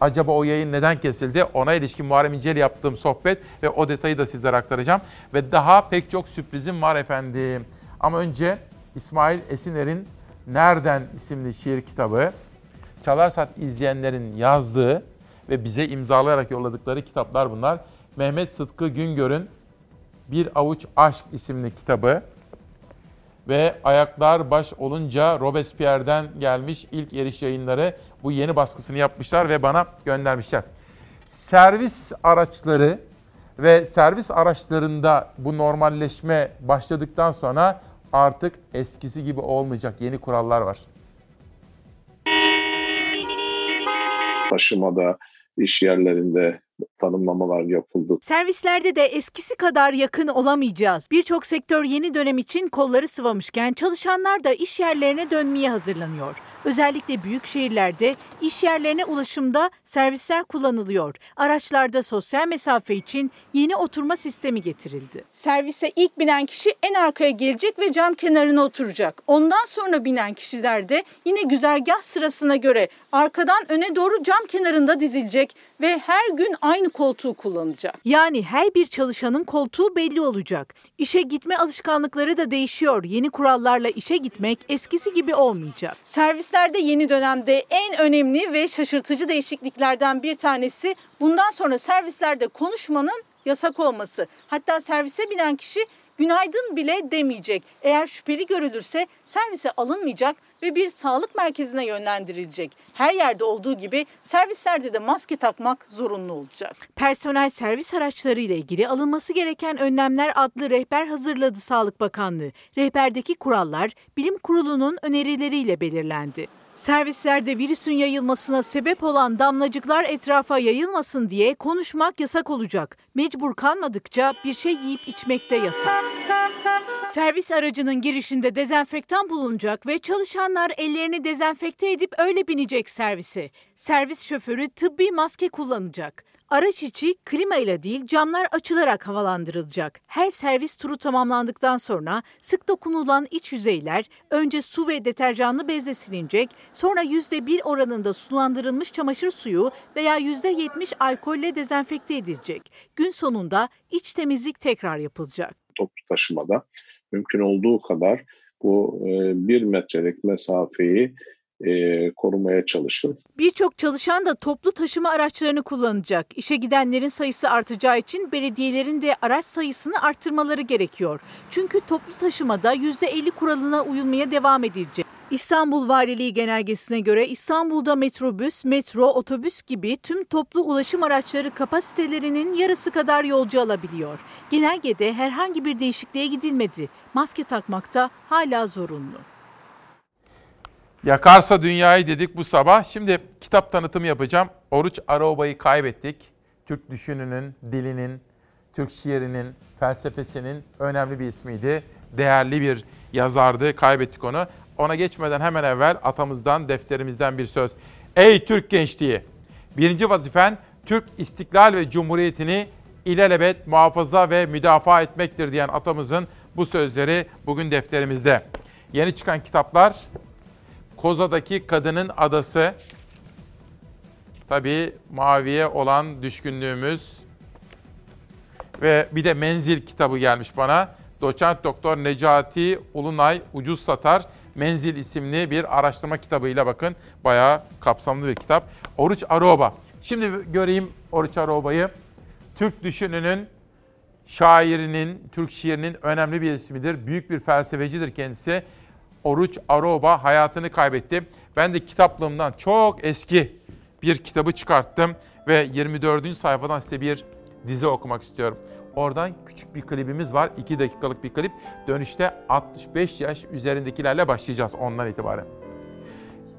Acaba o yayın neden kesildi? Ona ilişkin Muharrem İnce ile yaptığım sohbet ve o detayı da sizlere aktaracağım. Ve daha pek çok sürprizim var efendim. Ama önce İsmail Esiner'in Nereden isimli şiir kitabı. Çalarsat izleyenlerin yazdığı ve bize imzalayarak yolladıkları kitaplar bunlar. Mehmet Sıtkı Güngör'ün Bir Avuç Aşk isimli kitabı ve Ayaklar Baş Olunca Robespierre'den gelmiş ilk eriş yayınları bu yeni baskısını yapmışlar ve bana göndermişler. Servis araçları ve servis araçlarında bu normalleşme başladıktan sonra artık eskisi gibi olmayacak yeni kurallar var. Taşımada, iş yerlerinde tanımlamalar yapıldı. Servislerde de eskisi kadar yakın olamayacağız. Birçok sektör yeni dönem için kolları sıvamışken çalışanlar da iş yerlerine dönmeye hazırlanıyor. Özellikle büyük şehirlerde iş yerlerine ulaşımda servisler kullanılıyor. Araçlarda sosyal mesafe için yeni oturma sistemi getirildi. Servise ilk binen kişi en arkaya gelecek ve cam kenarına oturacak. Ondan sonra binen kişiler de yine güzergah sırasına göre arkadan öne doğru cam kenarında dizilecek ve her gün aynı koltuğu kullanacak. Yani her bir çalışanın koltuğu belli olacak. İşe gitme alışkanlıkları da değişiyor. Yeni kurallarla işe gitmek eskisi gibi olmayacak. Servislerde yeni dönemde en önemli ve şaşırtıcı değişikliklerden bir tanesi bundan sonra servislerde konuşmanın yasak olması. Hatta servise binen kişi günaydın bile demeyecek. Eğer şüpheli görülürse servise alınmayacak ve bir sağlık merkezine yönlendirilecek. Her yerde olduğu gibi servislerde de maske takmak zorunlu olacak. Personel servis araçları ile ilgili alınması gereken önlemler adlı rehber hazırladı Sağlık Bakanlığı. Rehberdeki kurallar bilim kurulunun önerileriyle belirlendi. Servislerde virüsün yayılmasına sebep olan damlacıklar etrafa yayılmasın diye konuşmak yasak olacak. Mecbur kalmadıkça bir şey yiyip içmek de yasak. Servis aracının girişinde dezenfektan bulunacak ve çalışanlar ellerini dezenfekte edip öyle binecek servise. Servis şoförü tıbbi maske kullanacak. Araç içi klima ile değil camlar açılarak havalandırılacak. Her servis turu tamamlandıktan sonra sık dokunulan iç yüzeyler önce su ve deterjanlı bezle silinecek, sonra %1 oranında sulandırılmış çamaşır suyu veya %70 alkolle dezenfekte edilecek. Gün sonunda iç temizlik tekrar yapılacak. Toplu taşımada mümkün olduğu kadar bu e, bir metrelik mesafeyi e, korumaya çalışın. Birçok çalışan da toplu taşıma araçlarını kullanacak. İşe gidenlerin sayısı artacağı için belediyelerin de araç sayısını arttırmaları gerekiyor. Çünkü toplu taşımada %50 kuralına uyulmaya devam edilecek. İstanbul Valiliği genelgesine göre İstanbul'da metrobüs, metro, otobüs gibi tüm toplu ulaşım araçları kapasitelerinin yarısı kadar yolcu alabiliyor. Genelgede herhangi bir değişikliğe gidilmedi. Maske takmakta hala zorunlu. Yakarsa dünyayı dedik bu sabah. Şimdi kitap tanıtımı yapacağım. Oruç Aroba'yı kaybettik. Türk düşününün, dilinin, Türk şiirinin, felsefesinin önemli bir ismiydi. Değerli bir yazardı. Kaybettik onu. Ona geçmeden hemen evvel atamızdan, defterimizden bir söz. Ey Türk gençliği! Birinci vazifen Türk istiklal ve cumhuriyetini ilelebet muhafaza ve müdafaa etmektir diyen atamızın bu sözleri bugün defterimizde. Yeni çıkan kitaplar Koza'daki Kadının Adası. Tabii maviye olan düşkünlüğümüz. Ve bir de Menzil kitabı gelmiş bana. Doçent Doktor Necati Ulunay Ucuz Satar Menzil isimli bir araştırma kitabıyla bakın. Bayağı kapsamlı bir kitap. Oruç Aroba. Şimdi göreyim Oruç Aroba'yı. Türk düşününün, şairinin, Türk şiirinin önemli bir ismidir. Büyük bir felsefecidir kendisi. Oruç Aroba hayatını kaybetti. Ben de kitaplığımdan çok eski bir kitabı çıkarttım ve 24. sayfadan size bir dizi okumak istiyorum. Oradan küçük bir klibimiz var. 2 dakikalık bir klip. Dönüşte 65 yaş üzerindekilerle başlayacağız ondan itibaren.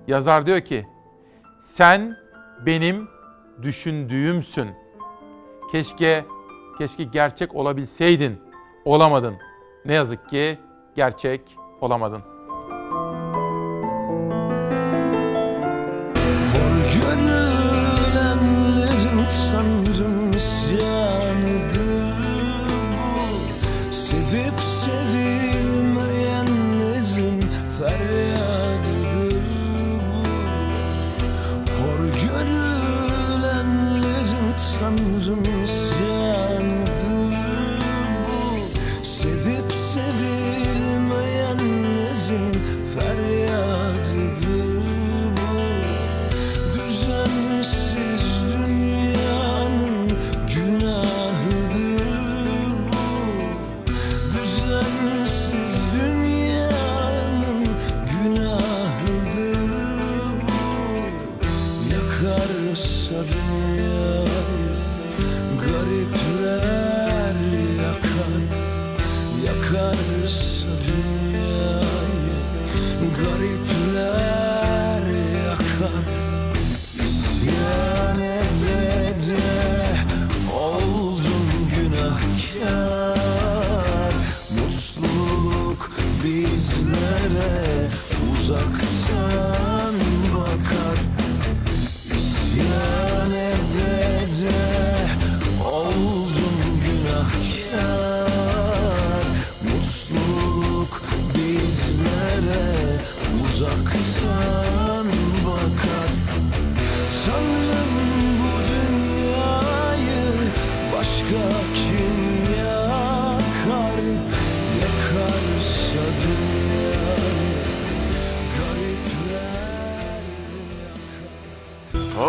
Yazar diyor ki, sen benim düşündüğümsün. Keşke, keşke gerçek olabilseydin. Olamadın. Ne yazık ki gerçek olamadın.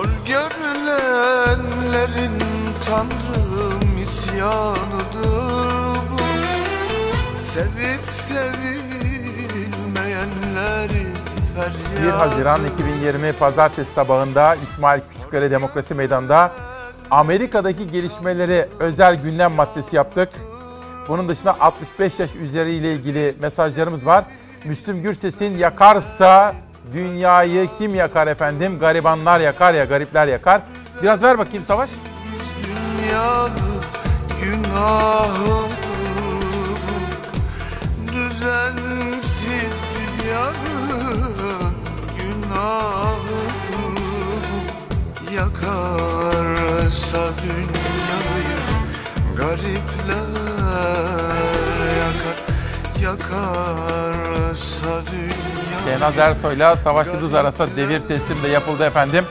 Hor görülenlerin tanrım isyanıdır bu Sevip sevilmeyenlerin 1 feryadı Haziran 2020 Pazartesi sabahında İsmail Küçükkale Demokrasi Meydanı'nda Amerika'daki gelişmeleri özel gündem maddesi yaptık. Bunun dışında 65 yaş üzeriyle ilgili mesajlarımız var. Müslüm Gürses'in yakarsa dünyayı kim yakar efendim? Garibanlar yakar ya, garipler yakar. Biraz ver bakayım Savaş. dünyanın günahı Düzensiz dünyanın günahı Yakarsa dünyayı yakar Yakarsa dünya Şehnaz Ersoy'la Savaş Yıldız arasında devir teslim de yapıldı efendim.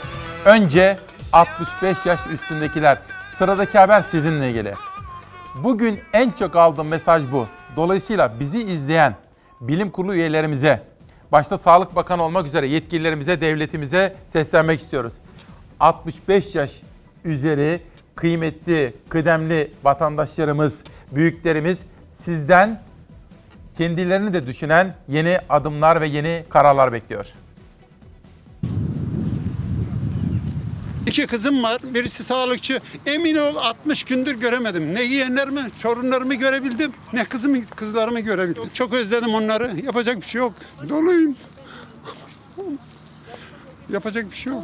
Önce 65 yaş üstündekiler. Sıradaki haber sizinle ilgili. Bugün en çok aldığım mesaj bu. Dolayısıyla bizi izleyen bilim kurulu üyelerimize, başta Sağlık Bakanı olmak üzere yetkililerimize, devletimize seslenmek istiyoruz. 65 yaş üzeri kıymetli, kıdemli vatandaşlarımız, büyüklerimiz sizden kendilerini de düşünen yeni adımlar ve yeni kararlar bekliyor. İki kızım var. Birisi sağlıkçı. Emin ol 60 gündür göremedim. Ne yeğenlerimi, çorunlarımı görebildim. Ne kızımı, kızlarımı görebildim. Çok özledim onları. Yapacak bir şey yok. Doluyum. Yapacak bir şey yok.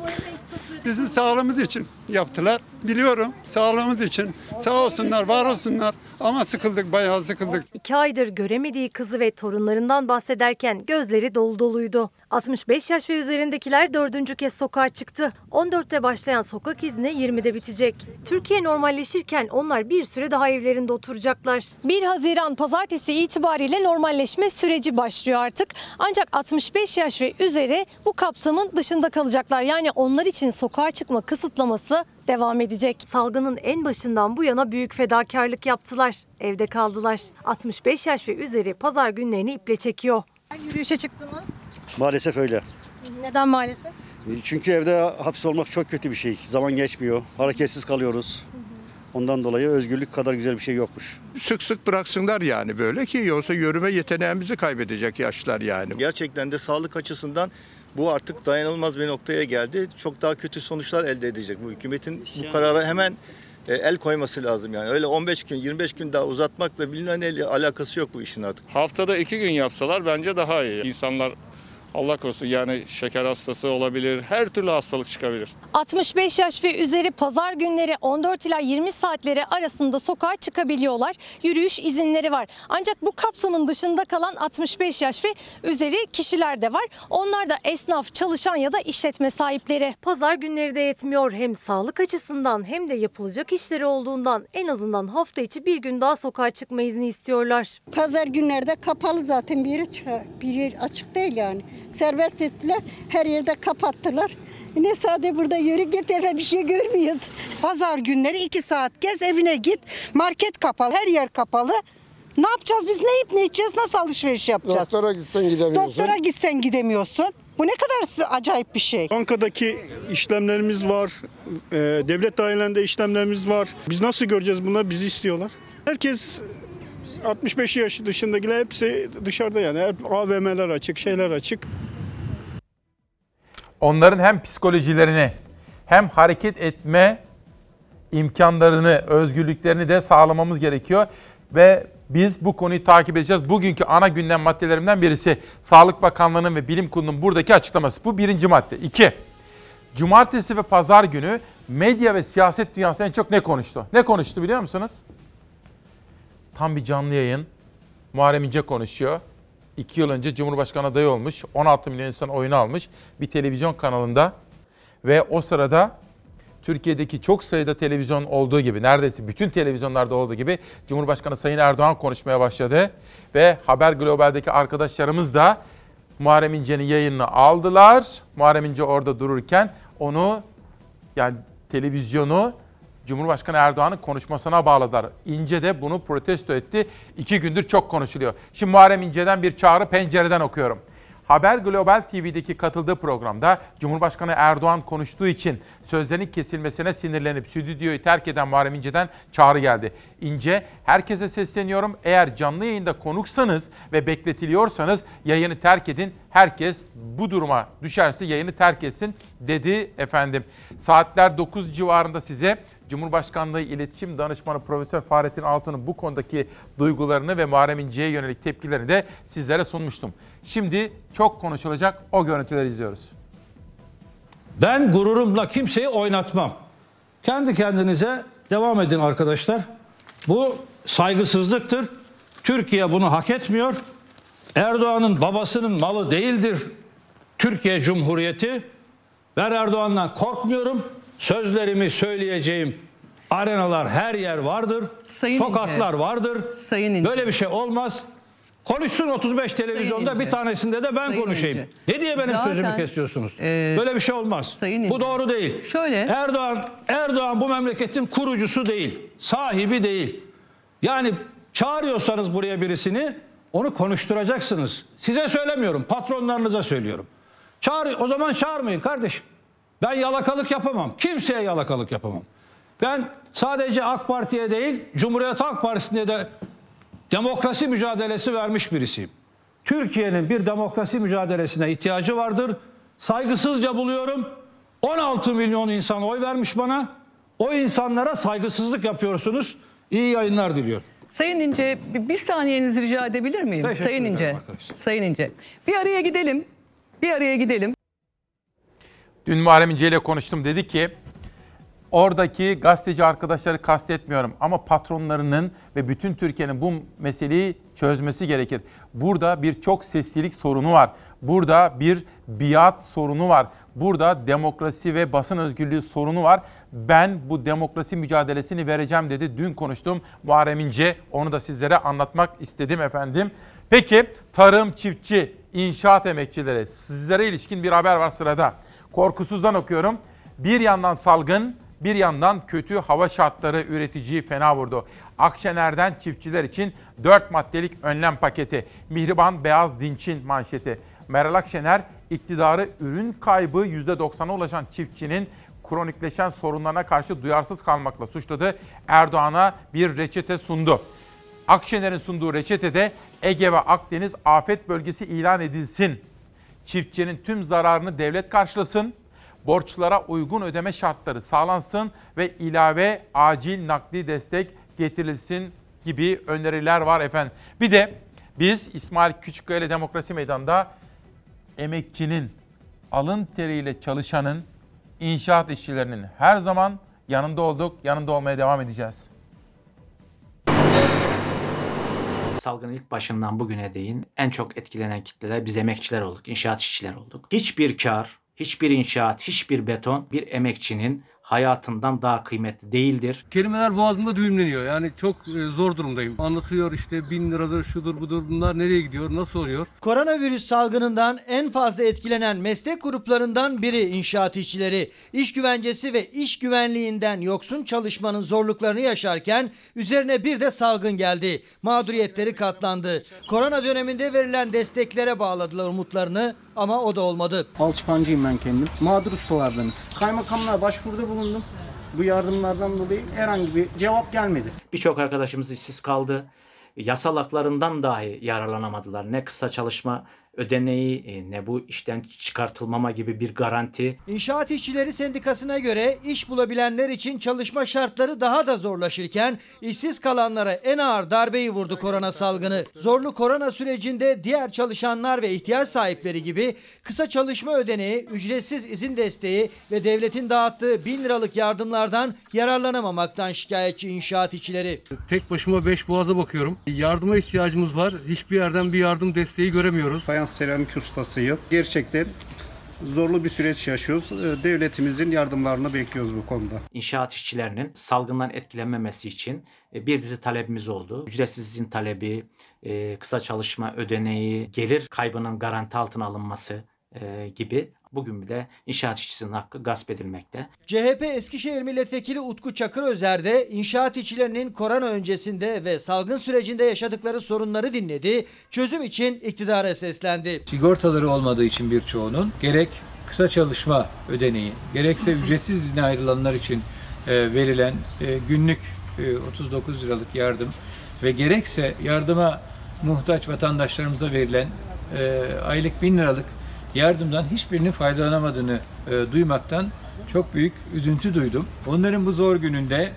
Bizim sağlığımız için yaptılar. Biliyorum sağlığımız için. Sağ olsunlar, var olsunlar. Ama sıkıldık, bayağı sıkıldık. İki aydır göremediği kızı ve torunlarından bahsederken gözleri dolu doluydu. 65 yaş ve üzerindekiler dördüncü kez sokağa çıktı. 14'te başlayan sokak izni 20'de bitecek. Türkiye normalleşirken onlar bir süre daha evlerinde oturacaklar. 1 Haziran pazartesi itibariyle normalleşme süreci başlıyor artık. Ancak 65 yaş ve üzeri bu kapsamın dışında kalacaklar. Yani onlar için sokağa çıkma kısıtlaması devam edecek. Salgının en başından bu yana büyük fedakarlık yaptılar. Evde kaldılar. 65 yaş ve üzeri pazar günlerini iple çekiyor. Yürüyüşe çıktınız. Maalesef öyle. Neden maalesef? Çünkü evde hapis olmak çok kötü bir şey. Zaman geçmiyor. Hareketsiz kalıyoruz. Ondan dolayı özgürlük kadar güzel bir şey yokmuş. Sık sık bıraksınlar yani böyle ki yoksa yürüme yeteneğimizi kaybedecek yaşlar yani. Gerçekten de sağlık açısından bu artık dayanılmaz bir noktaya geldi. Çok daha kötü sonuçlar elde edecek bu hükümetin bu karara hemen e, el koyması lazım yani. Öyle 15 gün 25 gün daha uzatmakla bilinen alakası yok bu işin artık. Haftada iki gün yapsalar bence daha iyi. İnsanlar Allah korusun yani şeker hastası olabilir, her türlü hastalık çıkabilir. 65 yaş ve üzeri pazar günleri 14 ila 20 saatleri arasında sokağa çıkabiliyorlar. Yürüyüş izinleri var. Ancak bu kapsamın dışında kalan 65 yaş ve üzeri kişiler de var. Onlar da esnaf, çalışan ya da işletme sahipleri. Pazar günleri de yetmiyor. Hem sağlık açısından hem de yapılacak işleri olduğundan en azından hafta içi bir gün daha sokağa çıkma izni istiyorlar. Pazar günlerde kapalı zaten bir yeri, bir yer açık değil yani. Serbest ettiler, her yerde kapattılar. Ne sade burada yürü git eve bir şey görmüyoruz. Pazar günleri iki saat gez evine git. Market kapalı, her yer kapalı. Ne yapacağız biz ne yiyip ne içeceğiz nasıl alışveriş yapacağız? Doktora gitsen gidemiyorsun. Doktora gitsen gidemiyorsun. Bu ne kadar acayip bir şey. Bankadaki işlemlerimiz var, e, devlet dairelerinde işlemlerimiz var. Biz nasıl göreceğiz bunları? Bizi istiyorlar. Herkes 65 yaş dışındakiler hepsi dışarıda yani. Hep AVM'ler açık, şeyler açık. Onların hem psikolojilerini hem hareket etme imkanlarını, özgürlüklerini de sağlamamız gerekiyor. Ve biz bu konuyu takip edeceğiz. Bugünkü ana gündem maddelerimden birisi Sağlık Bakanlığı'nın ve Bilim Kurulu'nun buradaki açıklaması. Bu birinci madde. İki, cumartesi ve pazar günü medya ve siyaset dünyası en çok ne konuştu? Ne konuştu biliyor musunuz? Tam bir canlı yayın. Muharrem İnce konuşuyor. İki yıl önce Cumhurbaşkanı adayı olmuş. 16 milyon insan oyunu almış. Bir televizyon kanalında. Ve o sırada Türkiye'deki çok sayıda televizyon olduğu gibi, neredeyse bütün televizyonlarda olduğu gibi Cumhurbaşkanı Sayın Erdoğan konuşmaya başladı. Ve Haber Global'deki arkadaşlarımız da Muharrem İnce'nin yayınını aldılar. Muharrem İnce orada dururken onu yani televizyonu Cumhurbaşkanı Erdoğan'ın konuşmasına bağladılar. İnce de bunu protesto etti. İki gündür çok konuşuluyor. Şimdi Muharrem İnce'den bir çağrı pencereden okuyorum. Haber Global TV'deki katıldığı programda Cumhurbaşkanı Erdoğan konuştuğu için sözlerinin kesilmesine sinirlenip stüdyoyu terk eden Muharrem İnce'den çağrı geldi. İnce, herkese sesleniyorum. Eğer canlı yayında konuksanız ve bekletiliyorsanız yayını terk edin. Herkes bu duruma düşerse yayını terk etsin dedi efendim. Saatler 9 civarında size Cumhurbaşkanlığı İletişim Danışmanı Profesör Fahrettin Altun'un bu konudaki duygularını ve Muharrem İnce'ye yönelik tepkilerini de sizlere sunmuştum. Şimdi çok konuşulacak o görüntüleri izliyoruz. Ben gururumla kimseyi oynatmam. Kendi kendinize devam edin arkadaşlar. Bu saygısızlıktır. Türkiye bunu hak etmiyor. Erdoğan'ın babasının malı değildir Türkiye Cumhuriyeti. Ben Erdoğan'dan korkmuyorum. Sözlerimi söyleyeceğim. Arenalar her yer vardır. Sayın sokaklar İnce. vardır. Sayın İnce. Böyle bir şey olmaz. Konuşsun 35 televizyonda bir tanesinde de ben Sayın konuşayım. İnce. Ne diye benim Zaten, sözümü kesiyorsunuz? e, Böyle bir şey olmaz. Sayın Bu doğru değil. Şöyle. Erdoğan Erdoğan bu memleketin kurucusu değil. Sahibi değil. Yani çağırıyorsanız buraya birisini onu konuşturacaksınız. Size söylemiyorum, patronlarınıza söylüyorum. Çağır, o zaman çağırmayın kardeşim. Ben yalakalık yapamam. Kimseye yalakalık yapamam. Ben sadece AK Parti'ye değil, Cumhuriyet Halk Partisi'ne de demokrasi mücadelesi vermiş birisiyim. Türkiye'nin bir demokrasi mücadelesine ihtiyacı vardır. Saygısızca buluyorum. 16 milyon insan oy vermiş bana. O insanlara saygısızlık yapıyorsunuz. İyi yayınlar diliyorum. Sayın İnce bir, saniyenizi rica edebilir miyim? Teşekkür Sayın İnce. arkadaşlar. Sayın İnce. Bir araya gidelim. Bir araya gidelim. Dün Muharrem İnce ile konuştum. Dedi ki oradaki gazeteci arkadaşları kastetmiyorum ama patronlarının ve bütün Türkiye'nin bu meseleyi çözmesi gerekir. Burada bir çok seslilik sorunu var. Burada bir biat sorunu var. Burada demokrasi ve basın özgürlüğü sorunu var. Ben bu demokrasi mücadelesini vereceğim dedi. Dün konuştum Muharrem İnce. Onu da sizlere anlatmak istedim efendim. Peki tarım, çiftçi, inşaat emekçileri sizlere ilişkin bir haber var sırada. Korkusuzdan okuyorum. Bir yandan salgın, bir yandan kötü hava şartları üreticiyi fena vurdu. Akşener'den çiftçiler için 4 maddelik önlem paketi. Mihriban Beyaz Dinç'in manşeti. Meral Akşener iktidarı ürün kaybı %90'a ulaşan çiftçinin kronikleşen sorunlarına karşı duyarsız kalmakla suçladı. Erdoğan'a bir reçete sundu. Akşener'in sunduğu reçetede Ege ve Akdeniz afet bölgesi ilan edilsin. Çiftçinin tüm zararını devlet karşılasın. Borçlara uygun ödeme şartları sağlansın ve ilave acil nakli destek getirilsin gibi öneriler var efendim. Bir de biz İsmail Küçükkaya ile Demokrasi Meydanı'nda emekçinin, alın teriyle çalışanın, inşaat işçilerinin her zaman yanında olduk, yanında olmaya devam edeceğiz. Salgının ilk başından bugüne değin en çok etkilenen kitleler biz emekçiler olduk, inşaat işçiler olduk. Hiçbir kar, hiçbir inşaat, hiçbir beton bir emekçinin hayatından daha kıymetli değildir. Kelimeler boğazımda düğümleniyor. Yani çok e, zor durumdayım. Anlatıyor işte bin liradır, şudur budur bunlar nereye gidiyor, nasıl oluyor? Koronavirüs salgınından en fazla etkilenen meslek gruplarından biri inşaat işçileri. İş güvencesi ve iş güvenliğinden yoksun çalışmanın zorluklarını yaşarken üzerine bir de salgın geldi. Mağduriyetleri katlandı. Korona döneminde verilen desteklere bağladılar umutlarını ama o da olmadı. Alçıpancıyım ben kendim. Mağdur ustalardanız. Kaymakamlığa başvuruda bulundum. Bu yardımlardan dolayı herhangi bir cevap gelmedi. Birçok arkadaşımız işsiz kaldı. Yasal haklarından dahi yararlanamadılar. Ne kısa çalışma ödeneği e, ne bu işten çıkartılmama gibi bir garanti. İnşaat İşçileri Sendikası'na göre iş bulabilenler için çalışma şartları daha da zorlaşırken işsiz kalanlara en ağır darbeyi vurdu korona salgını. Zorlu korona sürecinde diğer çalışanlar ve ihtiyaç sahipleri gibi kısa çalışma ödeneği, ücretsiz izin desteği ve devletin dağıttığı bin liralık yardımlardan yararlanamamaktan şikayetçi inşaat işçileri. Tek başıma beş boğaza bakıyorum. Yardıma ihtiyacımız var. Hiçbir yerden bir yardım desteği göremiyoruz. Fayans seramik ustasıyım. Gerçekten zorlu bir süreç yaşıyoruz. Ee, Devletimizin yardımlarını bekliyoruz bu konuda. İnşaat işçilerinin salgından etkilenmemesi için e, bir dizi talebimiz oldu. Ücretsiz izin talebi, e, kısa çalışma ödeneği, gelir kaybının garanti altına alınması e, gibi bugün bile inşaat işçisinin hakkı gasp edilmekte. CHP Eskişehir Milletvekili Utku Çakır Özer de inşaat işçilerinin korona öncesinde ve salgın sürecinde yaşadıkları sorunları dinledi. Çözüm için iktidara seslendi. Sigortaları olmadığı için birçoğunun gerek kısa çalışma ödeneği gerekse ücretsiz izne ayrılanlar için e, verilen e, günlük e, 39 liralık yardım ve gerekse yardıma muhtaç vatandaşlarımıza verilen e, aylık 1000 liralık yardımdan hiçbirinin faydalanamadığını e, duymaktan çok büyük üzüntü duydum. Onların bu zor gününde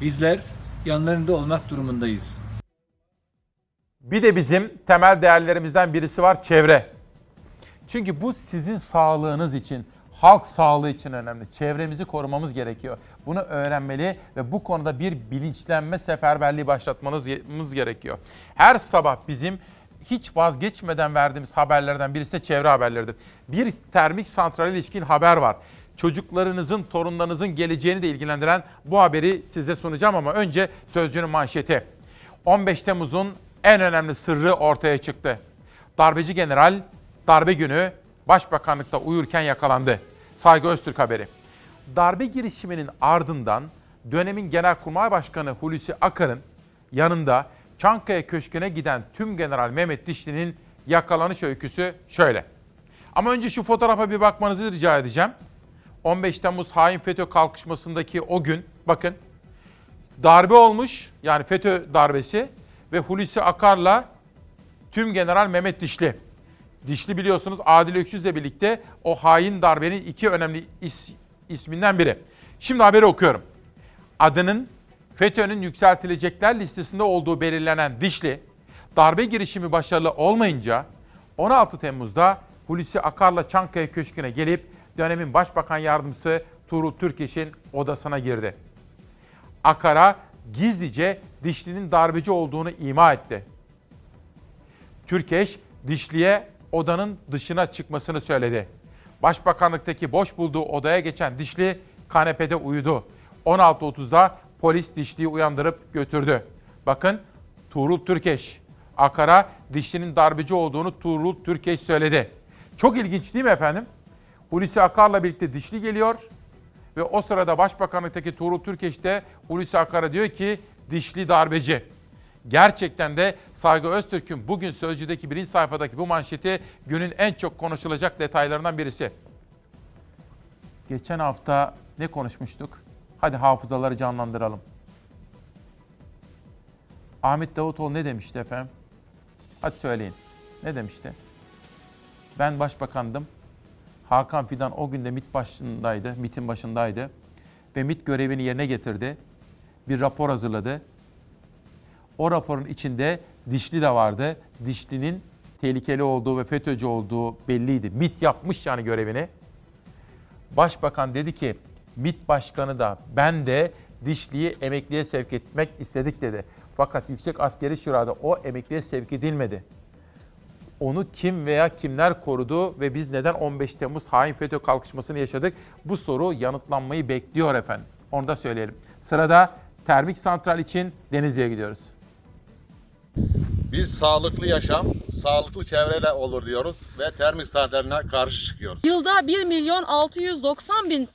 bizler yanlarında olmak durumundayız. Bir de bizim temel değerlerimizden birisi var çevre. Çünkü bu sizin sağlığınız için, halk sağlığı için önemli. Çevremizi korumamız gerekiyor. Bunu öğrenmeli ve bu konuda bir bilinçlenme seferberliği başlatmamız gerekiyor. Her sabah bizim hiç vazgeçmeden verdiğimiz haberlerden birisi de çevre haberleridir. Bir termik santrale ilişkin haber var. Çocuklarınızın, torunlarınızın geleceğini de ilgilendiren bu haberi size sunacağım ama önce Sözcü'nün manşeti. 15 Temmuz'un en önemli sırrı ortaya çıktı. Darbeci general darbe günü başbakanlıkta uyurken yakalandı. Saygı Öztürk haberi. Darbe girişiminin ardından dönemin Genelkurmay Başkanı Hulusi Akar'ın yanında Çankaya Köşkü'ne giden tüm General Mehmet Dişli'nin yakalanış öyküsü şöyle. Ama önce şu fotoğrafa bir bakmanızı rica edeceğim. 15 Temmuz hain FETÖ kalkışmasındaki o gün bakın darbe olmuş yani FETÖ darbesi ve Hulusi Akar'la tüm General Mehmet Dişli. Dişli biliyorsunuz Adil Öksüz'le birlikte o hain darbenin iki önemli is, isminden biri. Şimdi haberi okuyorum. Adının FETÖ'nün yükseltilecekler listesinde olduğu belirlenen Dişli, darbe girişimi başarılı olmayınca 16 Temmuz'da Hulusi Akar'la Çankaya Köşkü'ne gelip dönemin Başbakan Yardımcısı Tuğrul Türkeş'in odasına girdi. Akar'a gizlice Dişli'nin darbeci olduğunu ima etti. Türkeş, Dişli'ye odanın dışına çıkmasını söyledi. Başbakanlıktaki boş bulduğu odaya geçen Dişli kanepede uyudu. 16.30'da polis Dişli'yi uyandırıp götürdü. Bakın Tuğrul Türkeş. Akar'a Dişli'nin darbeci olduğunu Tuğrul Türkeş söyledi. Çok ilginç değil mi efendim? Hulusi Akar'la birlikte Dişli geliyor ve o sırada Başbakanlıktaki Tuğrul Türkeş de Hulusi Akar'a diyor ki Dişli darbeci. Gerçekten de Saygı Öztürk'ün bugün Sözcü'deki birinci sayfadaki bu manşeti günün en çok konuşulacak detaylarından birisi. Geçen hafta ne konuşmuştuk? Hadi hafızaları canlandıralım. Ahmet Davutoğlu ne demişti efendim? Hadi söyleyin. Ne demişti? Ben başbakandım. Hakan Fidan o günde MİT başındaydı, MİT'in başındaydı. Ve MİT görevini yerine getirdi. Bir rapor hazırladı. O raporun içinde Dişli de vardı. Dişli'nin tehlikeli olduğu ve FETÖ'cü olduğu belliydi. MİT yapmış yani görevini. Başbakan dedi ki MİT başkanı da ben de Dişli'yi emekliye sevk etmek istedik dedi. Fakat Yüksek Askeri Şura'da o emekliye sevk edilmedi. Onu kim veya kimler korudu ve biz neden 15 Temmuz hain FETÖ kalkışmasını yaşadık? Bu soru yanıtlanmayı bekliyor efendim. Onu da söyleyelim. Sırada termik santral için Denizli'ye gidiyoruz. Biz sağlıklı yaşam, sağlıklı çevreyle olur diyoruz ve termik santraline karşı çıkıyoruz. Yılda 1 milyon 690 bin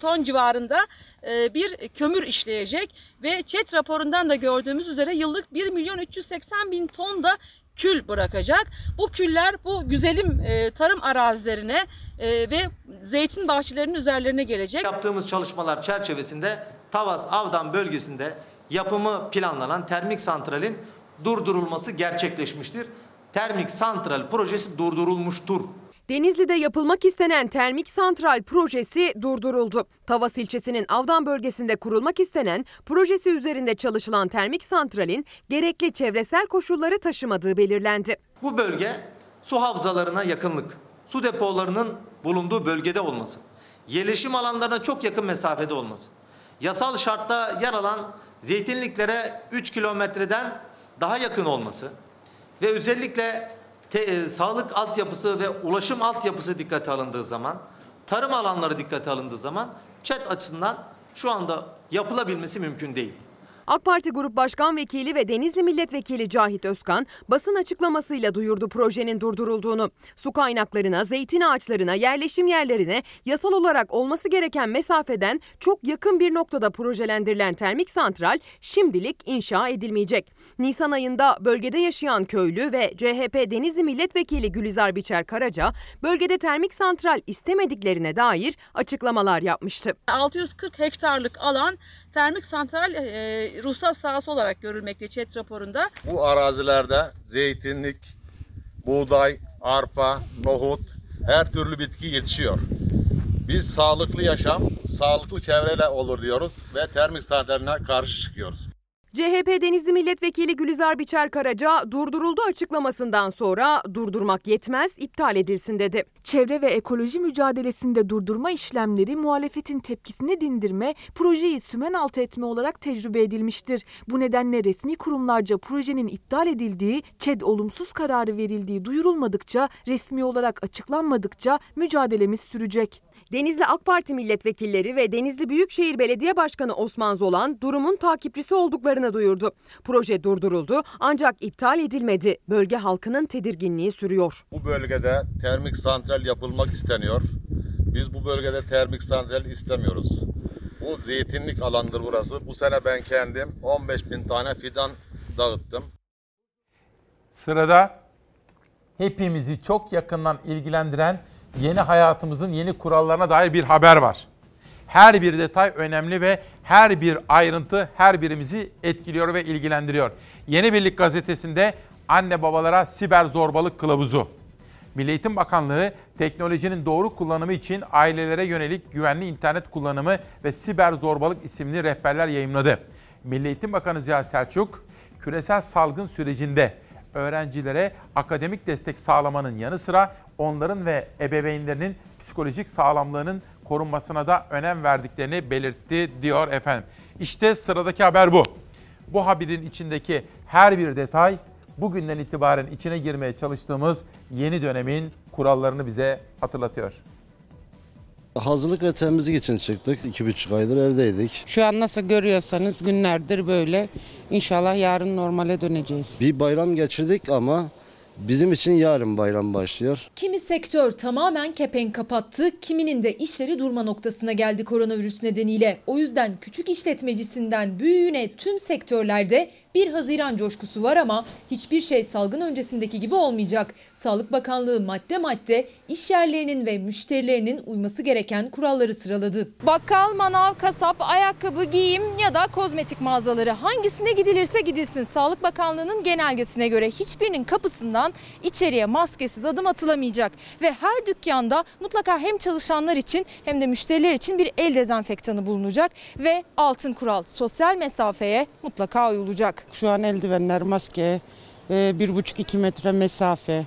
ton civarında e, bir kömür işleyecek ve ÇED raporundan da gördüğümüz üzere yıllık 1 milyon 380 bin ton da kül bırakacak. Bu küller bu güzelim e, tarım arazilerine ve zeytin bahçelerinin üzerlerine gelecek. Yaptığımız çalışmalar çerçevesinde Tavas Avdan bölgesinde yapımı planlanan termik santralin durdurulması gerçekleşmiştir. Termik santral projesi durdurulmuştur. Denizli'de yapılmak istenen termik santral projesi durduruldu. Tavas ilçesinin Avdan bölgesinde kurulmak istenen projesi üzerinde çalışılan termik santralin gerekli çevresel koşulları taşımadığı belirlendi. Bu bölge su havzalarına yakınlık, su depolarının bulunduğu bölgede olması, yerleşim alanlarına çok yakın mesafede olması, yasal şartta yer alan zeytinliklere 3 kilometreden daha yakın olması ve özellikle te, e, sağlık altyapısı ve ulaşım altyapısı dikkate alındığı zaman, tarım alanları dikkate alındığı zaman ÇED açısından şu anda yapılabilmesi mümkün değil. AK Parti Grup Başkan Vekili ve Denizli Milletvekili Cahit Özkan basın açıklamasıyla duyurdu projenin durdurulduğunu. Su kaynaklarına, zeytin ağaçlarına, yerleşim yerlerine yasal olarak olması gereken mesafeden çok yakın bir noktada projelendirilen termik santral şimdilik inşa edilmeyecek. Nisan ayında bölgede yaşayan köylü ve CHP Denizli Milletvekili Gülizar Biçer Karaca bölgede termik santral istemediklerine dair açıklamalar yapmıştı. 640 hektarlık alan termik santral e, ruhsat sahası olarak görülmekte ÇED raporunda. Bu arazilerde zeytinlik, buğday, arpa, nohut, her türlü bitki yetişiyor. Biz sağlıklı yaşam, sağlıklı çevreyle olur diyoruz ve termik santraline karşı çıkıyoruz. CHP Denizli Milletvekili Gülizar Biçer Karaca durduruldu açıklamasından sonra durdurmak yetmez iptal edilsin dedi. Çevre ve ekoloji mücadelesinde durdurma işlemleri muhalefetin tepkisini dindirme, projeyi sümen altı etme olarak tecrübe edilmiştir. Bu nedenle resmi kurumlarca projenin iptal edildiği, ÇED olumsuz kararı verildiği duyurulmadıkça, resmi olarak açıklanmadıkça mücadelemiz sürecek. Denizli AK Parti milletvekilleri ve Denizli Büyükşehir Belediye Başkanı Osman Zolan durumun takipçisi olduklarını duyurdu. Proje durduruldu ancak iptal edilmedi. Bölge halkının tedirginliği sürüyor. Bu bölgede termik santral yapılmak isteniyor. Biz bu bölgede termik santral istemiyoruz. Bu zeytinlik alandır burası. Bu sene ben kendim 15 bin tane fidan dağıttım. Sırada hepimizi çok yakından ilgilendiren yeni hayatımızın yeni kurallarına dair bir haber var. Her bir detay önemli ve her bir ayrıntı her birimizi etkiliyor ve ilgilendiriyor. Yeni Birlik gazetesinde anne babalara siber zorbalık kılavuzu. Milli Eğitim Bakanlığı teknolojinin doğru kullanımı için ailelere yönelik güvenli internet kullanımı ve siber zorbalık isimli rehberler yayımladı. Milli Eğitim Bakanı Ziya Selçuk, küresel salgın sürecinde öğrencilere akademik destek sağlamanın yanı sıra onların ve ebeveynlerinin psikolojik sağlamlığının korunmasına da önem verdiklerini belirtti diyor efendim. İşte sıradaki haber bu. Bu haberin içindeki her bir detay bugünden itibaren içine girmeye çalıştığımız yeni dönemin kurallarını bize hatırlatıyor. Hazırlık ve temizlik için çıktık. İki buçuk aydır evdeydik. Şu an nasıl görüyorsanız günlerdir böyle. İnşallah yarın normale döneceğiz. Bir bayram geçirdik ama bizim için yarın bayram başlıyor. Kimi sektör tamamen kepenk kapattı, kiminin de işleri durma noktasına geldi koronavirüs nedeniyle. O yüzden küçük işletmecisinden büyüğüne tüm sektörlerde 1 Haziran coşkusu var ama hiçbir şey salgın öncesindeki gibi olmayacak. Sağlık Bakanlığı madde madde iş yerlerinin ve müşterilerinin uyması gereken kuralları sıraladı. Bakkal, manav, kasap, ayakkabı, giyim ya da kozmetik mağazaları hangisine gidilirse gidilsin Sağlık Bakanlığı'nın genelgesine göre hiçbirinin kapısından içeriye maskesiz adım atılamayacak. Ve her dükkanda mutlaka hem çalışanlar için hem de müşteriler için bir el dezenfektanı bulunacak. Ve altın kural sosyal mesafeye mutlaka uyulacak. Şu an eldivenler, maske, e, bir buçuk iki metre mesafe.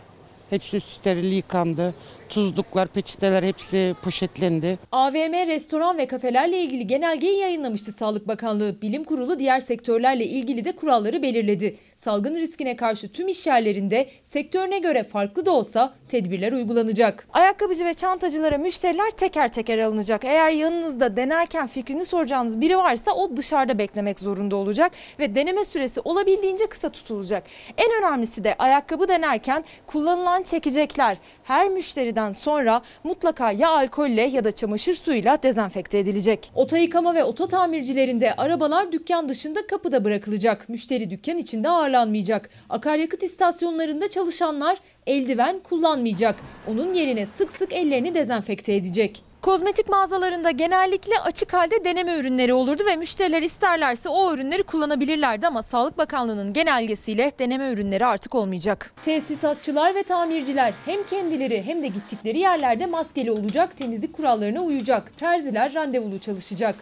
Hepsi steril yıkandı. Tuzluklar, peçeteler hepsi poşetlendi. AVM, restoran ve kafelerle ilgili genelgeyi yayınlamıştı Sağlık Bakanlığı. Bilim Kurulu diğer sektörlerle ilgili de kuralları belirledi. Salgın riskine karşı tüm iş yerlerinde sektörüne göre farklı da olsa tedbirler uygulanacak. Ayakkabıcı ve çantacılara müşteriler teker teker alınacak. Eğer yanınızda denerken fikrini soracağınız biri varsa o dışarıda beklemek zorunda olacak ve deneme süresi olabildiğince kısa tutulacak. En önemlisi de ayakkabı denerken kullanılan çekecekler her müşteri sonra mutlaka ya alkolle ya da çamaşır suyuyla dezenfekte edilecek. Oto yıkama ve oto tamircilerinde arabalar dükkan dışında kapıda bırakılacak. Müşteri dükkan içinde ağırlanmayacak. Akaryakıt istasyonlarında çalışanlar eldiven kullanmayacak. Onun yerine sık sık ellerini dezenfekte edecek. Kozmetik mağazalarında genellikle açık halde deneme ürünleri olurdu ve müşteriler isterlerse o ürünleri kullanabilirlerdi ama Sağlık Bakanlığı'nın genelgesiyle deneme ürünleri artık olmayacak. Tesisatçılar ve tamirciler hem kendileri hem de gittikleri yerlerde maskeli olacak, temizlik kurallarına uyacak. Terziler randevulu çalışacak.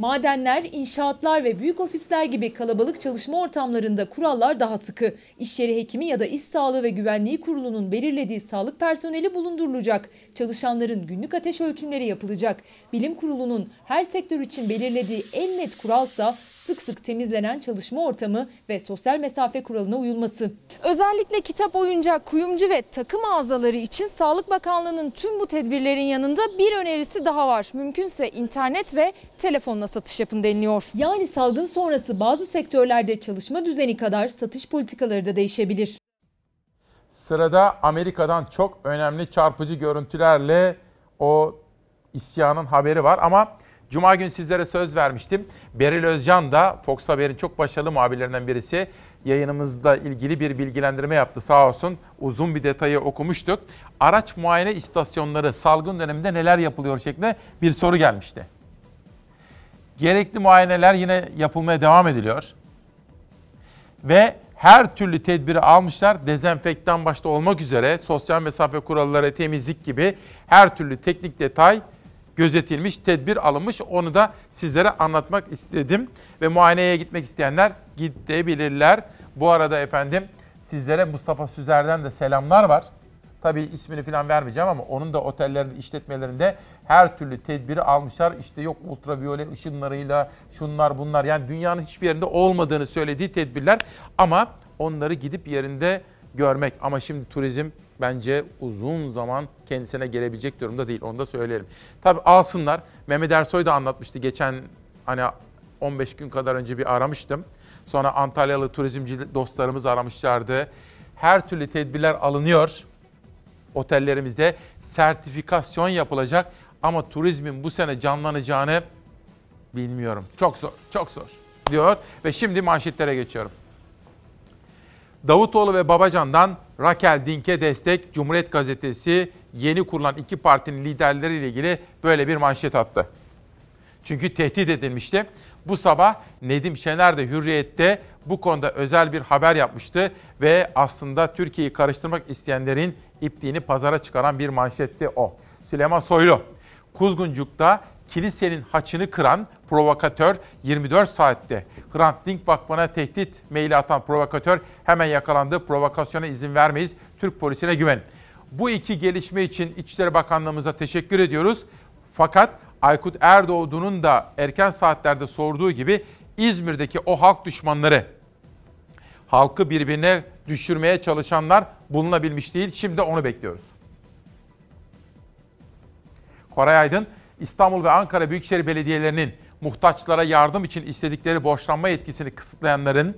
Madenler, inşaatlar ve büyük ofisler gibi kalabalık çalışma ortamlarında kurallar daha sıkı. İş yeri hekimi ya da iş sağlığı ve güvenliği kurulunun belirlediği sağlık personeli bulundurulacak. Çalışanların günlük ateş ölçümleri yapılacak. Bilim kurulunun her sektör için belirlediği en net kuralsa sık sık temizlenen çalışma ortamı ve sosyal mesafe kuralına uyulması. Özellikle kitap, oyuncak, kuyumcu ve takım mağazaları için Sağlık Bakanlığı'nın tüm bu tedbirlerin yanında bir önerisi daha var. Mümkünse internet ve telefonla satış yapın deniliyor. Yani salgın sonrası bazı sektörlerde çalışma düzeni kadar satış politikaları da değişebilir. Sırada Amerika'dan çok önemli çarpıcı görüntülerle o isyanın haberi var ama Cuma gün sizlere söz vermiştim. Beril Özcan da Fox Haber'in çok başarılı muhabirlerinden birisi yayınımızla ilgili bir bilgilendirme yaptı sağ olsun. Uzun bir detayı okumuştuk. Araç muayene istasyonları salgın döneminde neler yapılıyor şeklinde bir soru gelmişti. Gerekli muayeneler yine yapılmaya devam ediliyor. Ve her türlü tedbiri almışlar. Dezenfektan başta olmak üzere sosyal mesafe kuralları, temizlik gibi her türlü teknik detay gözetilmiş, tedbir alınmış. Onu da sizlere anlatmak istedim. Ve muayeneye gitmek isteyenler gidebilirler. Bu arada efendim sizlere Mustafa Süzer'den de selamlar var. Tabii ismini falan vermeyeceğim ama onun da otellerin işletmelerinde her türlü tedbiri almışlar. İşte yok ultraviyole ışınlarıyla şunlar bunlar yani dünyanın hiçbir yerinde olmadığını söylediği tedbirler ama onları gidip yerinde görmek. Ama şimdi turizm bence uzun zaman kendisine gelebilecek durumda değil. Onu da söyleyelim. Tabii alsınlar. Mehmet Ersoy da anlatmıştı geçen hani 15 gün kadar önce bir aramıştım. Sonra Antalyalı turizmci dostlarımız aramışlardı. Her türlü tedbirler alınıyor otellerimizde sertifikasyon yapılacak ama turizmin bu sene canlanacağını bilmiyorum. Çok zor, çok zor diyor ve şimdi manşetlere geçiyorum. Davutoğlu ve Babacan'dan Rakel Dink'e destek Cumhuriyet Gazetesi yeni kurulan iki partinin liderleriyle ilgili böyle bir manşet attı. Çünkü tehdit edilmişti. Bu sabah Nedim Şener de Hürriyet'te bu konuda özel bir haber yapmıştı ve aslında Türkiye'yi karıştırmak isteyenlerin ipliğini pazara çıkaran bir manşetti o. Süleyman Soylu, Kuzguncuk'ta kilisenin haçını kıran provokatör 24 saatte Hrant Dink Vakfı'na tehdit maili atan provokatör hemen yakalandı. Provokasyona izin vermeyiz. Türk polisine güven. Bu iki gelişme için İçişleri Bakanlığımıza teşekkür ediyoruz. Fakat Aykut Erdoğdu'nun da erken saatlerde sorduğu gibi İzmir'deki o halk düşmanları, halkı birbirine düşürmeye çalışanlar bulunabilmiş değil. Şimdi onu bekliyoruz. Koray Aydın, İstanbul ve Ankara Büyükşehir Belediyelerinin muhtaçlara yardım için istedikleri borçlanma yetkisini kısıtlayanların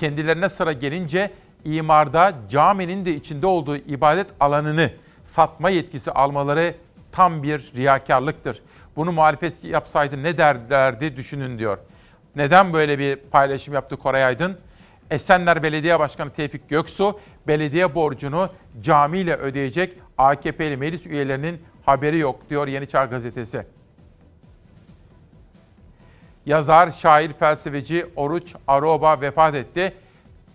kendilerine sıra gelince imarda caminin de içinde olduğu ibadet alanını satma yetkisi almaları tam bir riyakarlıktır. Bunu muhalefet yapsaydı ne derlerdi düşünün diyor. Neden böyle bir paylaşım yaptı Koray Aydın? Esenler Belediye Başkanı Tevfik Göksu belediye borcunu camiyle ödeyecek AKP'li meclis üyelerinin haberi yok diyor Yeni Çağ Gazetesi. Yazar, şair, felsefeci Oruç Aroba vefat etti.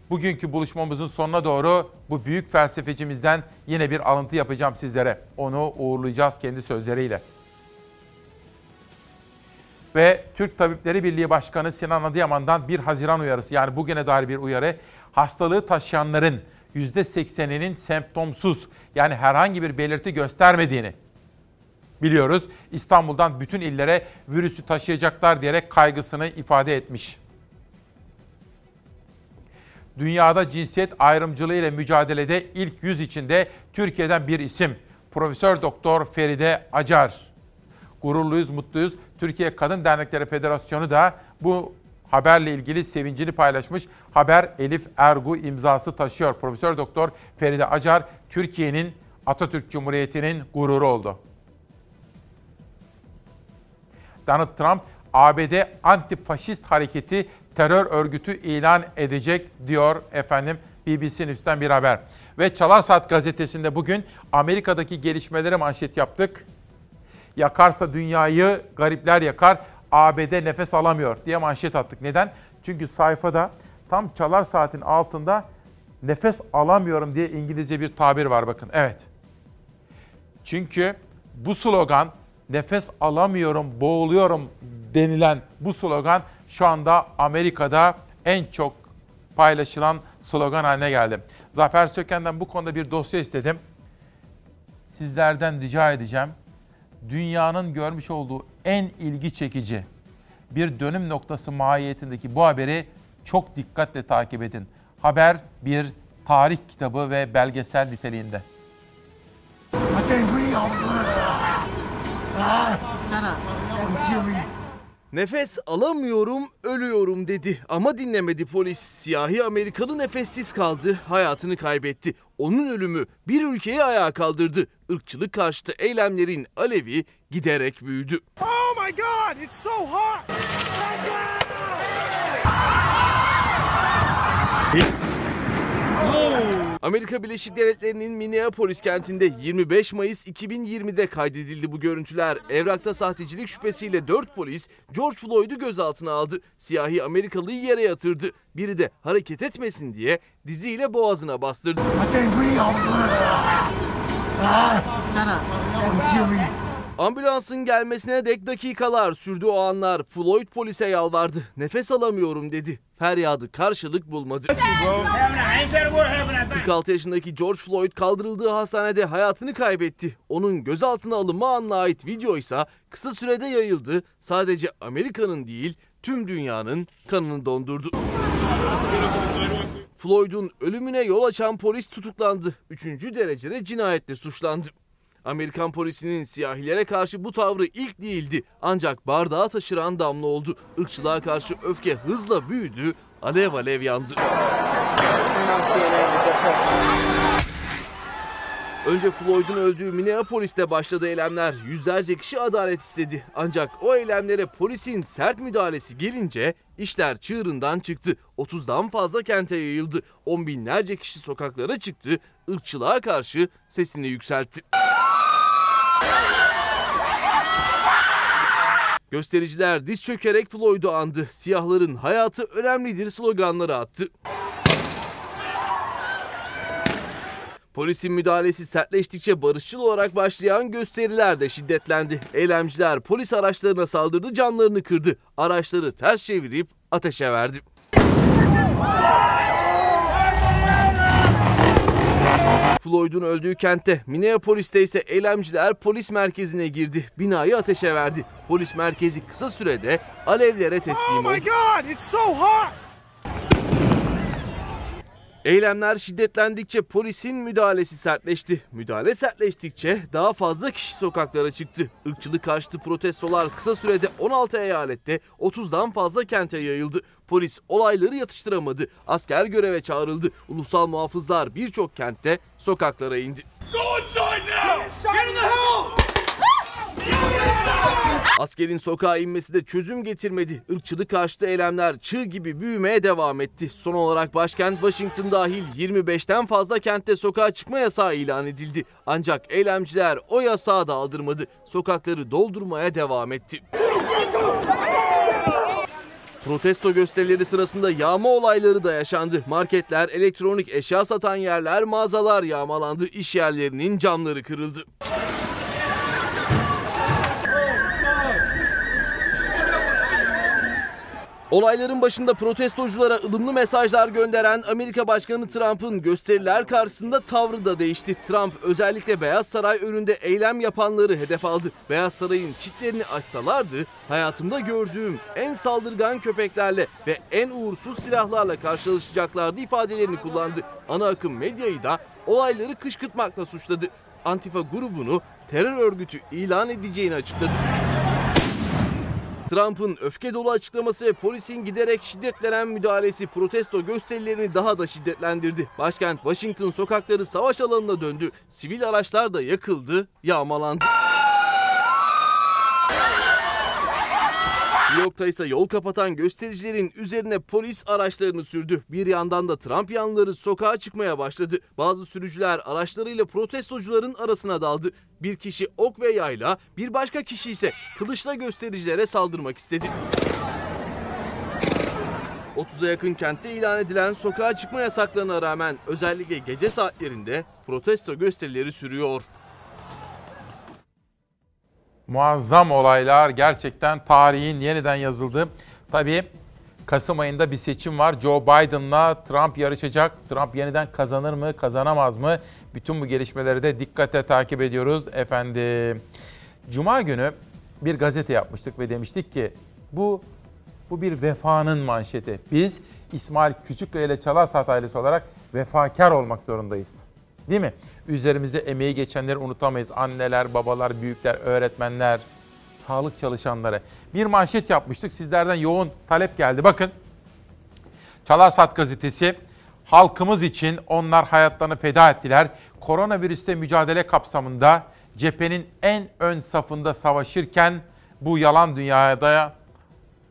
Bugünkü buluşmamızın sonuna doğru bu büyük felsefecimizden yine bir alıntı yapacağım sizlere. Onu uğurlayacağız kendi sözleriyle. Ve Türk Tabipleri Birliği Başkanı Sinan Adıyaman'dan 1 Haziran uyarısı yani bugüne dair bir uyarı. Hastalığı taşıyanların %80'inin semptomsuz yani herhangi bir belirti göstermediğini biliyoruz. İstanbul'dan bütün illere virüsü taşıyacaklar diyerek kaygısını ifade etmiş. Dünyada cinsiyet ayrımcılığı ile mücadelede ilk yüz içinde Türkiye'den bir isim. Profesör Doktor Feride Acar. Gururluyuz, mutluyuz. Türkiye Kadın Dernekleri Federasyonu da bu haberle ilgili sevincini paylaşmış. Haber Elif Ergu imzası taşıyor. Profesör Doktor Feride Acar Türkiye'nin Atatürk Cumhuriyeti'nin gururu oldu. Donald Trump ABD antifaşist hareketi terör örgütü ilan edecek diyor efendim BBC News'ten bir haber. Ve Çalar Saat gazetesinde bugün Amerika'daki gelişmeleri manşet yaptık. Yakarsa dünyayı garipler yakar, ABD nefes alamıyor diye manşet attık. Neden? Çünkü sayfada tam Çalar Saat'in altında nefes alamıyorum diye İngilizce bir tabir var bakın. Evet. Çünkü bu slogan nefes alamıyorum, boğuluyorum denilen bu slogan şu anda Amerika'da en çok paylaşılan slogan haline geldi. Zafer Söken'den bu konuda bir dosya istedim. Sizlerden rica edeceğim. Dünyanın görmüş olduğu en ilgi çekici bir dönüm noktası mahiyetindeki bu haberi çok dikkatle takip edin. Haber bir tarih kitabı ve belgesel niteliğinde. Nefes alamıyorum, ölüyorum dedi ama dinlemedi polis. Siyahi Amerikalı nefessiz kaldı, hayatını kaybetti. Onun ölümü bir ülkeyi ayağa kaldırdı. Irkçılık karşıtı eylemlerin alevi giderek büyüdü. Oh my god, it's so hot! Amerika Birleşik Devletleri'nin Minneapolis kentinde 25 Mayıs 2020'de kaydedildi bu görüntüler. Evrakta sahtecilik şüphesiyle 4 polis George Floyd'u gözaltına aldı. Siyahi Amerikalıyı yere yatırdı. Biri de hareket etmesin diye diziyle boğazına bastırdı. Ambulansın gelmesine dek dakikalar sürdü o anlar. Floyd polise yalvardı. Nefes alamıyorum dedi. Feryadı karşılık bulmadı. 46 yaşındaki George Floyd kaldırıldığı hastanede hayatını kaybetti. Onun gözaltına alınma anına ait video ise kısa sürede yayıldı. Sadece Amerika'nın değil tüm dünyanın kanını dondurdu. Floyd'un ölümüne yol açan polis tutuklandı. Üçüncü derecede cinayetle suçlandı. Amerikan polisinin siyahilere karşı bu tavrı ilk değildi. Ancak bardağı taşıran damla oldu. Irkçılığa karşı öfke hızla büyüdü, alev alev yandı. Önce Floyd'un öldüğü Minneapolis'te başladı eylemler. Yüzlerce kişi adalet istedi. Ancak o eylemlere polisin sert müdahalesi gelince işler çığırından çıktı. 30'dan fazla kente yayıldı. On binlerce kişi sokaklara çıktı. Irkçılığa karşı sesini yükseltti. Göstericiler diz çökerek Floyd'u andı. Siyahların hayatı önemlidir sloganları attı. Polisin müdahalesi sertleştikçe barışçıl olarak başlayan gösteriler de şiddetlendi. Eylemciler polis araçlarına saldırdı, canlarını kırdı. Araçları ters çevirip ateşe verdi. Floyd'un öldüğü kentte Minneapolis'te ise eylemciler polis merkezine girdi. Binayı ateşe verdi. Polis merkezi kısa sürede alevlere teslim Oh oldu. my God, it's so hot. Eylemler şiddetlendikçe polisin müdahalesi sertleşti. Müdahale sertleştikçe daha fazla kişi sokaklara çıktı. Irkçılık karşıtı protestolar kısa sürede 16 eyalette 30'dan fazla kente yayıldı. Polis olayları yatıştıramadı. Asker göreve çağrıldı. Ulusal muhafızlar birçok kentte sokaklara indi. Go now. Get in the house. Askerin sokağa inmesi de çözüm getirmedi. Irkçılık karşıtı eylemler çığ gibi büyümeye devam etti. Son olarak başkent Washington dahil 25'ten fazla kentte sokağa çıkma yasağı ilan edildi. Ancak eylemciler o yasağı da aldırmadı. Sokakları doldurmaya devam etti. Protesto gösterileri sırasında yağma olayları da yaşandı. Marketler, elektronik eşya satan yerler, mağazalar yağmalandı. İş yerlerinin camları kırıldı. Olayların başında protestoculara ılımlı mesajlar gönderen Amerika Başkanı Trump'ın gösteriler karşısında tavrı da değişti. Trump özellikle Beyaz Saray önünde eylem yapanları hedef aldı. Beyaz Saray'ın çitlerini açsalardı hayatımda gördüğüm en saldırgan köpeklerle ve en uğursuz silahlarla karşılaşacaklardı ifadelerini kullandı. Ana akım medyayı da olayları kışkırtmakla suçladı. Antifa grubunu terör örgütü ilan edeceğini açıkladı. Trump'ın öfke dolu açıklaması ve polisin giderek şiddetlenen müdahalesi protesto gösterilerini daha da şiddetlendirdi. Başkent Washington sokakları savaş alanına döndü. Sivil araçlar da yakıldı, yağmalandı. New ise yol kapatan göstericilerin üzerine polis araçlarını sürdü. Bir yandan da Trump yanlıları sokağa çıkmaya başladı. Bazı sürücüler araçlarıyla protestocuların arasına daldı. Bir kişi ok ve yayla, bir başka kişi ise kılıçla göstericilere saldırmak istedi. 30'a yakın kentte ilan edilen sokağa çıkma yasaklarına rağmen özellikle gece saatlerinde protesto gösterileri sürüyor. Muazzam olaylar gerçekten tarihin yeniden yazıldı. Tabii Kasım ayında bir seçim var. Joe Biden'la Trump yarışacak. Trump yeniden kazanır mı, kazanamaz mı? Bütün bu gelişmeleri de dikkate takip ediyoruz efendim. Cuma günü bir gazete yapmıştık ve demiştik ki bu bu bir vefanın manşeti. Biz İsmail Küçükkaya ile Çalarsat ailesi olarak vefakar olmak zorundayız. Değil mi? Üzerimizde emeği geçenleri unutamayız. Anneler, babalar, büyükler, öğretmenler, sağlık çalışanları. Bir manşet yapmıştık. Sizlerden yoğun talep geldi. Bakın. Çalarsat gazetesi halkımız için onlar hayatlarını feda ettiler. Koronavirüste mücadele kapsamında cephenin en ön safında savaşırken bu yalan dünyada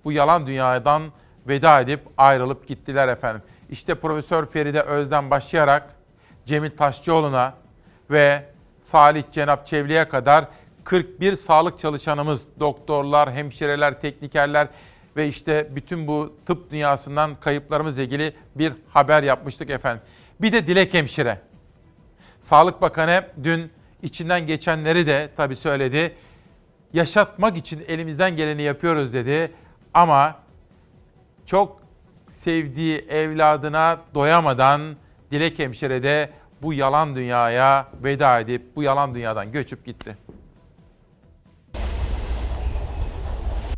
bu yalan dünyadan veda edip ayrılıp gittiler efendim. İşte Profesör Feride Özden başlayarak Cemil Taşçıoğlu'na ve Salih Cenap Çevli'ye kadar 41 sağlık çalışanımız, doktorlar, hemşireler, teknikerler ve işte bütün bu tıp dünyasından kayıplarımızla ilgili bir haber yapmıştık efendim. Bir de Dilek Hemşire. Sağlık Bakanı dün içinden geçenleri de tabii söyledi. yaşatmak için elimizden geleni yapıyoruz dedi. Ama çok sevdiği evladına doyamadan Dilek Hemşire de bu yalan dünyaya veda edip bu yalan dünyadan göçüp gitti.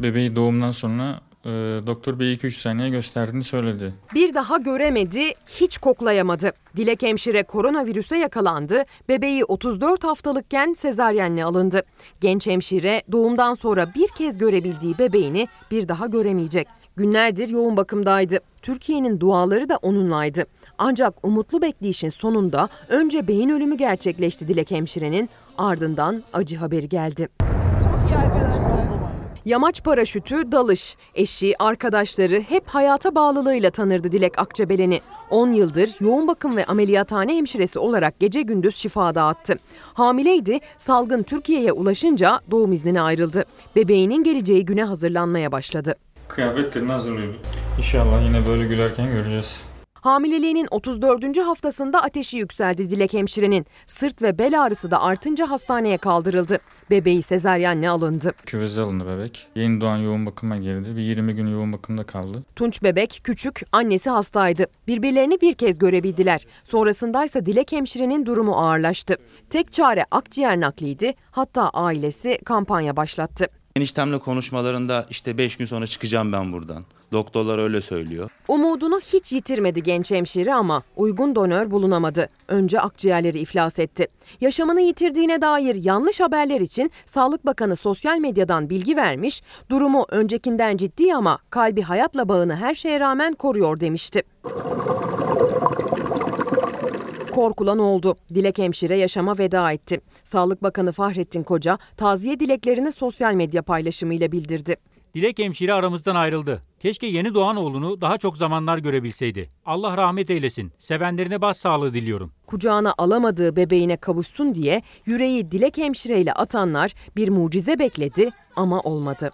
Bebeği doğumdan sonra e, doktor bir 2-3 saniye gösterdiğini söyledi. Bir daha göremedi, hiç koklayamadı. Dilek hemşire koronavirüse yakalandı. Bebeği 34 haftalıkken sezaryenle alındı. Genç hemşire doğumdan sonra bir kez görebildiği bebeğini bir daha göremeyecek. Günlerdir yoğun bakımdaydı. Türkiye'nin duaları da onunlaydı. Ancak umutlu bekleyişin sonunda önce beyin ölümü gerçekleşti Dilek hemşirenin, ardından acı haberi geldi. Yamaç paraşütü, dalış. Eşi, arkadaşları hep hayata bağlılığıyla tanırdı Dilek Akçabelen'i. 10 yıldır yoğun bakım ve ameliyathane hemşiresi olarak gece gündüz şifa dağıttı. Hamileydi, salgın Türkiye'ye ulaşınca doğum iznine ayrıldı. Bebeğinin geleceği güne hazırlanmaya başladı. Kıyafetlerini hazırlıyorduk. İnşallah yine böyle gülerken göreceğiz. Hamileliğinin 34. haftasında ateşi yükseldi Dilek hemşirenin. Sırt ve bel ağrısı da artınca hastaneye kaldırıldı. Bebeği sezaryenle alındı. Küveze alındı bebek. Yeni doğan yoğun bakıma girdi. Bir 20 gün yoğun bakımda kaldı. Tunç bebek küçük, annesi hastaydı. Birbirlerini bir kez görebildiler. Sonrasındaysa Dilek hemşirenin durumu ağırlaştı. Tek çare akciğer nakliydi. Hatta ailesi kampanya başlattı. Eniştemle konuşmalarında işte 5 gün sonra çıkacağım ben buradan. Doktorlar öyle söylüyor. Umudunu hiç yitirmedi genç hemşire ama uygun donör bulunamadı. Önce akciğerleri iflas etti. Yaşamını yitirdiğine dair yanlış haberler için Sağlık Bakanı sosyal medyadan bilgi vermiş, durumu öncekinden ciddi ama kalbi hayatla bağını her şeye rağmen koruyor demişti. Korkulan oldu. Dilek hemşire yaşama veda etti. Sağlık Bakanı Fahrettin Koca taziye dileklerini sosyal medya paylaşımıyla bildirdi. Dilek hemşire aramızdan ayrıldı. Keşke yeni doğan oğlunu daha çok zamanlar görebilseydi. Allah rahmet eylesin. Sevenlerine başsağlığı diliyorum. Kucağına alamadığı bebeğine kavuşsun diye yüreği Dilek hemşireyle atanlar bir mucize bekledi ama olmadı.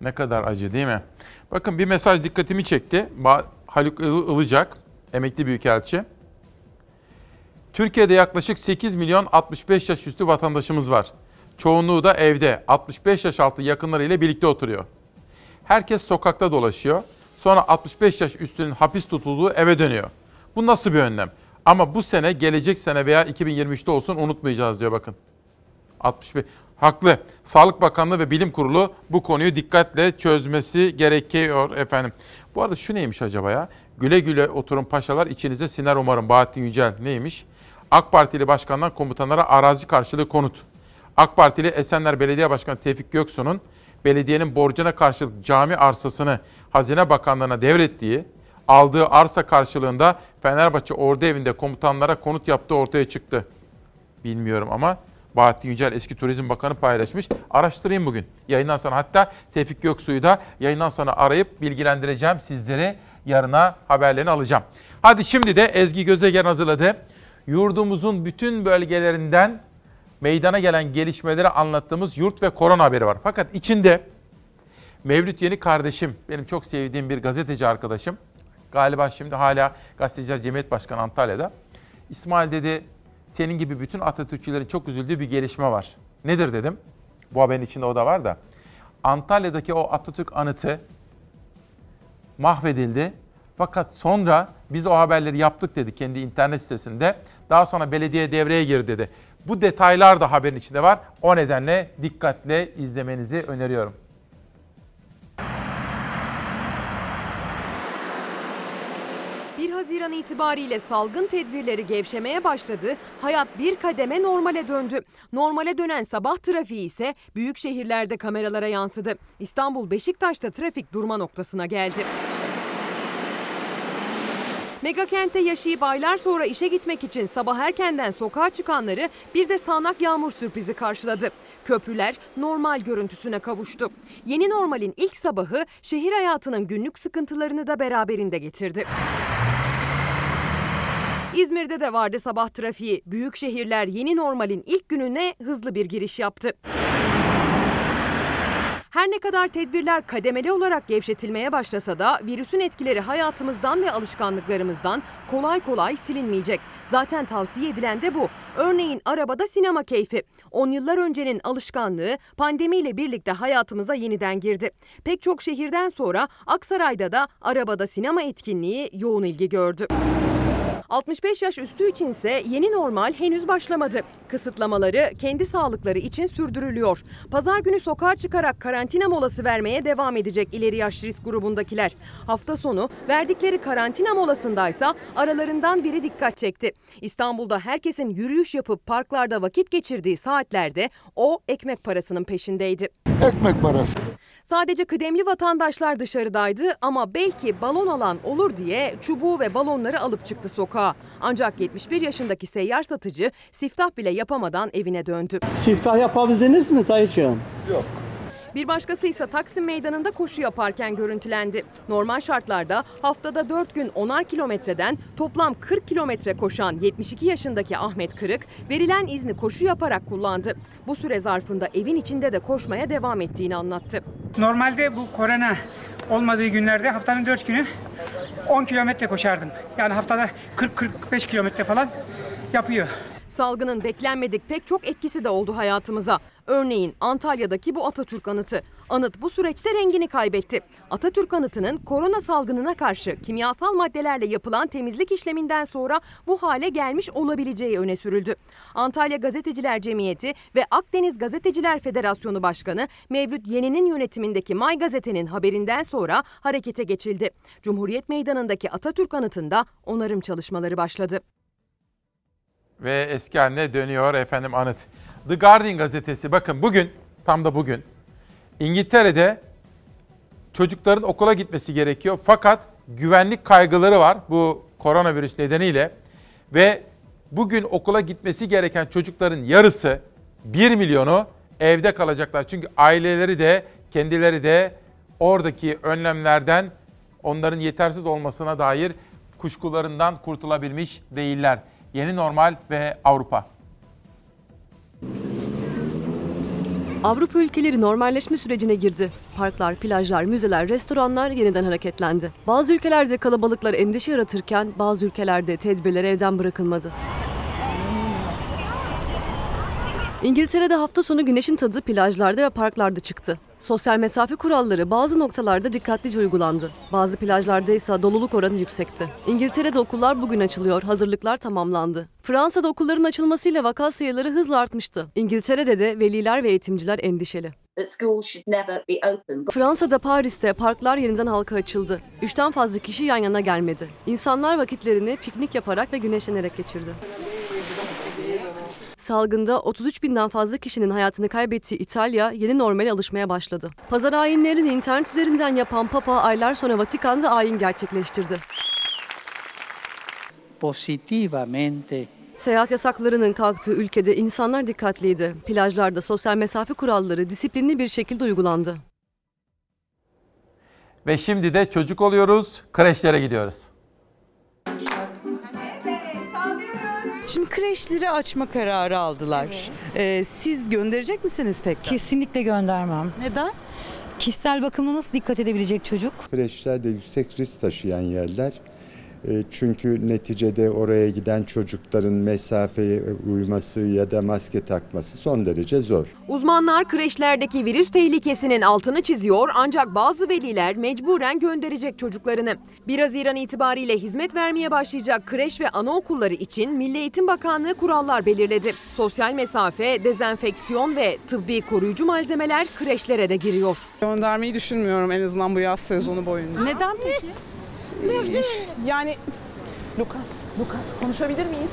Ne kadar acı değil mi? Bakın bir mesaj dikkatimi çekti. Haluk Ilıcak, emekli büyükelçi. Türkiye'de yaklaşık 8 milyon 65 yaş üstü vatandaşımız var. Çoğunluğu da evde 65 yaş altı yakınlarıyla birlikte oturuyor. Herkes sokakta dolaşıyor. Sonra 65 yaş üstünün hapis tutulduğu eve dönüyor. Bu nasıl bir önlem? Ama bu sene, gelecek sene veya 2023'te olsun unutmayacağız diyor bakın. 65 haklı. Sağlık Bakanlığı ve Bilim Kurulu bu konuyu dikkatle çözmesi gerekiyor efendim. Bu arada şu neymiş acaba ya? Güle güle oturun paşalar içinize siner umarım. Bahattin Yücel neymiş? AK Partili başkandan komutanlara arazi karşılığı konut. AK Partili Esenler Belediye Başkanı Tevfik Göksu'nun belediyenin borcuna karşılık cami arsasını Hazine Bakanlığı'na devrettiği, aldığı arsa karşılığında Fenerbahçe Ordu Evi'nde komutanlara konut yaptığı ortaya çıktı. Bilmiyorum ama Bahattin Yücel eski Turizm Bakanı paylaşmış. Araştırayım bugün. Yayından sonra hatta Tevfik Göksu'yu da yayından sonra arayıp bilgilendireceğim sizleri. Yarına haberlerini alacağım. Hadi şimdi de Ezgi Gözegen hazırladı. Yurdumuzun bütün bölgelerinden meydana gelen gelişmeleri anlattığımız yurt ve korona haberi var. Fakat içinde Mevlüt Yeni kardeşim, benim çok sevdiğim bir gazeteci arkadaşım. Galiba şimdi hala Gazeteciler Cemiyet Başkanı Antalya'da. İsmail dedi, senin gibi bütün Atatürkçülerin çok üzüldüğü bir gelişme var. Nedir dedim. Bu haberin içinde o da var da. Antalya'daki o Atatürk anıtı mahvedildi. Fakat sonra biz o haberleri yaptık dedi kendi internet sitesinde. Daha sonra belediye devreye girdi dedi. Bu detaylar da haberin içinde var. O nedenle dikkatle izlemenizi öneriyorum. Bir Haziran itibariyle salgın tedbirleri gevşemeye başladı. Hayat bir kademe normale döndü. Normale dönen sabah trafiği ise büyük şehirlerde kameralara yansıdı. İstanbul Beşiktaş'ta trafik durma noktasına geldi. Mega kentte yaşayıp aylar sonra işe gitmek için sabah erkenden sokağa çıkanları bir de sağanak yağmur sürprizi karşıladı. Köprüler normal görüntüsüne kavuştu. Yeni normalin ilk sabahı şehir hayatının günlük sıkıntılarını da beraberinde getirdi. İzmir'de de vardı sabah trafiği. Büyük şehirler yeni normalin ilk gününe hızlı bir giriş yaptı. Her ne kadar tedbirler kademeli olarak gevşetilmeye başlasa da virüsün etkileri hayatımızdan ve alışkanlıklarımızdan kolay kolay silinmeyecek. Zaten tavsiye edilen de bu. Örneğin arabada sinema keyfi. 10 yıllar öncenin alışkanlığı pandemiyle birlikte hayatımıza yeniden girdi. Pek çok şehirden sonra Aksaray'da da arabada sinema etkinliği yoğun ilgi gördü. 65 yaş üstü içinse yeni normal henüz başlamadı. Kısıtlamaları kendi sağlıkları için sürdürülüyor. Pazar günü sokağa çıkarak karantina molası vermeye devam edecek ileri yaş risk grubundakiler. Hafta sonu verdikleri karantina molasındaysa aralarından biri dikkat çekti. İstanbul'da herkesin yürüyüş yapıp parklarda vakit geçirdiği saatlerde o ekmek parasının peşindeydi. Ekmek parası. Sadece kıdemli vatandaşlar dışarıdaydı ama belki balon alan olur diye çubuğu ve balonları alıp çıktı sokağa. Ancak 71 yaşındaki seyyar satıcı siftah bile yapamadan evine döndü. Siftah yapabildiniz mi dayıcığım? Yok. Bir başkası ise Taksim Meydanı'nda koşu yaparken görüntülendi. Normal şartlarda haftada 4 gün 10'ar kilometreden toplam 40 kilometre koşan 72 yaşındaki Ahmet Kırık verilen izni koşu yaparak kullandı. Bu süre zarfında evin içinde de koşmaya devam ettiğini anlattı. Normalde bu korona olmadığı günlerde haftanın 4 günü 10 kilometre koşardım. Yani haftada 40-45 kilometre falan yapıyor. Salgının beklenmedik pek çok etkisi de oldu hayatımıza. Örneğin Antalya'daki bu Atatürk anıtı. Anıt bu süreçte rengini kaybetti. Atatürk anıtının korona salgınına karşı kimyasal maddelerle yapılan temizlik işleminden sonra bu hale gelmiş olabileceği öne sürüldü. Antalya Gazeteciler Cemiyeti ve Akdeniz Gazeteciler Federasyonu Başkanı Mevlüt Yeni'nin yönetimindeki May Gazete'nin haberinden sonra harekete geçildi. Cumhuriyet Meydanı'ndaki Atatürk anıtında onarım çalışmaları başladı. Ve eski haline dönüyor efendim anıt. The Guardian gazetesi bakın bugün tam da bugün İngiltere'de çocukların okula gitmesi gerekiyor fakat güvenlik kaygıları var bu koronavirüs nedeniyle ve bugün okula gitmesi gereken çocukların yarısı 1 milyonu evde kalacaklar. Çünkü aileleri de kendileri de oradaki önlemlerden onların yetersiz olmasına dair kuşkularından kurtulabilmiş değiller. Yeni normal ve Avrupa. Avrupa ülkeleri normalleşme sürecine girdi. Parklar, plajlar, müzeler, restoranlar yeniden hareketlendi. Bazı ülkelerde kalabalıklar endişe yaratırken bazı ülkelerde tedbirler evden bırakılmadı. İngiltere'de hafta sonu güneşin tadı plajlarda ve parklarda çıktı. Sosyal mesafe kuralları bazı noktalarda dikkatlice uygulandı. Bazı plajlarda ise doluluk oranı yüksekti. İngiltere'de okullar bugün açılıyor, hazırlıklar tamamlandı. Fransa'da okulların açılmasıyla vaka sayıları hızla artmıştı. İngiltere'de de veliler ve eğitimciler endişeli. Fransa'da Paris'te parklar yeniden halka açıldı. Üçten fazla kişi yan yana gelmedi. İnsanlar vakitlerini piknik yaparak ve güneşlenerek geçirdi. Salgında 33 binden fazla kişinin hayatını kaybettiği İtalya yeni normale alışmaya başladı. Pazar ayinlerini internet üzerinden yapan Papa aylar sonra Vatikan'da ayin gerçekleştirdi. Positivamente Seyahat yasaklarının kalktığı ülkede insanlar dikkatliydi. Plajlarda sosyal mesafe kuralları disiplinli bir şekilde uygulandı. Ve şimdi de çocuk oluyoruz, kreşlere gidiyoruz. Şimdi kreşleri açma kararı aldılar. Ee, siz gönderecek misiniz tekrar? Kesinlikle göndermem. Neden? Kişisel bakımına nasıl dikkat edebilecek çocuk? Kreşler de yüksek risk taşıyan yerler. E, Çünkü neticede oraya giden çocukların mesafeye uyması ya da maske takması son derece zor. Uzmanlar kreşlerdeki virüs tehlikesinin altını çiziyor ancak bazı veliler mecburen gönderecek çocuklarını. 1 Haziran itibariyle hizmet vermeye başlayacak kreş ve anaokulları için Milli Eğitim Bakanlığı kurallar belirledi. Sosyal mesafe, dezenfeksiyon ve tıbbi koruyucu malzemeler kreşlere de giriyor. Göndermeyi düşünmüyorum en azından bu yaz sezonu boyunca. Neden peki? Yani Lukas, Lukas konuşabilir miyiz?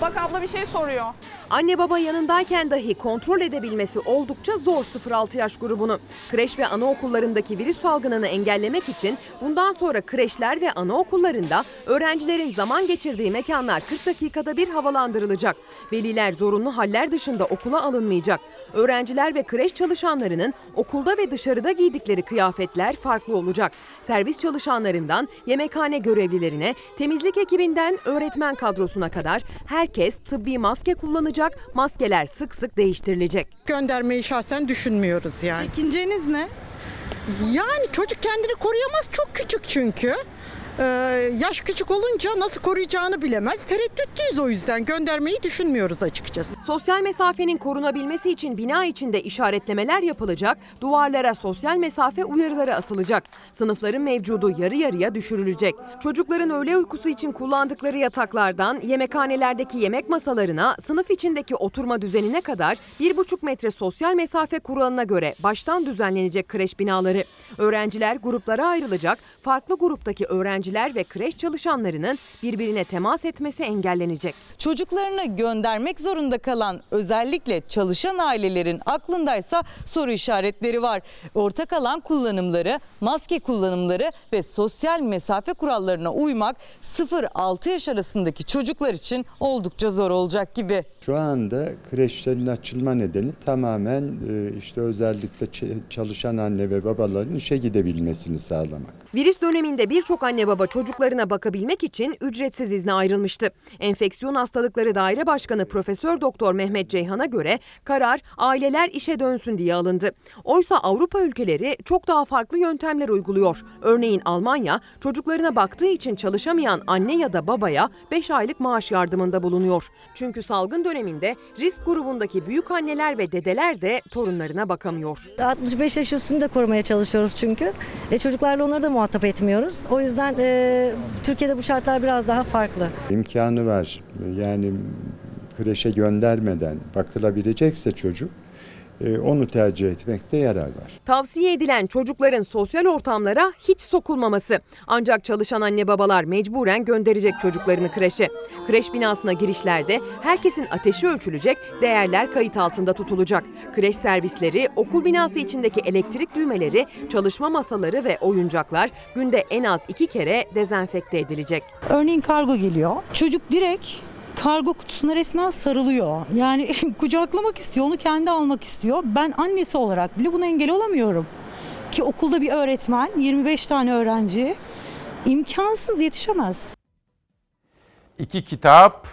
Bak abla bir şey soruyor. Anne baba yanındayken dahi kontrol edebilmesi oldukça zor 0-6 yaş grubunu. Kreş ve anaokullarındaki virüs salgınını engellemek için bundan sonra kreşler ve anaokullarında öğrencilerin zaman geçirdiği mekanlar 40 dakikada bir havalandırılacak. Veliler zorunlu haller dışında okula alınmayacak. Öğrenciler ve kreş çalışanlarının okulda ve dışarıda giydikleri kıyafetler farklı olacak. Servis çalışanlarından yemekhane görevlilerine, temizlik ekibinden öğretmen kadrosuna kadar herkes tıbbi maske kullanacak, maskeler sık sık değiştirilecek. Göndermeyi şahsen düşünmüyoruz yani. Çekinceniz ne? Yani çocuk kendini koruyamaz çok küçük çünkü. Ee, yaş küçük olunca nasıl koruyacağını bilemez. Tereddütlüyüz o yüzden göndermeyi düşünmüyoruz açıkçası. Sosyal mesafenin korunabilmesi için bina içinde işaretlemeler yapılacak, duvarlara sosyal mesafe uyarıları asılacak. Sınıfların mevcudu yarı yarıya düşürülecek. Çocukların öğle uykusu için kullandıkları yataklardan yemekhanelerdeki yemek masalarına, sınıf içindeki oturma düzenine kadar 1,5 metre sosyal mesafe kuralına göre baştan düzenlenecek kreş binaları. Öğrenciler gruplara ayrılacak, farklı gruptaki öğrenciler ve kreş çalışanlarının birbirine temas etmesi engellenecek. Çocuklarını göndermek zorunda kalan özellikle çalışan ailelerin aklındaysa soru işaretleri var. Ortak alan kullanımları, maske kullanımları ve sosyal mesafe kurallarına uymak 0-6 yaş arasındaki çocuklar için oldukça zor olacak gibi. Şu anda kreşlerin açılma nedeni tamamen e, işte özellikle çalışan anne ve babaların işe gidebilmesini sağlamak. Virüs döneminde birçok anne baba çocuklarına bakabilmek için ücretsiz izne ayrılmıştı. Enfeksiyon Hastalıkları Daire Başkanı Profesör Doktor Mehmet Ceyhan'a göre karar aileler işe dönsün diye alındı. Oysa Avrupa ülkeleri çok daha farklı yöntemler uyguluyor. Örneğin Almanya çocuklarına baktığı için çalışamayan anne ya da babaya 5 aylık maaş yardımında bulunuyor. Çünkü salgın döneminde risk grubundaki büyük anneler ve dedeler de torunlarına bakamıyor. 65 yaş üstünde korumaya çalışıyoruz çünkü. E, çocuklarla onları da muhatap etmiyoruz. O yüzden e, Türkiye'de bu şartlar biraz daha farklı. İmkanı var. Yani kreşe göndermeden bakılabilecekse çocuk onu tercih etmekte yarar var. Tavsiye edilen çocukların sosyal ortamlara hiç sokulmaması. Ancak çalışan anne babalar mecburen gönderecek çocuklarını kreşe. Kreş binasına girişlerde herkesin ateşi ölçülecek, değerler kayıt altında tutulacak. Kreş servisleri, okul binası içindeki elektrik düğmeleri, çalışma masaları ve oyuncaklar günde en az iki kere dezenfekte edilecek. Örneğin kargo geliyor. Çocuk direkt kargo kutusuna resmen sarılıyor. Yani kucaklamak istiyor, onu kendi almak istiyor. Ben annesi olarak bile buna engel olamıyorum. Ki okulda bir öğretmen, 25 tane öğrenci imkansız yetişemez. İki kitap.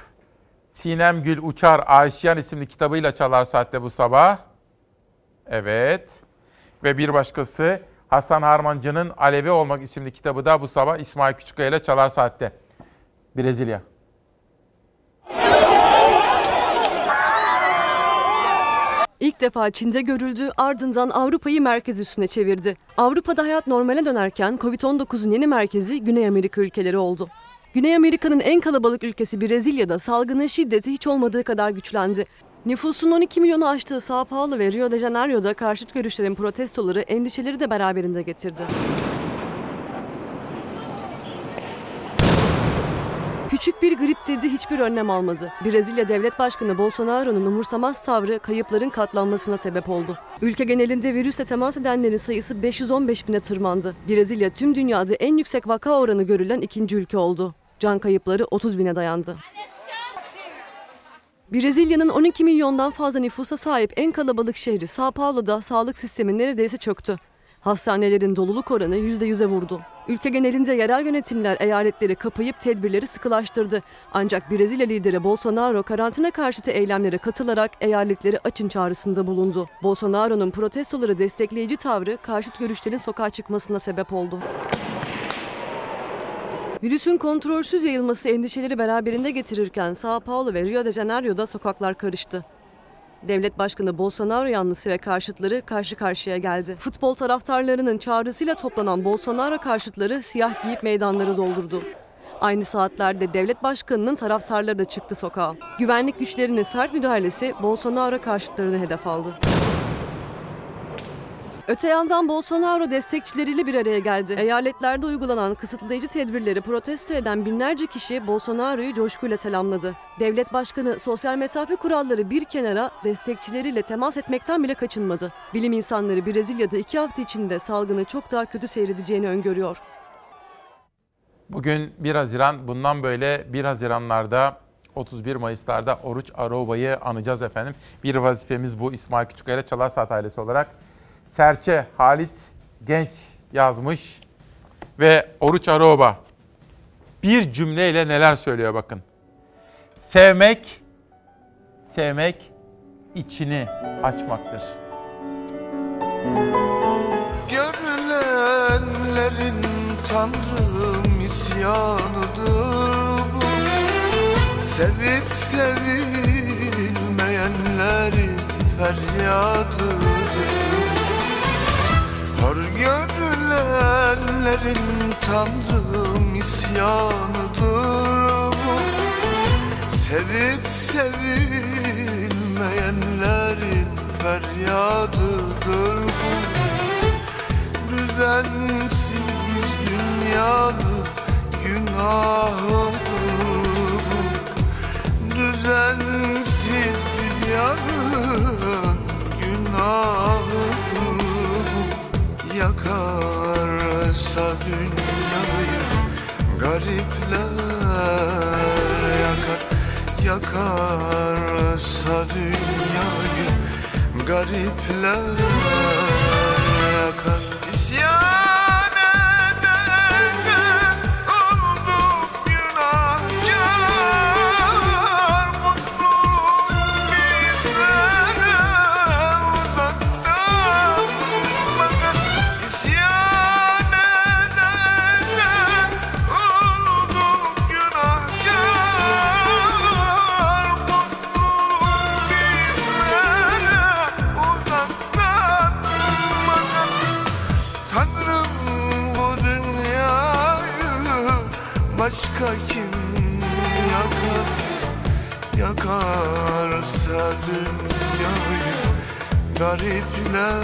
Sinem Gül Uçar Ayşiyan isimli kitabıyla Çalar Saat'te bu sabah. Evet. Ve bir başkası Hasan Harmancı'nın Alevi Olmak isimli kitabı da bu sabah İsmail Küçükkaya ile Çalar Saat'te. Brezilya. İlk defa Çin'de görüldü ardından Avrupa'yı merkez üstüne çevirdi. Avrupa'da hayat normale dönerken Covid-19'un yeni merkezi Güney Amerika ülkeleri oldu. Güney Amerika'nın en kalabalık ülkesi Brezilya'da salgının şiddeti hiç olmadığı kadar güçlendi. Nüfusun 12 milyonu aştığı Sao Paulo ve Rio de Janeiro'da karşıt görüşlerin protestoları endişeleri de beraberinde getirdi. Küçük bir grip dedi hiçbir önlem almadı. Brezilya Devlet Başkanı Bolsonaro'nun umursamaz tavrı kayıpların katlanmasına sebep oldu. Ülke genelinde virüsle temas edenlerin sayısı 515 bine tırmandı. Brezilya tüm dünyada en yüksek vaka oranı görülen ikinci ülke oldu. Can kayıpları 30 bine dayandı. Brezilya'nın 12 milyondan fazla nüfusa sahip en kalabalık şehri Sao Paulo'da sağlık sistemi neredeyse çöktü. Hastanelerin doluluk oranı %100'e vurdu. Ülke genelinde yerel yönetimler eyaletleri kapayıp tedbirleri sıkılaştırdı. Ancak Brezilya lideri Bolsonaro karantina karşıtı eylemlere katılarak eyaletleri açın çağrısında bulundu. Bolsonaro'nun protestoları destekleyici tavrı karşıt görüşlerin sokağa çıkmasına sebep oldu. Virüsün kontrolsüz yayılması endişeleri beraberinde getirirken Sao Paulo ve Rio de Janeiro'da sokaklar karıştı. Devlet Başkanı Bolsonaro yanlısı ve karşıtları karşı karşıya geldi. Futbol taraftarlarının çağrısıyla toplanan Bolsonaro karşıtları siyah giyip meydanları doldurdu. Aynı saatlerde devlet başkanının taraftarları da çıktı sokağa. Güvenlik güçlerinin sert müdahalesi Bolsonaro karşıtlarını hedef aldı. Öte yandan Bolsonaro destekçileriyle bir araya geldi. Eyaletlerde uygulanan kısıtlayıcı tedbirleri protesto eden binlerce kişi Bolsonaro'yu coşkuyla selamladı. Devlet başkanı sosyal mesafe kuralları bir kenara destekçileriyle temas etmekten bile kaçınmadı. Bilim insanları Brezilya'da iki hafta içinde salgını çok daha kötü seyredeceğini öngörüyor. Bugün 1 Haziran, bundan böyle 1 Haziranlarda 31 Mayıs'larda Oruç Aroba'yı anacağız efendim. Bir vazifemiz bu İsmail Küçükkaya ile Çalar Saat ailesi olarak. Serçe Halit Genç yazmış ve Oruç Aroba bir cümleyle neler söylüyor bakın. Sevmek, sevmek içini açmaktır. Görülenlerin Tanrım isyanıdır bu Sevip sevilmeyen Görmeyenlerin feryadıdır Hor görülenlerin Tanrım isyanıdır bu Sevip sevilmeyenlerin feryadıdır bu Düzensiz dünyanın günahı bu. Düzensiz dünyanın günahı bu Yakarsa dünyayı garipler yakar. Yakarsa dünyayı garipler yakar. İsyan Yakarsa dünyayı garipler